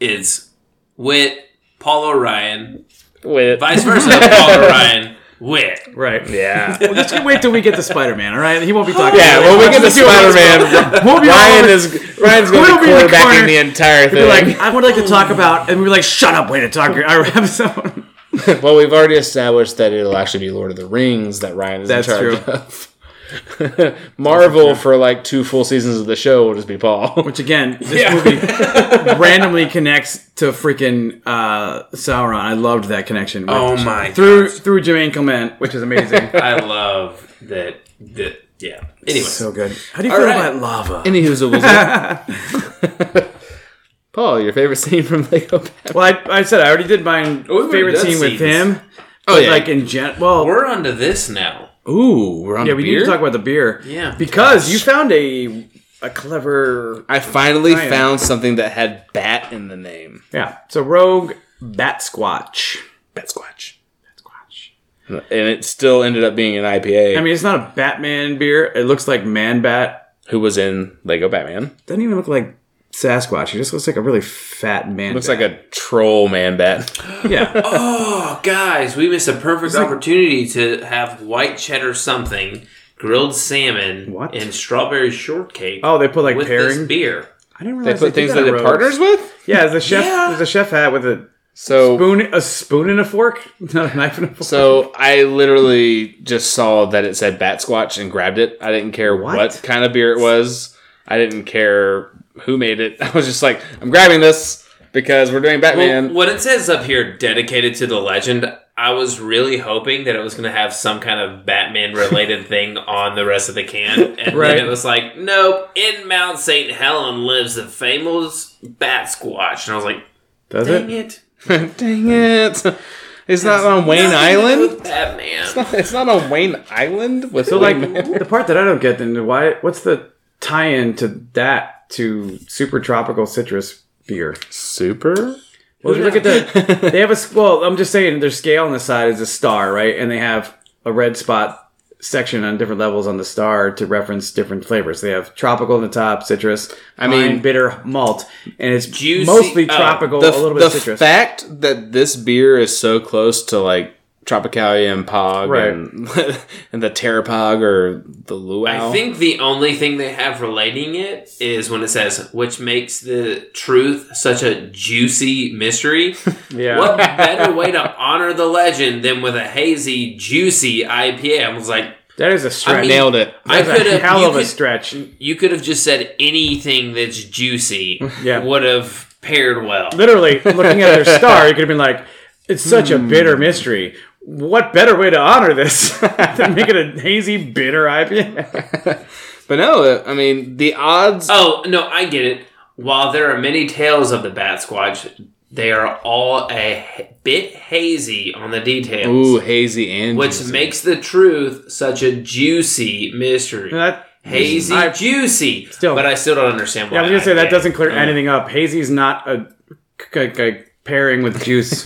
it's Wit, Paul O'Ryan, Whit. vice versa, Paul <laughs> O'Ryan, Wit. right. Yeah. Well, just wait till we get to Spider Man, all right? He won't be talking. Yeah, about it. when we get to Spider Man, We'll be Ryan is Ryan's going We'll to be be the quarterbacking corner. the entire thing. like, I would like to talk about, and we are like, "Shut up, wait to talk." Our <laughs> episode. <laughs> well, we've already established that it'll actually be Lord of the Rings that Ryan is That's in charge true. of. <laughs> Marvel for like two full seasons of the show will just be Paul. <laughs> Which again, this movie <laughs> randomly connects to freaking uh, Sauron. I loved that connection. with- Oh my through gosh. through Jermaine Clement, which is amazing. I love that. That yeah. Anyway, so good. How do you All feel right. about lava? Any who's a wizard. Paul, your favorite scene from Lego Batman? Well, I, I said I already did my we've favorite done scene with scenes. him. Oh yeah, like in gen. Well, we're onto this now. Ooh, we're on beer. yeah, the we beer. need to talk about the beer. Yeah. because you found a a clever. I finally Ryan. found something that had bat in the name. Yeah, it's a Rogue Bat Squatch. Bat Squatch. Bat squatch. And it still ended up being an IPA. I mean, it's not a Batman beer. It looks like Man Bat. who was in Lego Batman? Doesn't even look like Sasquatch. He just looks like a really fat man. Looks bat. like a troll man bat. <laughs> yeah. <laughs> Oh, guys, we missed a perfect opportunity to have white cheddar something, grilled salmon, What? and strawberry shortcake. Oh, they put like with this pairing. beer. I didn't They realize put did things that that they're partners with. Yeah, there's a chef. Yeah. There's a chef hat with a So spoon, a spoon and a fork, <laughs> not a knife and a fork. So I literally just saw that it said Bat Squatch and grabbed it. I didn't care what, What? kind of beer it was. I didn't care who made it. <laughs> I was just like, I'm grabbing this because we're doing Batman. Well, what it says up here, dedicated to the legend, I was really hoping that it was going to have some kind of Batman related <laughs> thing on the rest of the can. And Right. then it was like, nope, in Mount St. Helen lives the famous Bat Squatch. And I was like, Does dang it? it. <laughs> Dang it! It's not on Wayne Nothing Island. Batman. It's not on Wayne Island with So like Man. the part that I don't get then why what's the tie-in to that to super tropical citrus beer? super. Well, look at the <laughs> they have a well. I'm just saying their scale on the side is a star, right? And they have a red spot section on different levels on the star to reference different flavors. They have tropical on the top, citrus. I mean- mean, bitter malt, and it's Juicy- mostly oh, tropical, The, a little bit the of citrus. The fact that this beer is so close to like Tropicalia and Pog Right. and, <laughs> and the Terrapog or the Luau. I think the only thing they have relating it is when it says, which makes the truth such a juicy mystery. <laughs> yeah, What better way to honor the legend than with a hazy, juicy IPA? I was like, that is a stretch. I mean- nailed it. I That's could a have. hell You of a could, stretch. you could have just said anything that's juicy. <laughs> Yeah. would have paired well. Literally, looking at their star, you could have been like, "It's such a hmm. bitter mystery." What better way to honor this <laughs> than make it a hazy, bitter IPA? <laughs> But no, I mean the odds. Oh no, I get it. While there are many tales of the Bat Squatch, they are all a bit hazy on the details, Ooh, hazy and which juicy. makes the truth such a juicy mystery. That, hazy, I- juicy. Still- but I still don't understand why. yeah, I was gonna say that doesn't clear uh. anything up. Hazy's not a, c- c- pairing with juice.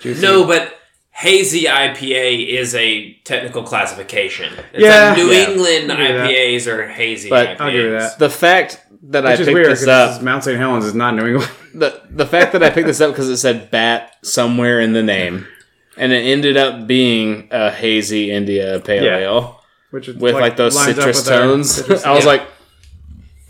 Juicy. <laughs> No, but hazy IPA is a technical classification. It's Yeah. like New Yeah. England I'll give you that. IPAs are hazy But- IPAs. I'll give you that. the fact that I Which is picked weird this up. Mount St. Helens is not New England. <laughs> the the fact that I picked this up because it said bat somewhere in the name, and it ended up being a hazy India Pale Yeah. Ale Which is with like, those citrus with tones. citrus- <laughs> I was yeah. like,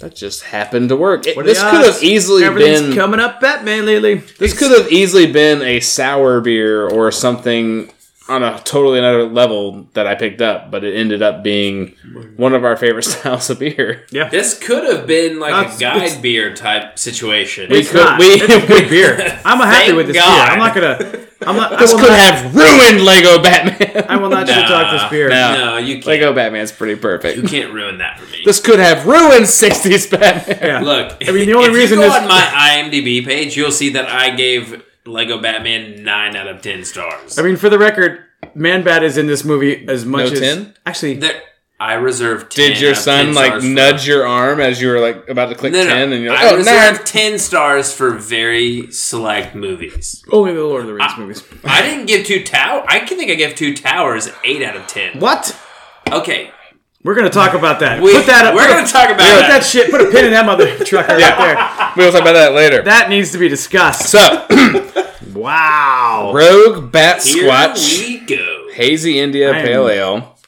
that just happened to work. It- this could have easily Everything's been coming up Batman lately. this could have easily been a sour beer or something on a totally another level that I picked up, but it ended up being one of our favorite <laughs> styles of beer. Yeah. This could have been like That's- a guide beer type situation. We It's could- not. we- it's <laughs> good beer. <laughs> I'm happy with this God. beer. I'm not gonna. I'm not. This I will could not, have ruined Lego Batman. I will not shit talk this beer. No. no, you can't. Lego Batman's pretty perfect. You can't ruin that for me. This could have ruined 60s Batman. Yeah. Look, I mean, the only if reason you go this- on my IMDb page, you'll see that I gave Lego Batman nine out of ten stars. I mean, for the record, Man Bat is in this movie as much No as 10? actually. There, I reserve. 10 Did your out son 10 like nudge your arm as you were like about to click No, no, 10 and you're like, I oh, reserve nine. ten stars for very select movies. Only the Lord of the Rings movies. I didn't give two tower. I can think I gave two towers eight out of ten. What? Okay, We're gonna talk about that. we, put that up. We're put, gonna talk about put that. that shit. Put a pin in that mother <laughs> trucker right there. We'll talk about that later. That needs to be discussed. so, <clears throat> Wow. Rogue Bat Here Squatch we go. Hazy India I Pale Ale.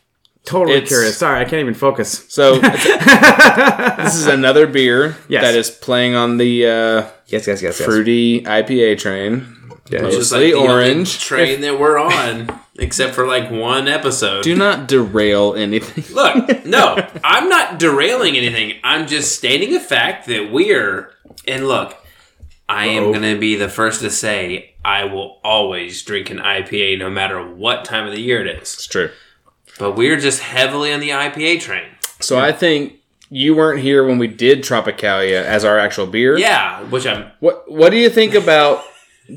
Totally It's- curious. Sorry, I can't even focus. So, <laughs> this is another beer Yes. that is playing on the uh, Yes, yes, yes, fruity IPA train. Yeah, Mostly Just like the orange. orange train that we're on, except for like one episode. Do not derail anything. Look, <laughs> no, I'm not derailing anything. I'm just stating a fact that we're. And look, I am Uh-oh. going to be the first to say I will always drink an IPA no matter what time of the year it is. It's true. But we're just heavily on the IPA train. So I think you weren't here when we did Tropicalia as our actual beer. Yeah, which I'm. What What do you think about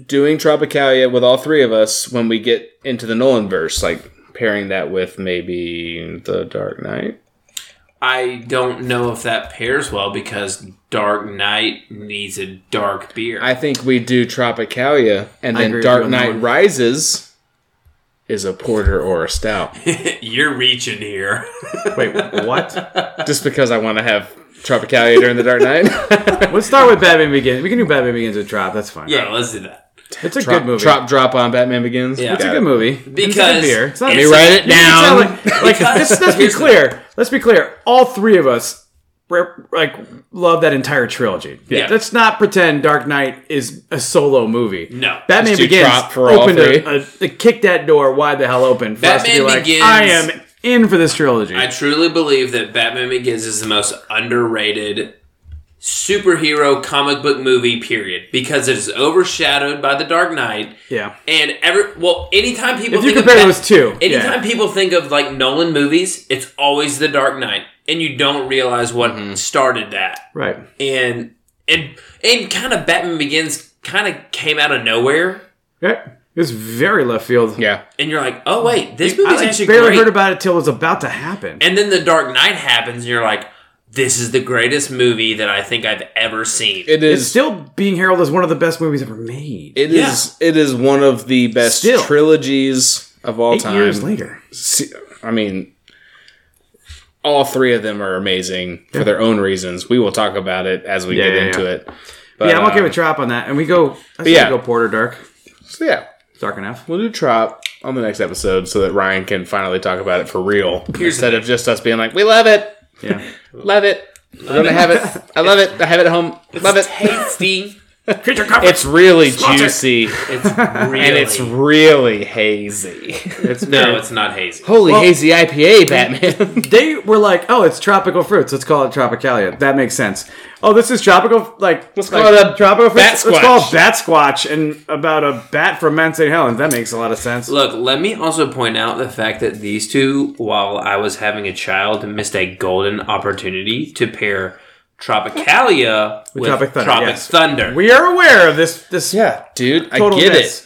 doing Tropicalia with all three of us when we get into the Nolan verse? Like pairing that with maybe the Dark Knight. I don't know if that pairs well because Dark Knight needs a dark beer. I think we do Tropicalia, and I then agree with Dark you on that Knight one. Rises is a porter or a stout. <laughs> You're reaching here. Wait, what? Just because I want to have Tropicalia during the Dark Knight. <laughs> Let's start with Batman Begins. We can do Batman Begins with Drop. That's fine. yeah, let's do that. it's a Drop, good movie. drop, drop on Batman Begins. Yeah. It's a good it. movie. it's a Because good beer. It's not, let me write it down. Like, like let's, let's be clear. Let's be clear. All three of us, like, love that entire trilogy. Yeah. Let's not pretend Dark Knight is a solo movie. No. Batman Begins drop for all opened three. a, a, a kick that door wide the hell open for us to be like, Begins- I am in for this trilogy. I truly believe that Batman Begins is the most underrated superhero comic book movie, period, because it is overshadowed by The Dark Knight. yeah. And every well, anytime people If you think compare of those two, anytime yeah. people think of like Nolan movies, it's always The Dark Knight, and you don't realize what Mm-hmm. started that. Right. And and and kind of Batman Begins kind of came out of nowhere, Yeah. It was very left field. Yeah. and you're like, oh wait, this I movie's like, actually barely great. heard about it till it was about to happen. And then The Dark Knight happens, and you're like, this is the greatest movie that I think I've ever seen. It it's still being heralded as one of the best movies ever made. It is. It is one of the best Still. trilogies of all Eight time. years later. I mean, all three of them are amazing for their own reasons. We will talk about it as we Yeah, get yeah, into yeah. it. But, yeah, I'm okay uh, with Trop on that. And we go, I yeah. we go Porter Dark. so yeah, Dark enough. we'll do Trop on the next episode so that Ryan can finally talk about it for real Here's instead of just us being like, "We love it, Yeah. love it, we're gonna have it. I love it. I have it at home. Love it." Tasty. <laughs> Creature comforts. It's really Sponsor. juicy It's really and it's really hazy. It's no, it's not hazy. Holy Well- hazy IPA, Batman. <laughs> they were like, "Oh, it's tropical fruits. Let's call it Tropicalia." That makes sense. Oh, this is tropical. Like, Let's like call it a tropical fruits. bat Let's call it bat squatch and about a bat from Mount St. Helens. That makes a lot of sense. Look, let me also point out the fact that these two, while I was having a child, missed a golden opportunity to pair Tropicalia with, Tropic Tropic Thunder, Thunder. yes. We are aware of this. This yeah, dude, I get miss. it.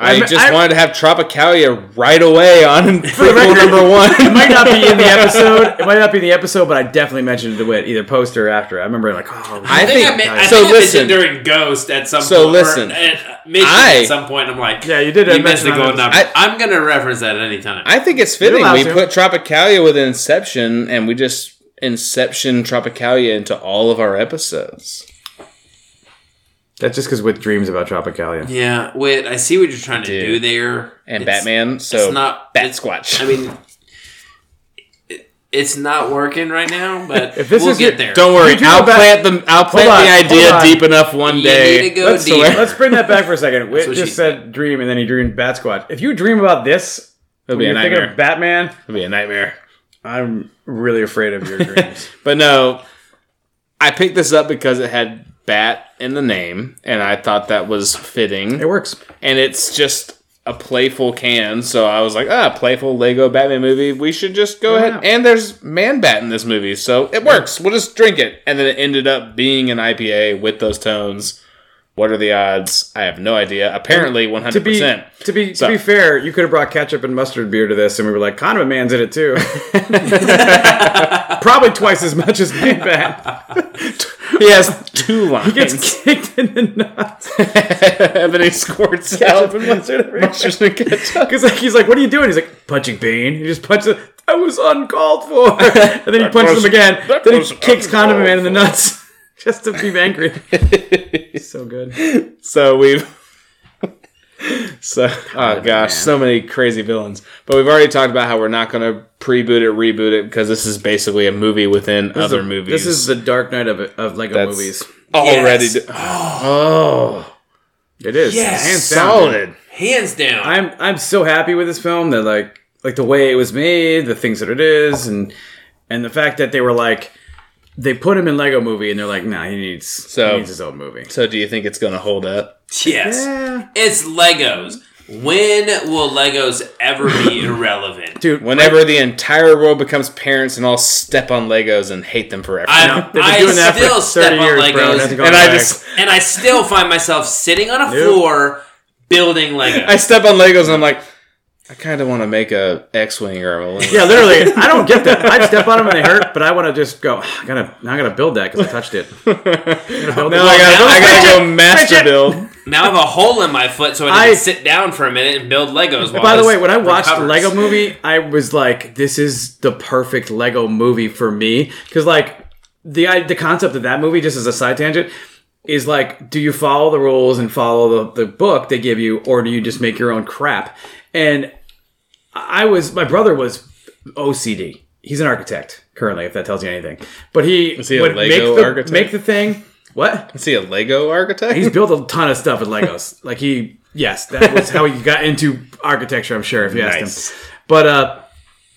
I I'm- just I'm- wanted to have Tropicalia right away on the record, number one. It might not be in the <laughs> episode. It might not be in the episode, but I definitely mentioned it with either post or after. I remember like, oh, I I think I, think- meant, I so think listen. mentioned during Ghost at some So point. listen. Or at, I- at some point. I'm like, Yeah, you did You mention missed the on golden that. I'm going to reference that at any time. I think it's fitting. We to. put Tropicalia with Inception, and we just Inception Tropicalia into all of our episodes. that's just because with dreams about Tropicalia. yeah, wait, I see what you're trying to Dude. do there. And It's- Batman, so it's not Bat it's- Squatch. I mean, it, it's not working right now, but <laughs> If this we'll is get it- there. Don't worry, Did you I'll go back- plant the I'll plant on, the hold idea on. deep enough one You day. need to go Let's, deep. let's bring that back for a second. Whit what she just said dream, and then he dreamed Bat Squatch. If you dream about this, It'll when be a you're thinking nightmare. of Batman, It'll be a nightmare. I'm really afraid of your <laughs> dreams. But no, I picked this up because it had Bat in the name, and I thought that was fitting. it works. and it's just a playful can. So I was like, ah, playful Lego Batman movie. We should just go ahead. And there's Man Bat in this movie, so it works. We'll just drink it. And then it ended up being an IPA with those tones. What are the odds? I have no idea. Apparently, one hundred percent. to be So- to be fair, you could have brought ketchup and mustard beer to this, and we were like, Condiment Man's in it too. <laughs> Probably twice as much as Man Bat. He has two lines. He gets kicked in the nuts. <laughs> and then he squirts Ketchup out and mustard everywhere. mustard and ketchup. Because like, he's like, "What are you doing?" He's like, "Punching Bean." He just punches. it. That was uncalled for. <laughs> And then he punches was- him again. Then he kicks Condiment Man in the nuts <laughs> just to be angry. <laughs> so good. So we've. So oh gosh, so many crazy villains. But we've already talked about how we're not going to pre-boot it, reboot it because this is basically a movie within other movies. This is the Dark Knight of of Lego That's movies. already. Yes. d- oh, It is. Yes. Hands down. solid. Hands down. I'm I'm so happy with this film that like like the way it was made, the things that it is, and and the fact that they were like they put him in Lego movie and they're like, nah, he needs So- he needs his own movie. So, do you think it's going to hold up? yes. Yeah. It's Legos. When will Legos ever be <laughs> irrelevant? Dude, Whenever the entire world becomes parents and all step on Legos and hate them forever. I, I doing that for still step on years, bro. It hasn't Legos, gone and I just and I still find myself sitting on a Nope. floor building Legos. I step on Legos and I'm like, I kind of want to make a X-wing or a <laughs> Millennium. Yeah, literally. I don't get that. I step on them and they hurt, but I want to just go. I gotta, I gotta build that because I touched it. I gotta Now. I gotta, <laughs> I gotta go master build. now I have a hole in my foot, so I need I- to sit down for a minute and build Legos. While By the way, when I watched the. Lego movie, I was like, "This is the perfect Lego movie for me." Because like the I- the concept of that movie, just as a side tangent, is like, do you follow the rules and follow the, the book they give you, or do you just make your own crap? And I was, my brother was OCD. He's an architect currently, if that tells you anything. But he Is he a Lego make the, architect? make the thing. What? Is he a Lego architect? He's built a ton of stuff with Legos. <laughs> Like he, yes, that was how he got into architecture. I'm sure if you asked Nice. him. But uh,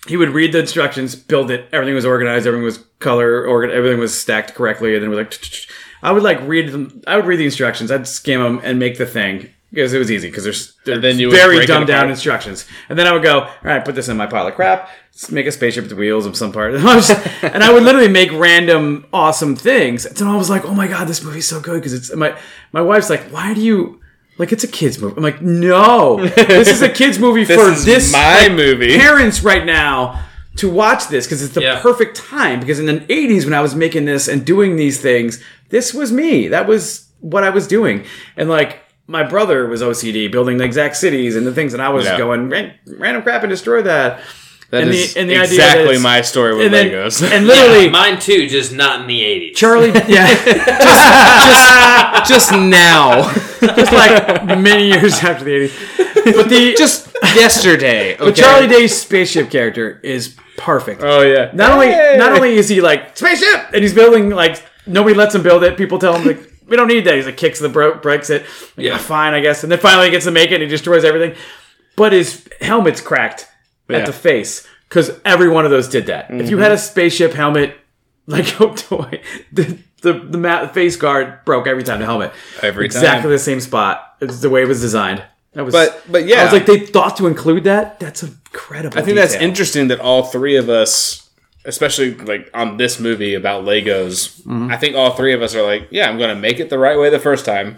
he would read the instructions, build it. Everything was organized. Everything was color. Organ- everything was stacked correctly. And then we're like, <tsk> I would like read them. I would read the instructions. I'd skim them and make the thing because it was easy because there's, then you very dumbed down instructions. And then I would go, all right, put this in my pile of crap. Let's make a spaceship with wheels of some part. And I, was- and I would literally make random awesome things. And I was like, oh my god, this movie's so good because it's my my wife's like, why do you like it's a kids movie? I'm like, no, this is a kids <laughs> movie for is this my like, movie. parents right now to watch this because it's the Yeah. perfect time. Because in the 80s when I was making this and doing these things, this was me. That was what I was doing. And like my brother was OCD, building the exact cities and the things, and I was Yeah. going "Ran- random crap and destroy that. That and is the- and the idea that exactly my story with And then, Legos. and <laughs> Yeah, literally, mine too, just not in the 80s. Charlie, <laughs> yeah, just now, <laughs> just like many years after the 80s. But the just yesterday. but Charlie Day's spaceship character is perfect. Oh yeah. Not only not only is he like spaceship, and he's building like nobody lets him build it. People tell him like we don't need that. He's like kicks the bro- breaks it. Like, Yeah. fine, I guess. And then finally he gets to make it and he destroys everything. But his helmet's cracked Yeah. at the face because every one of those did that. If you mm-hmm. had a spaceship helmet <laughs> Lego oh, toy, the the the mat, face guard broke every time the helmet. Every time. exactly the same spot. It's the way it was designed. That was, But but yeah, I was like, they thought to include that. That's incredible. I think that's interesting that all three of us, especially like on this movie about Legos, Mm-hmm. I think all three of us are like, yeah, I'm going to make it the right way the first time,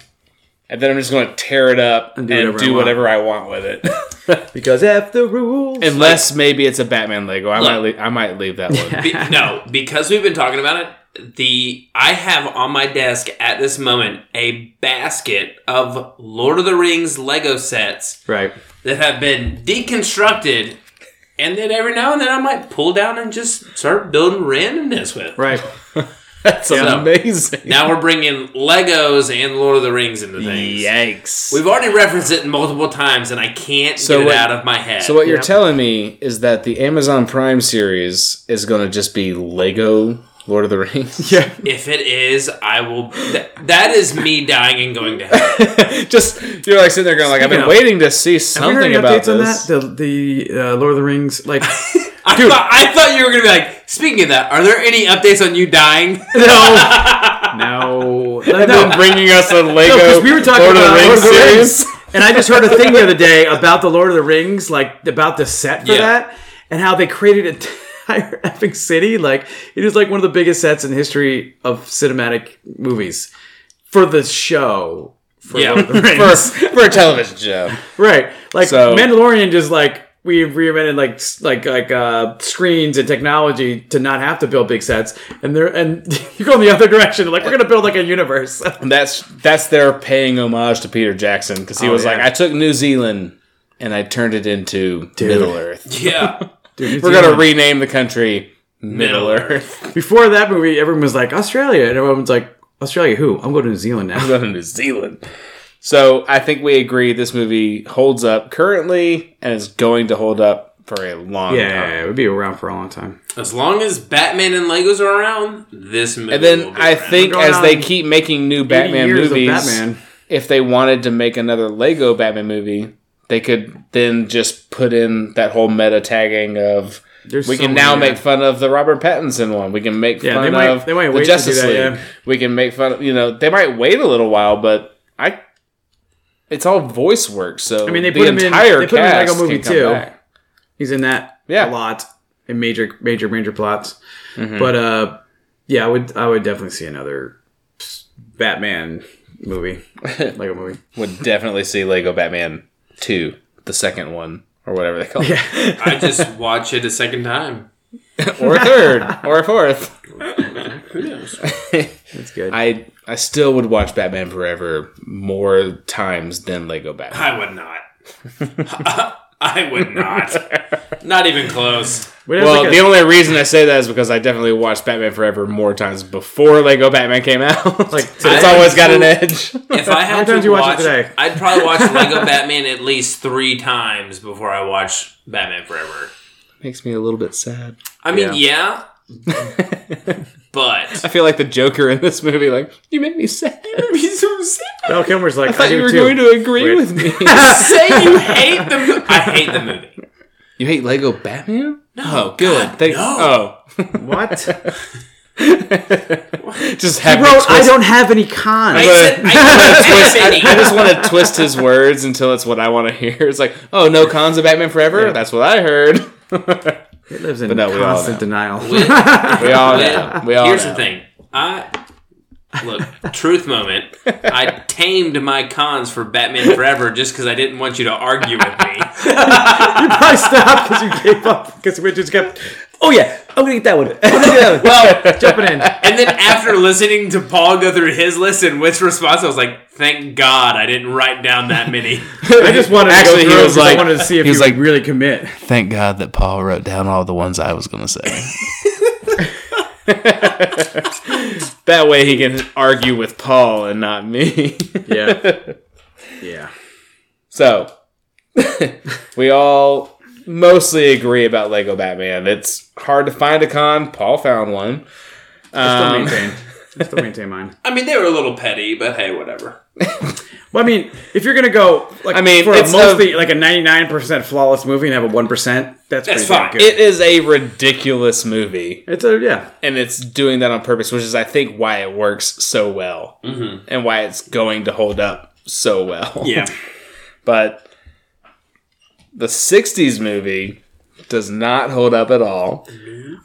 and then I'm just going to tear it up and do do, whatever I whatever, want. I want with it. <laughs> because F the rules. Unless maybe it's a Batman Lego, I might leave, I might leave that one. <laughs> Be- no, because we've been talking about it. The I have on my desk at this moment a basket of Lord of the Rings Lego sets right. that have been deconstructed, and then every now and then I might pull down and just start building randomness with. Right. <laughs> That's So- amazing. Now we're bringing Legos and Lord of the Rings into things. Yikes! We've already referenced it multiple times, and I can't So get what- it out of my head. so what you're Yep. telling me is that the Amazon Prime series is going to just be Lego Lord of the Rings? Yeah. <laughs> if it is, I will. Th- that is me dying and going to hell. <laughs> just you're like sitting there going like I've been Speaking of- waiting to see Have you something heard about updates on this. that? The the uh, Lord of the Rings, like <laughs> I, thought, I thought you were going to be like, speaking of that, are there any updates on you dying? no, no, They've no. been bringing us a Lego because we were talking Lord about of the Lord Rings of the series. Rings, and I just heard a thing the other day about the Lord of the Rings, like about the set for Yeah. that, and how they created an entire <laughs> epic city. Like it is like one of the biggest sets in history of cinematic movies for the show. For Yeah. Lord of the <laughs> Rings. for, <laughs> for a television show. Right. Like So- Mandalorian just like we have reinvented like like like uh screens and technology to not have to build big sets and they're and you go in the other direction like we're gonna build like a universe And that's that's their paying homage to Peter Jackson because he Oh, was yeah. like, I took New Zealand and I turned it into Middle Earth. Yeah. Dude, We're gonna rename the country Middle Middle Earth. <laughs> before that movie everyone was like Australia and everyone's like Australia who I'm going to New Zealand now I'm going to New Zealand. So I think we agree this movie holds up currently and is going to hold up for a long yeah, time. yeah, yeah, it would be around for a long time As long as Batman and Legos are around, this movie And will then be I around. think as they keep making new Batman movies, Batman. if they wanted to make another Lego Batman movie, they could then just put in that whole meta tagging of There's we so can many, now yeah. make fun of the Robert Pattinson one. We can make Yeah, fun they might- of they might the Justice that, League. yeah. We can make fun of you know they might wait a little while, but I it's all voice work. So I mean, they the put him in- entire they put him in Lego movie too. back. he's in that Yeah. a lot in major major major plots Mm-hmm. but uh yeah I would I would definitely see another Batman movie <laughs> Lego movie Would definitely see Lego Batman two, the second one or whatever they call it, I just watch it a second time. <laughs> or a third, or a fourth. Who knows? that's good I I still would watch Batman Forever more times than Lego Batman. I would not. <laughs> I would not. Not even close. But Well, like a- the only reason I say that is because I definitely watched Batman Forever more times before Lego Batman came out. <laughs> Like, so it's I- always got an edge. If I had many to times you watch it today? I'd probably watch Lego Batman at least three times before I watch Batman Forever. Makes me a little bit sad. I mean, yeah, <laughs> but I feel like the Joker in this movie. Like, you make me sad. You made me so sad. Val Kilmer's like I thought do you were too. going to agree Wait. with me. <laughs> say you hate the. Mo- I hate the movie. you hate Lego Batman? No, oh, good. God, Thank- no. Oh, <laughs> what just have me bro twist- I don't have any cons I said I don't any. I just want to twist his words until it's what I want to hear. It's like, oh, no cons of Batman Forever. Yeah. That's what I heard. it lives in But no, we all constant know. denial With- We all with- <laughs> know. We all here's know. the thing. I look truth moment. I tamed my cons for Batman Forever just because I didn't want you to argue with me. <laughs> you probably stopped because you gave up because we just kept oh yeah I'm gonna get that one I'm gonna get that one <laughs> well <laughs> jumping in And then after listening to Paul go through his list and Witt's response, I was like, "Thank God I didn't write down that many." I just wanted to Actually, go he was like- I wanted to see if he was would like- really commit Thank God that Paul wrote down all the ones I was going to say. <laughs> that way he can argue with Paul and not me. yeah <laughs> yeah so, <laughs> we all mostly agree about Lego Batman. It's hard to find a con. Paul found one. Um, I still maintain mine. <laughs> I mean, they were a little petty, but hey, whatever. Well, I mean, if you're gonna go, like, I mean, for a it's mostly like a 99 percent flawless movie and have a one percent, that's That's damn fine. Good. It is a ridiculous movie, it's a yeah. and it's doing that on purpose, which is, I think, why it works so well, mm-hmm. and why it's going to hold up so well. Yeah. <laughs> but the '60s movie does not hold up at all.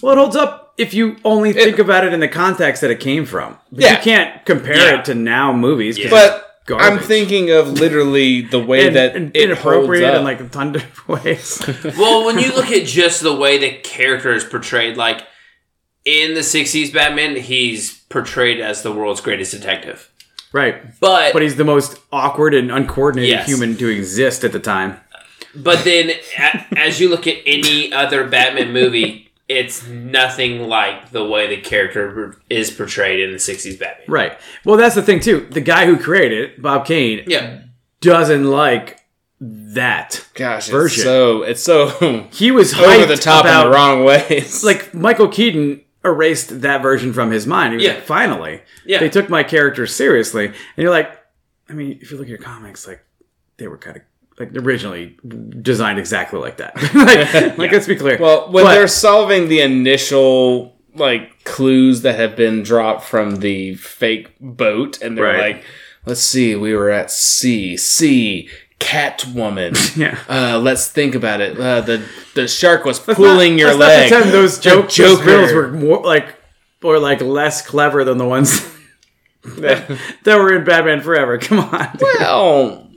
Well, it holds up if you only think about it in the context that it came from. But Yeah. You can't compare Yeah. it to now movies. 'cause But Garbage. I'm thinking of literally the way and, that and it inappropriate holds up. in like a ton of <laughs> ways. well, when you look at just the way the character is portrayed, like in the '60s Batman, he's portrayed as the world's greatest detective. right. But But he's the most awkward and uncoordinated Yes. human to exist at the time. But then, as you look at any other Batman movie, it's nothing like the way the character is portrayed in the '60s Batman. Right. Well, that's the thing too. The guy who created it, Bob Kane, Yeah, doesn't like that. Gosh, it's version. so it's so He was over the top about in the wrong ways. <laughs> like Michael Keaton erased that version from his mind. He was Yeah. like, finally, Yeah. they took my character seriously. And you're like, I mean, if you look at your comics, like they were kind of like originally designed exactly like that. <laughs> like, like let's be clear. well, when But- they're solving the initial like clues that have been dropped from the fake boat, and they're Right. like, "Let's see, we were at sea, sea." Catwoman. <laughs> Yeah. Uh, let's think about it. Uh, the the shark was pulling Not- your not leg. those The jokes, those riddles were more like or like less clever than the ones <laughs> that were in Batman Forever. Come on, dude. well,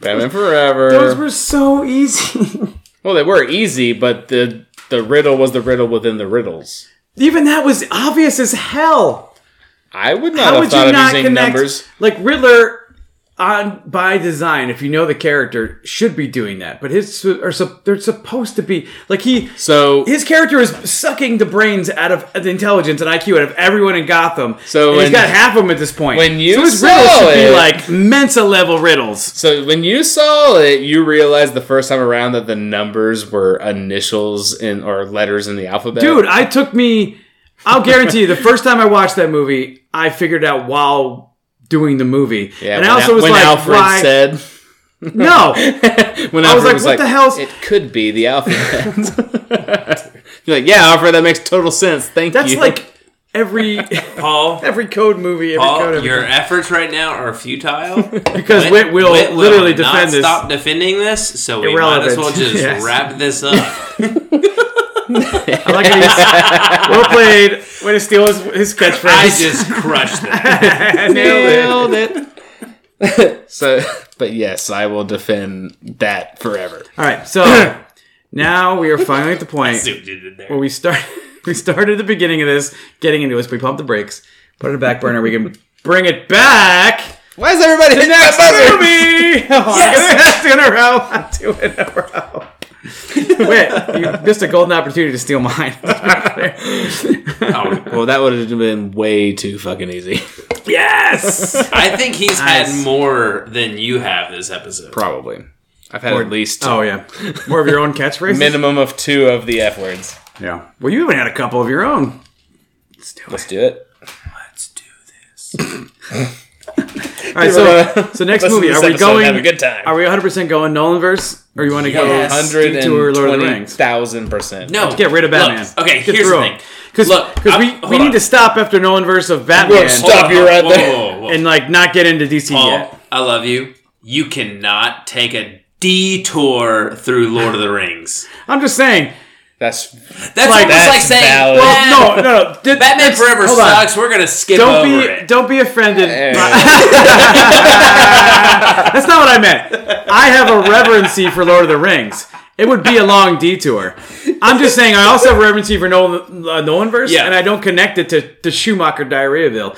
Batman Forever. those were so easy. <laughs> well, they were easy, but the the riddle was the riddle within the riddles. Even that was obvious as hell. I would not How have would thought you of not using connect? numbers. Like Riddler, on by design, if you know the character, should be doing that. But his are sup- they're supposed to be like he. So His character is sucking the brains out of the intelligence and IQ out of everyone in Gotham. So And he's when- got half of them at this point. when you so his saw riddles should it- be like Mensa level riddles. So when you saw it, you realized the first time around that the numbers were initials in or letters in the alphabet. Dude, I took me. I'll guarantee you, the first time I watched that movie, I figured out while doing the movie, yeah. and when I also Al- was when like, Alfred why? said, no, <laughs> when I was Alfred like, what the hell's- It could be the Alfred. You're <laughs> <laughs> like, yeah, Alfred, that makes total sense. Thank that's you. That's like every Paul. every code movie. Every code Paul, every your efforts right now are futile. because Wit will Whit literally not defend this. stop defending this, so we Irrelevant. might as well just Yes. wrap this up. I like it. He's well played. Way to steal his, his catchphrase. I just crushed that. <laughs> nailed it. it. so, but yes, I will defend that forever. All right, so <clears throat> now we are finally at the point See what you did there. where we start. <laughs> We started at the beginning of this, getting into this. We pump the brakes, put it in the back burner. We can bring it back. Why is everybody hitting Next that buzzer? movie. Oh, <laughs> yes! two in a row. I'm two in a row. <laughs> Wait, you missed a golden opportunity to steal mine. <laughs> Oh, Well, that would have been way too fucking easy. yes. I think he's Nice. had more than you have this episode. Probably. I've had at least Oh yeah, more of your own catchphrases. minimum of two of the F words. Yeah. Well, you even had a couple of your own. Let's do it. Let's do it. Let's do this. <laughs> All right. So, so next movie, are we going? Have a good time. Are we 100 percent going Nolanverse, or you want to Yes. go Detour Lord of the Rings? thousand percent. No, Get rid of look, Batman. okay, Get here's through the 'em. thing. Because Look, because we, we on. need to stop after Nolanverse of Batman We'll stop you right there. whoa, whoa, whoa. and like not get into DC Paul, yet. I love you. You cannot take a detour through Lord of the Rings. I'm just saying. That's That's Like, almost that's like saying, valid. well, No, no, no. Th- <laughs> Batman Forever hold on. sucks. We're gonna skip Don't over be it. don't be offended. Eh. <laughs> That's not what I meant. I have a reverency for Lord of the Rings. It would be a long detour. I'm just saying. I also have reverency for Nolan, uh, Nolanverse, Yeah. and I don't connect it to, to Schumacher Diarrheaville.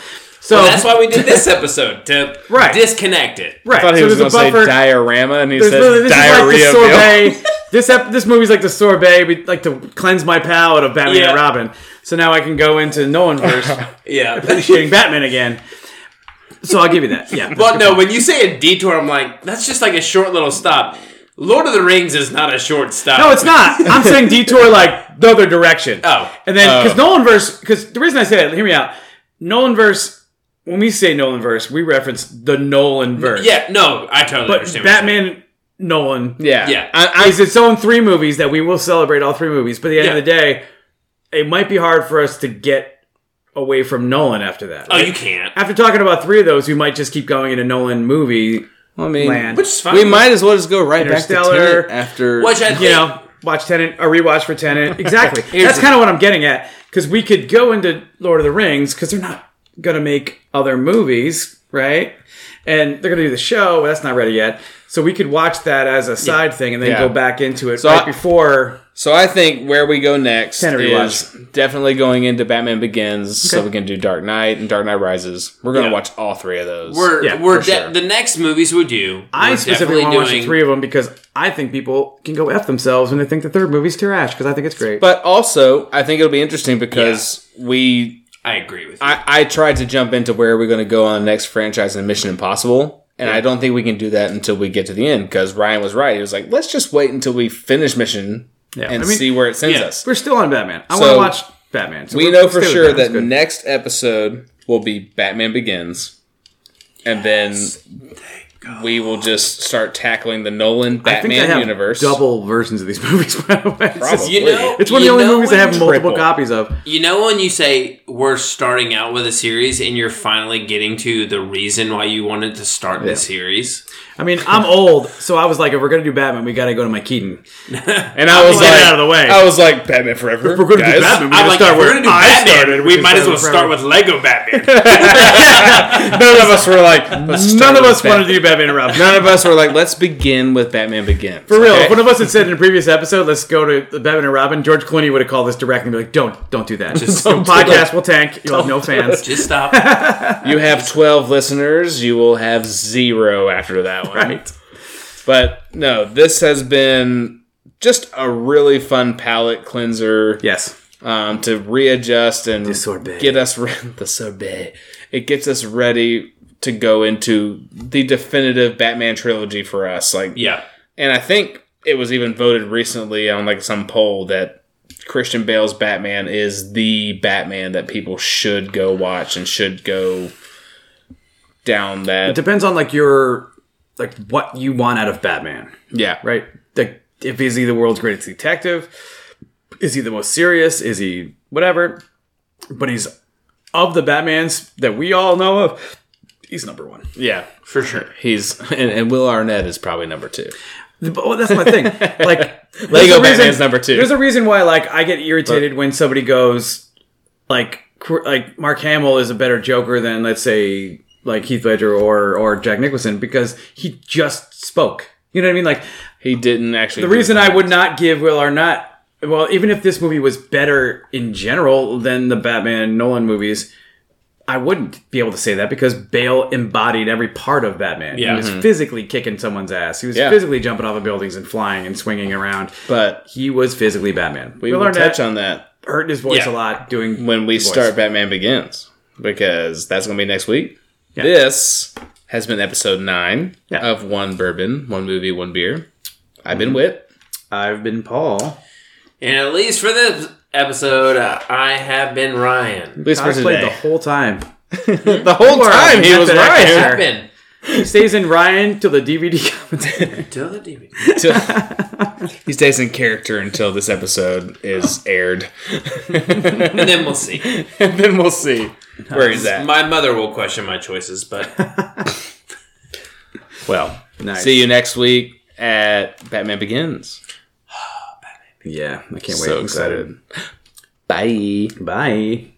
So Well, that's why we did this episode to <laughs> Right. disconnect it. right. I thought he so was going to a say diorama, and he There's says this diarrhea. is like the sorbet. <laughs> this ep- this movie's like the sorbet. We like to cleanse my palate of Batman Yeah. and Robin. So now I can go into Nolanverse, <laughs> Yeah. appreciating Batman again. So I'll give you that. Yeah. But no, when you say a detour, I'm like, that's just like a short little stop. Lord of the Rings is not a short stop. No, it's not. I'm saying detour like the other direction. Oh. And then, because Oh. Nolanverse, because the reason I say that, hear me out. Nolan verse. When we say Nolan verse, we reference the Nolan verse. Yeah, no, I totally but understand. what. Batman Nolan Yeah, Yeah. I, I, is its own three movies that we will celebrate all three movies. But at the end Yeah. of the day, it might be hard for us to get away from Nolan after that. Oh, you can't. After talking about three of those, we might just keep going into Nolan movie I mean, land. Which is fine. we might as well just go right back to Tenet after. Which I think, you know, watch Tenet, a rewatch for Tenet. <laughs> Exactly. That's kind of what I'm getting at. Because we could go into Lord of the Rings because they're not going to make other movies, right? And they're going to do the show. But that's not ready yet. So we could watch that as a side thing and then Yeah. go back into it So right I- before. So I think where we go next Tenet is definitely going into Batman Begins, so we can do Dark Knight and Dark Knight Rises. We're gonna Yeah. watch all three of those. we're Yeah, we're de- sure. the next movies we do. I specifically want to watch the three of them because I think people can go F themselves when they think the third movie's trash because I think it's great. but also, I think it'll be interesting because we I agree with you. I, I tried to jump into where we're going to go on the next franchise in Mission Impossible, and I don't think we can do that until we get to the end because Ryan was right. He was like, let's just wait until we finish Mission Yeah, and I mean- see where it sends Yeah. us. We're still on Batman. I So- want to watch Batman. So We know for sure that That's good. next episode will be Batman Begins, and then we will just start tackling the Nolan I think Batman I have universe. double versions of these <laughs> movies. By the way, It's just- Probably. you know, It's one of the only movies I when- have multiple copies of. You know when you say we're starting out with a series and you're finally getting to the reason why you wanted to start the series? I mean, I'm old, so I was like, if we're gonna do Batman, we got to go to my Keaton. and I was Get like, out of the way. I was like, Batman Forever. If we're gonna guys. do Batman, we I'm gotta like, start if we're where gonna do I Batman, started, we might is as well Batman start with Lego Batman. <laughs> None of us were like, let's start None of with us wanted to do Batman and Robin. None of us were like, let's begin with Batman Begins. For real, okay? if one of us had said in a previous episode, "Let's go to the Batman and Robin," George Clooney would have called us directly and be like, "Don't, don't do that. Just <laughs> don't do podcast will tank. You'll have no fans." Just stop. <laughs> You have 12 listeners, you will have zero after that <laughs> right. But no, this has been just a really fun palate cleanser Yes. um, to readjust and get us re- <laughs> the sorbet. It gets us ready to go into the definitive Batman trilogy for us. Like, Yeah. and I think it was even voted recently on like some poll that Christian Bale's Batman is the Batman that people should go watch and should go down that. It depends on like your like what you want out of Batman, Yeah, right? Like if is he the world's greatest detective? Is he the most serious? Is he whatever? But he's of the Batmans that we all know of. He's number one. Yeah, For sure. <laughs> he's and, and Will Arnett is probably number two. But well, oh, that's my thing. <laughs> Like Lego reason- Batman's number two. There's a reason why like I get irritated when somebody goes like like Mark Hamill is a better Joker than let's say like Heath Ledger or or Jack Nicholson because he just spoke. You know what I mean? Like He didn't actually. the reason I would not give Will Arnett well, even if this movie was better in general than the Batman Nolan movies, I wouldn't be able to say that because Bale embodied every part of Batman. Yeah. He was mm-hmm. physically kicking someone's ass. He was Yeah. physically jumping off of buildings and flying and swinging around. but He was physically Batman. we Will touch on that hurt his voice Yeah. a lot doing when we start Batman Begins because that's going to be next week. Yeah. This has been episode nine Yeah. of One Bourbon, One Movie, One Beer. I've been Whit. I've been Paul. And at least for this episode, uh, I have been Ryan. At least for Cosplayed the whole time. <laughs> The whole You time he was Ryan. sir. He stays in Ryan till the DVD comes. Till the DVD. he stays in character until this episode is aired, And then we'll see. <laughs> and then we'll see where that? My mother will question my choices, but <laughs> Well, nice. see you next week at Batman Begins. <sighs> Yeah, I can't wait. So I'm excited. Bye. Bye.